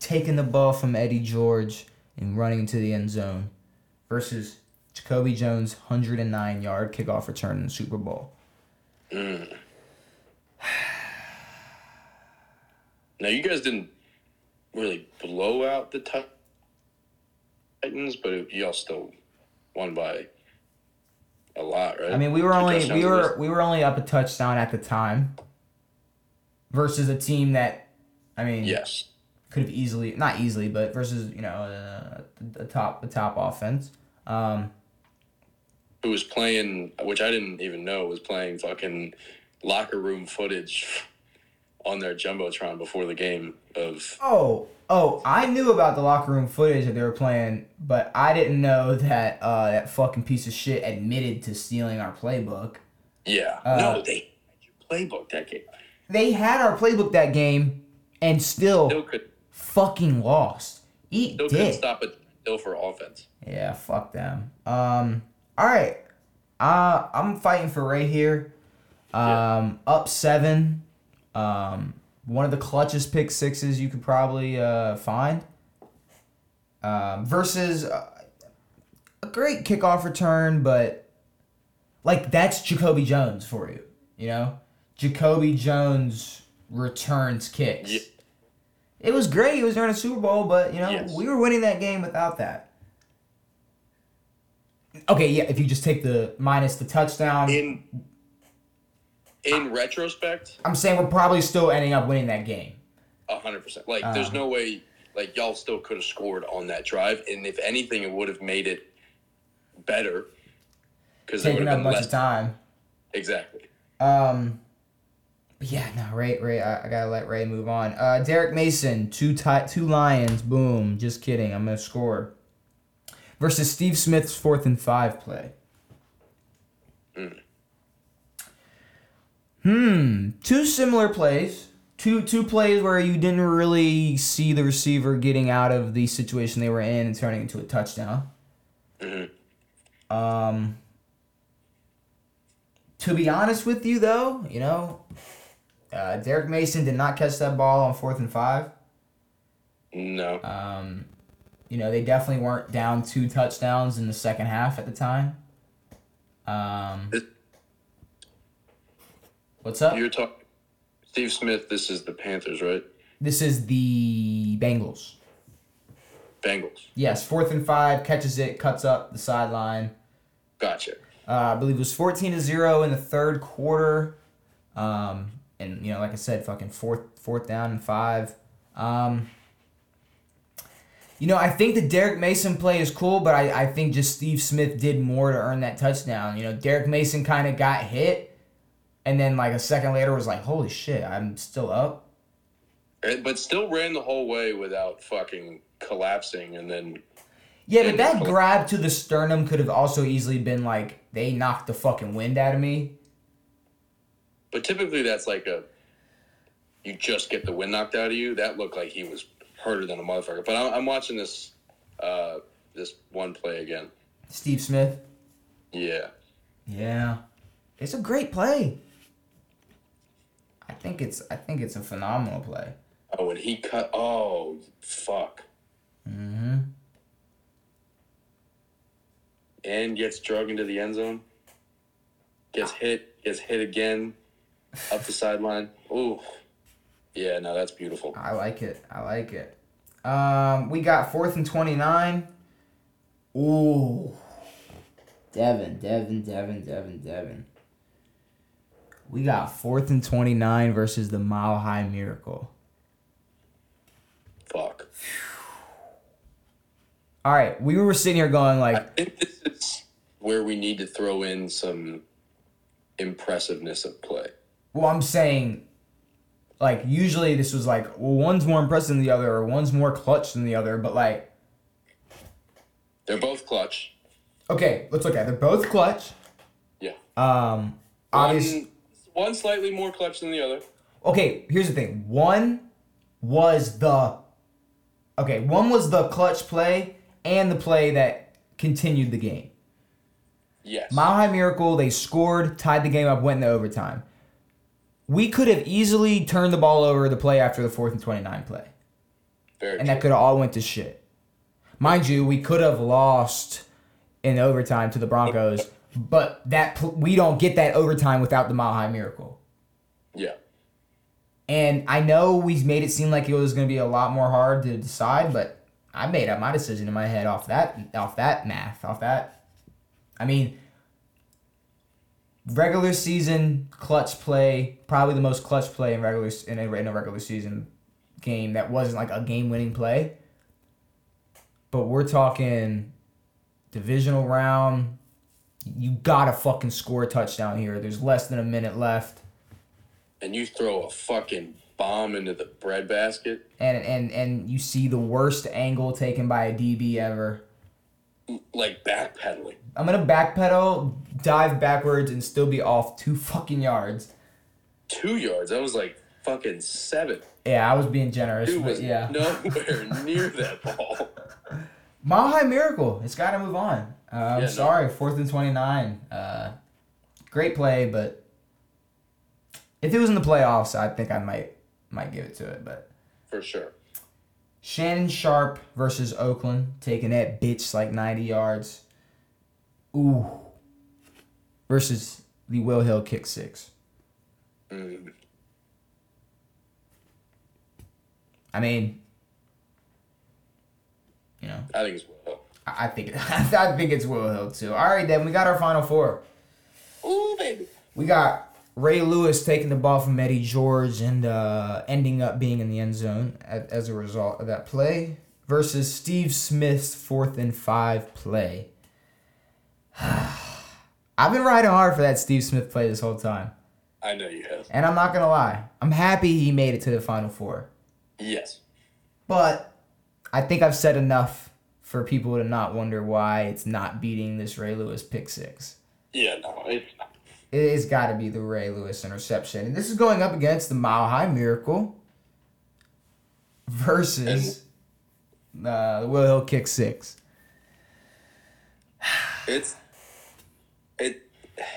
taking the ball from Eddie George and running into the end zone versus Jacoby Jones' 109 yard kickoff return in the Super Bowl. Mm. Now you guys didn't really blow out the Ti- Titans, but it, y'all still won by a lot, right? I mean, we were Two only we were we were only up a touchdown at the time versus a team that I mean yes. Could have easily not easily but versus you know uh, the top the top offense. Um, Who was playing, which I didn't even know was playing fucking locker room footage on their jumbotron before the game of Oh, oh, I knew about the locker room footage that they were playing, but I didn't know that uh, that fucking piece of shit admitted to stealing our playbook. yeah. Uh, no, they had your playbook that game. They had our playbook that game and still Still could fucking lost. Eat still dick. stop it still for offense. Yeah, fuck them. Um, all right. Uh, I'm fighting for Ray here. Um, up seven. Um, one of the clutchest pick sixes you could probably uh, find. Um, versus uh, a great kickoff return, but like that's Jacoby Jones for you. You know, Jacoby Jones returns kicks. Yeah. It was great. He was during a Super Bowl, but you know Yes. we were winning that game without that. Okay, yeah. If you just take the minus the touchdown, In in retrospect, I'm saying we're probably still ending up winning that game. A hundred percent. Like, there's Uh. no way. Like, y'all still could have scored on that drive, and if anything, it would have made it better because it Taking have up bunch less. of time. Exactly. Um, but yeah, no, Ray, Ray, I, I gotta let Ray move on. Uh, Derrick Mason, two ti- two Lions, boom. Just kidding, I'm gonna score. Versus Steve Smith's fourth and five play. Mm. Hmm, two similar plays. two two plays where you didn't really see the receiver getting out of the situation they were in and turning into a touchdown. Mm-hmm. Um, to be honest with you, though, you know, uh, Derrick Mason did not catch that ball on fourth and five. No. Um, you know, they definitely weren't down two touchdowns in the second half at the time. Um, This- what's up? You're talking. Steve Smith. This is the Panthers, right? This is the Bengals. Bengals. Yes, fourth and five, catches it, cuts up the sideline. Gotcha. Uh, I believe it was 14 to 0 in the third quarter. Um, and, you know, like I said, fucking fourth, fourth down and five. Um, you know, I think the Derrick Mason play is cool, but I, I think just Steve Smith did more to earn that touchdown. You know, Derrick Mason kind of got hit, and then, like, a second later was like, holy shit, I'm still up. And- But still ran the whole way without fucking collapsing, and then Yeah, but that grab to the sternum could have also easily been like, they knocked the fucking wind out of me. But typically, that's like a you just get the wind knocked out of you. That looked like he was harder than a motherfucker. But I'm, I'm watching this uh, this one play again. Steve Smith. Yeah, Yeah, it's a great play. I think it's I think it's a phenomenal play. Oh, and he cut. Oh, fuck. Mm-hmm. And gets drug into the end zone. Gets hit. Gets hit again. Up the sideline. Ooh. Yeah, no, that's beautiful. I like it. I like it. Um, we got fourth and twenty nine. Ooh. Devan, Devan, Devan, Devan, Devan. We got fourth and twenty nine versus the Mile High Miracle. Fuck. All right, we were sitting here going like. I think this is where we need to throw in some impressiveness of play. Well, I'm saying, like usually this was like, well, one's more impressive than the other, or one's more clutch than the other, but like, They're both clutch. okay, let's look at it. They're both clutch. Yeah. Um, obviously. One, one slightly more clutch than the other. okay, here's the thing. One was the okay, one was the clutch play and the play that continued the game. Yes. Mile High Miracle, they scored, tied the game up, went into overtime. We could have easily turned the ball over the play after the fourth and twenty nine play. Very And true. that could have all went to shit. Mind you, we could have lost in overtime to the Broncos, but that pl- we don't get that overtime without the Mile High Miracle. yeah. And I know we've made it seem like it was going to be a lot more hard to decide, but I made up my decision in my head off that off that math, off that. I mean, regular season clutch play, probably the most clutch play in regular in a, in a regular season game that wasn't like a game winning play. But we're talking divisional round. You gotta fucking score a touchdown here. There's less than a minute left. And you throw a fucking bomb into the bread basket, and and and you see the worst angle taken by a DB ever. Like backpedaling. I'm gonna backpedal, dive backwards, and still be off two fucking yards. Two yards. That was like fucking seven. Yeah, I was being generous, Dude was yeah. nowhere near that ball. Mile High Miracle. It's got to move on. Uh, I'm Yeah, no. sorry, fourth and twenty nine. Uh, great play, but if it was in the playoffs, I think I might might give it to it. But For sure. Shannon Sharpe versus Oakland, taking that bitch like 90 yards. Ooh. Versus the Will Hill kick six. Mm. I mean, you know, I think it's well. I I think I think it's Will Hill too. All right, then we got our final four. Ooh, baby. We got Ray Lewis taking the ball from Eddie George and uh, ending up being in the end zone as, as a result of that play versus Steve Smith's fourth and five play. I've been riding hard for that Steve Smith play this whole time. I know you have. And I'm not going to lie, I'm happy he made it to the final four. Yes. But I think I've said enough for people to not wonder why it's not beating this Ray Lewis pick six. Yeah, no, it's not. It has got to be the Ray Lewis interception. And this is going up against the Mile High Miracle versus uh, the Will Hill kick six. It's it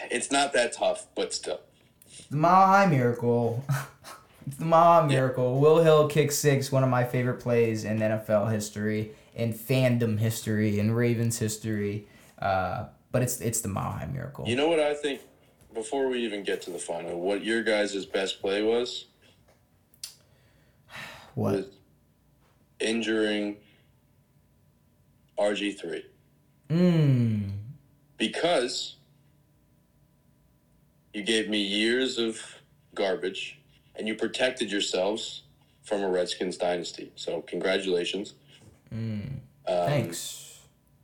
it's not that tough, but still. The Mile High Miracle. it's the Mile High Miracle. Will Hill kick six, one of my favorite plays in NFL history, in fandom history, in Ravens history. Uh, but it's it's the Mile High Miracle. You know what I think? Before we even get to the final, what your guys' best play was? what? Was injuring RG three Mmm. because you gave me years of garbage and you protected yourselves from a Redskins dynasty. So congratulations. Mm. Um, Thanks.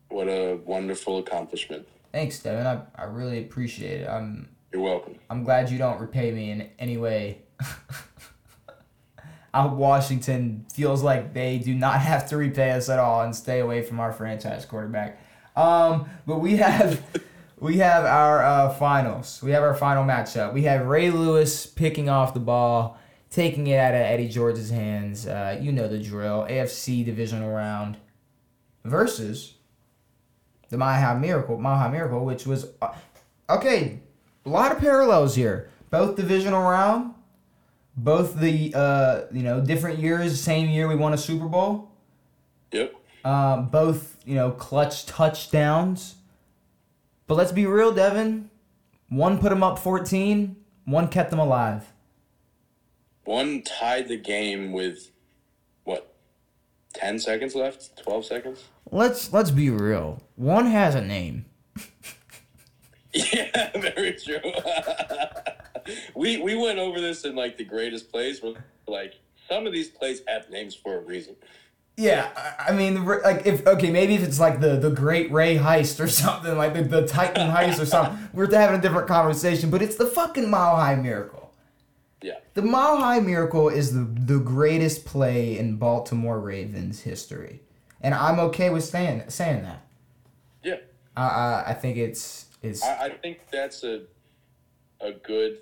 What a wonderful accomplishment. Thanks, Devan. I, I really appreciate it. I'm You're welcome. I'm glad you don't repay me in any way. Out Washington feels like they do not have to repay us at all and stay away from our franchise quarterback. Um, but we have we have our uh, finals. We have our final matchup. We have Ray Lewis picking off the ball, taking it out of Eddie George's hands. Uh, you know the drill. AFC divisional round versus the Mile Miracle. Mile Miracle, which was uh, okay. A lot of parallels here. Both divisional round, both the uh, you know different years. Same year we won a Super Bowl. Yep. Um, both you know clutch touchdowns. But let's be real, Devan. One put them up 14. One kept them alive. One tied the game with what? 10 seconds left? 12 seconds? Let's let's be real. One has a name. Yeah, very true. we we went over this in like the greatest plays. We're like some of these plays have names for a reason. Yeah, I- mean, like if okay, maybe if it's like the the Great Ray heist or something, like the, the Titan heist or something, we're having a different conversation. But it's the fucking Mile High Miracle. Yeah. The Mile High Miracle is the the greatest play in Baltimore Ravens history, and I'm okay with saying saying that. Yeah. I I, I think it's it's I, I think that's a a good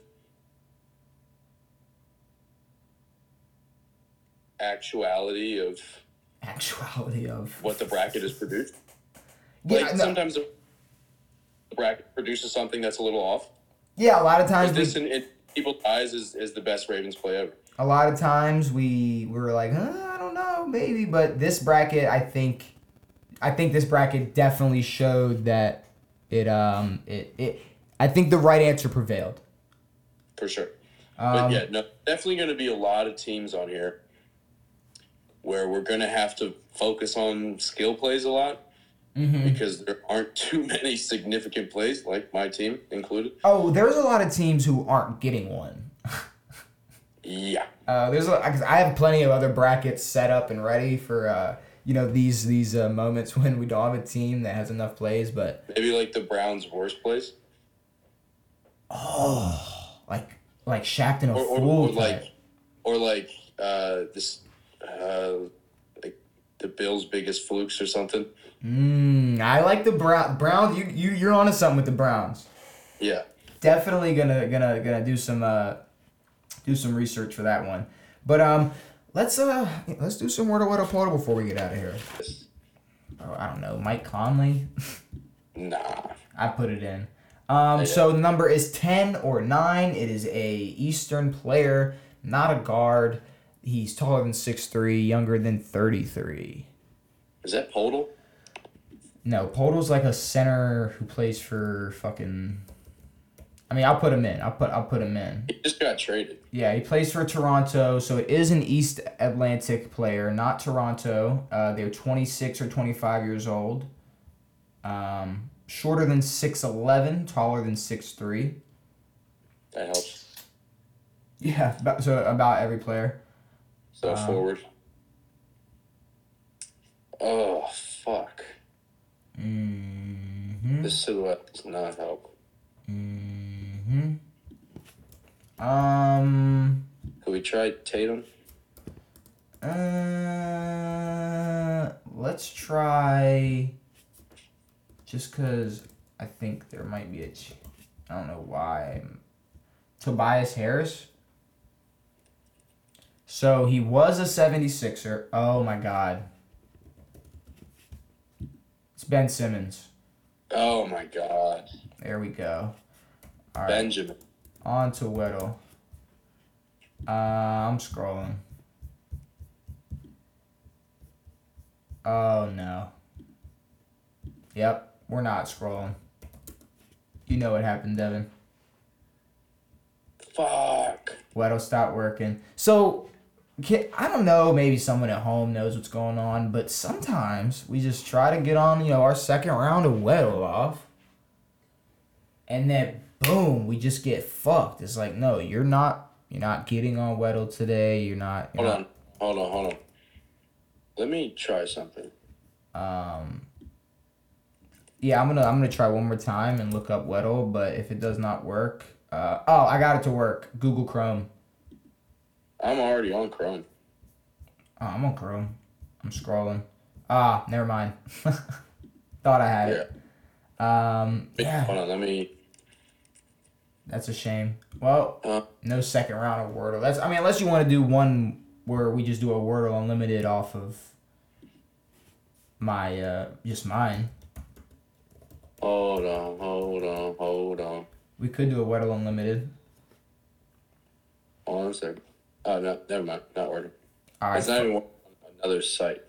actuality of actuality of what the bracket has produced. yeah Like no, sometimes the bracket produces something that's a little off. yeah. A lot of times we this in, in people's eyes is, is the best Ravens play ever. a lot of times we we were like, huh, I don't know, maybe, but this bracket, I think, I think this bracket definitely showed that it um it it. I think the right answer prevailed. For sure. Um, But yeah, no, definitely going to be a lot of teams on here where we're going to have to focus on skill plays a lot mhm. because there aren't too many significant plays, like my team included. Oh, there's a lot of teams who aren't getting one. Yeah, Uh, there's a, 'cause I have plenty of other brackets set up and ready for uh, you know these these uh, moments when we don't have a team that has enough plays, but maybe like the Browns' worst plays, oh, like like Shaqtin' a or, or, fool or type. like, or like uh, this, uh, like the Bills' biggest flukes or something. Mm, I like the Brown Browns. You you you're onto something with the Browns. Yeah, Definitely gonna gonna gonna do some uh do some research for that one. But um let's uh let's do some word of what a portal before we get out of here. Oh, I don't know, Mike Conley. nah, I put it in. Um so the number is 10 or 9. It is a Eastern player, not a guard. He's taller than 6'3, younger than 33. is that Poeltl? No, Poeltl's like a center who plays for fucking. I mean, I'll put him in. I'll put I'll put him in. He just got traded. Yeah, he plays for Toronto, so it is an East Atlantic player, not Toronto. Uh, they're 26 or 25 years old. Um, shorter than 6'11, taller than 6'3. That helps. Yeah, about, so about every player. So Um, forward. Oh fuck! Mm-hmm. This silhouette does not help. Mm-hmm. Um. Could we try Tatum? Uh, let's try. Just cause I think there might be a. Ch- I don't know why. Tobias Harris. So he was a 76er. Oh my god. It's Ben Simmons. Oh my God, There we go. All right. Benjamin. On to Weddle. Uh, I'm scrolling. Oh no. Yep, we're not scrolling. You know what happened, Devan. Fuck. Weddle stopped working. So, I don't know, maybe someone at home knows what's going on, but sometimes we just try to get on, you know, our second round of Weddle off. And then, boom, we just get fucked. It's like, no, you're not, you're not getting on Weddle today. You're not, you're Hold on. Hold on. Hold on. Let me try something. um, yeah, I'm gonna, I'm gonna try one more time and look up Weddle, but if it does not work, uh, oh, I got it to work. Google Chrome. I'm already on Chrome. Oh, I'm on Chrome. I'm scrolling. Ah, never mind. Thought I had it. Um, yeah, Hold on. Let me. That's a shame. Well, Uh, no second round of Wordle. That's I mean, unless you want to do one where we just do a Wordle Unlimited off of my uh just mine. hold on. Hold on. Hold on. We could do a Wordle Unlimited. Hold on a second. Oh no. Never mind. Not Wordle. All right. It's not even on another site.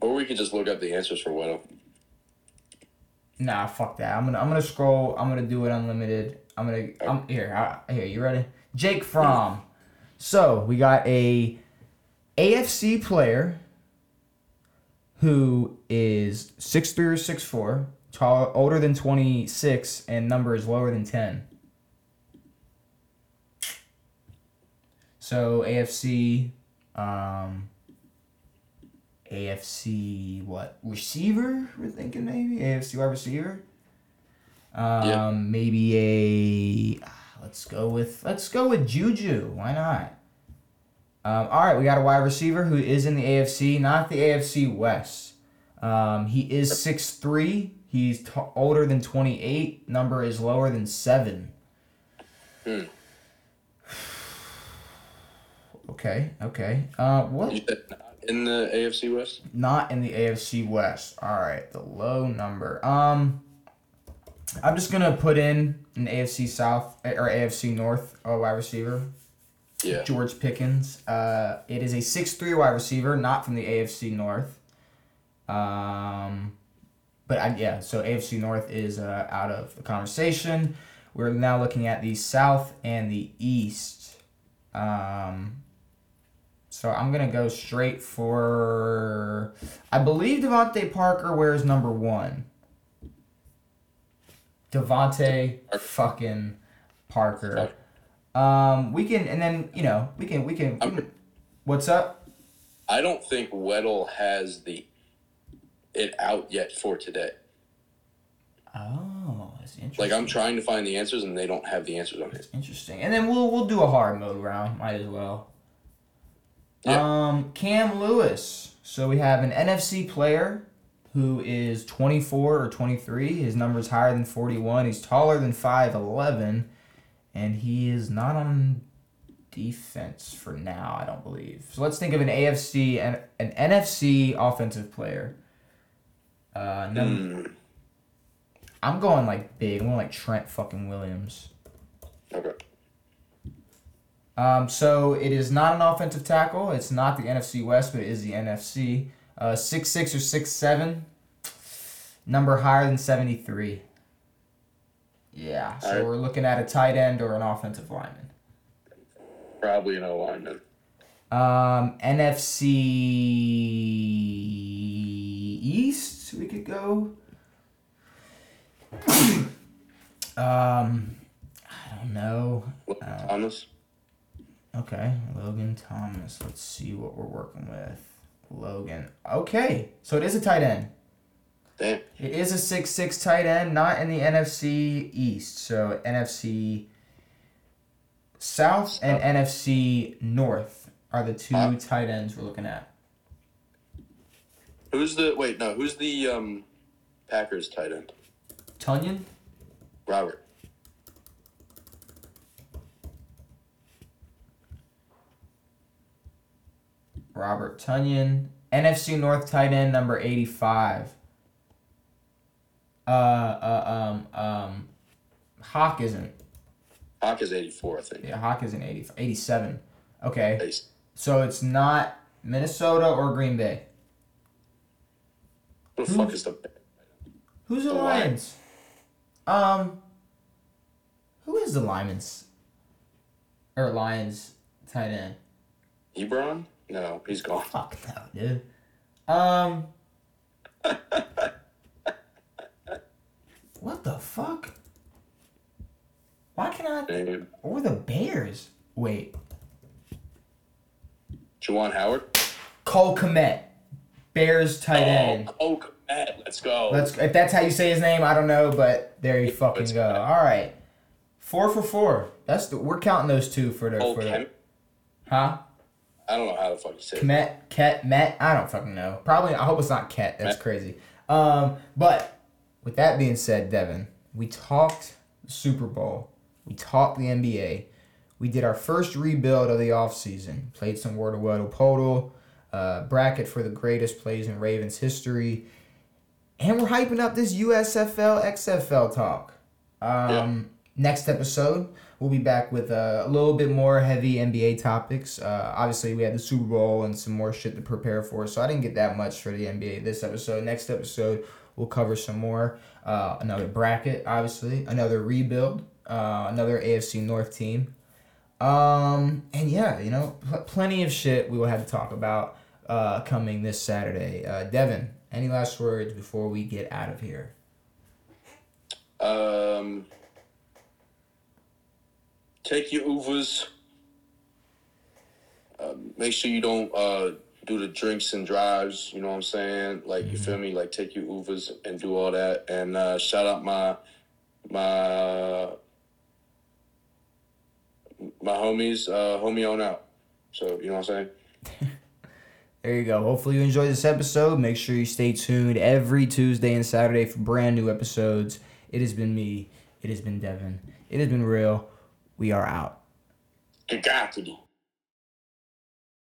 Or we could just look up the answers for Wordle. Nah, fuck that. I'm gonna I'm gonna scroll. I'm gonna do it unlimited. I'm gonna I'm here. I, here, you ready? Jake Fromm. So we got a AFC player who is six three or six four, tall, older than twenty six, and number is lower than ten. So AFC, um, AFC what receiver? We're thinking maybe AFC wide receiver. Um, Yeah. maybe a let's go with let's go with Juju. Why not? Um, all right, we got a wide receiver who is in the AFC, not the AFC West. Um, he is six three. He's t- older than twenty eight. Number is lower than seven. Hmm. Okay, okay. Uh, what? In the AFC West? Not in the AFC West. All right, the low number. Um, I'm just gonna put in an AFC South eh, or AFC North uh, wide receiver, Yeah. George Pickens. Uh, it is a six-three wide receiver, not from the AFC North. Um, but I, yeah, so AFC North is uh, out of the conversation. We're now looking at the South and the East. Um, so I'm gonna go straight for. I believe DeVante Parker wears number one. DeVante fucking Parker. Um, we can and then you know we can we can. we can- what's up? I don't think Weddle has the it out yet for today. Oh, that's interesting. Like I'm trying to find the answers and they don't have the answers on it. Interesting. And then we'll we'll do a hard mode round. Might as well. Yeah. Um, Cam Lewis. So we have an NFC player who is 24 or 23. His number is higher than 41. He's taller than 5'11. And he is not on defense for now, I don't believe. So let's think of an AFC and an NFC offensive player. Uh, num- Hmm. I'm going like big. I'm going like Trent fucking Williams. Okay. Um, so it is not an offensive tackle. It's not the NFC West, but it is the NFC. Uh, six six or six seven. Number higher than seventy three. Yeah, so Alright. we're looking at a tight end or an offensive lineman. Probably an O lineman. Um, NFC East, we could go. um, I don't know. Uh, Thomas. Okay, Logan Thomas. Let's see what we're working with. Logan. Okay, so it is a tight end. Damn. It is a six six tight end, not in the NFC East. So NFC South and NFC North are the two Huh? tight ends we're looking at. Who's the wait, no, who's the um Packers tight end? Tonyan? Robert. Robert Tonyan. NFC North tight end number 85. Uh, uh, um, um, Hawk isn't. Hawk is 84, I think. Yeah, Hawk is an 80, 87. Okay. So it's not Minnesota or Green Bay. Who the fuck is the Who's the, The Lions? Um, who is the Lions? Or Lions tight end? Ebron? No, he's gone. Fuck no, dude. Um. what the fuck? Why can I? Name Or the Bears? Wait, Jawan Howard. Cole Kmet, Bears tight end. Oh, oh, Matt, let's go. Let's. If that's how you say his name, I don't know, but there you fucking Let's go. go. All right, four for four. That's the, we're counting those two for the oh, for the huh. I don't know how the fuck you say it. Met, Ket, Met, I don't fucking know. Probably, I hope it's not Ket. That's Met. crazy. Um, but with that being said, Devan, we talked Super Bowl. We talked the NBA. We did our first rebuild of the offseason. Played some Word of Weddle Poeltl, uh, bracket for the greatest plays in Ravens history. And we're hyping up this USFL XFL talk. Um, Next episode, we'll be back with uh, a little bit more heavy NBA topics. Uh, obviously, we had the Super Bowl and some more shit to prepare for, so I didn't get that much for the NBA this episode. Next episode, we'll cover some more. Uh, another bracket, obviously, another rebuild, uh, another AFC North team. Um, and yeah, you know, pl- plenty of shit we will have to talk about uh, coming this Saturday. Uh, Devan, any last words before we get out of here? Um, take your Ubers. Um, make sure you don't uh, do the drinks and drives. You know what I'm saying? Like you feel me? Like take your Ubers and do all that. And uh, shout out my my my homies. Uh, homie on out. So you know what I'm saying? There you go. Hopefully you enjoyed this episode. Make sure you stay tuned every Tuesday and Saturday for brand new episodes. It has been me. It has been Devan. It has been real. We are out. Gagakity.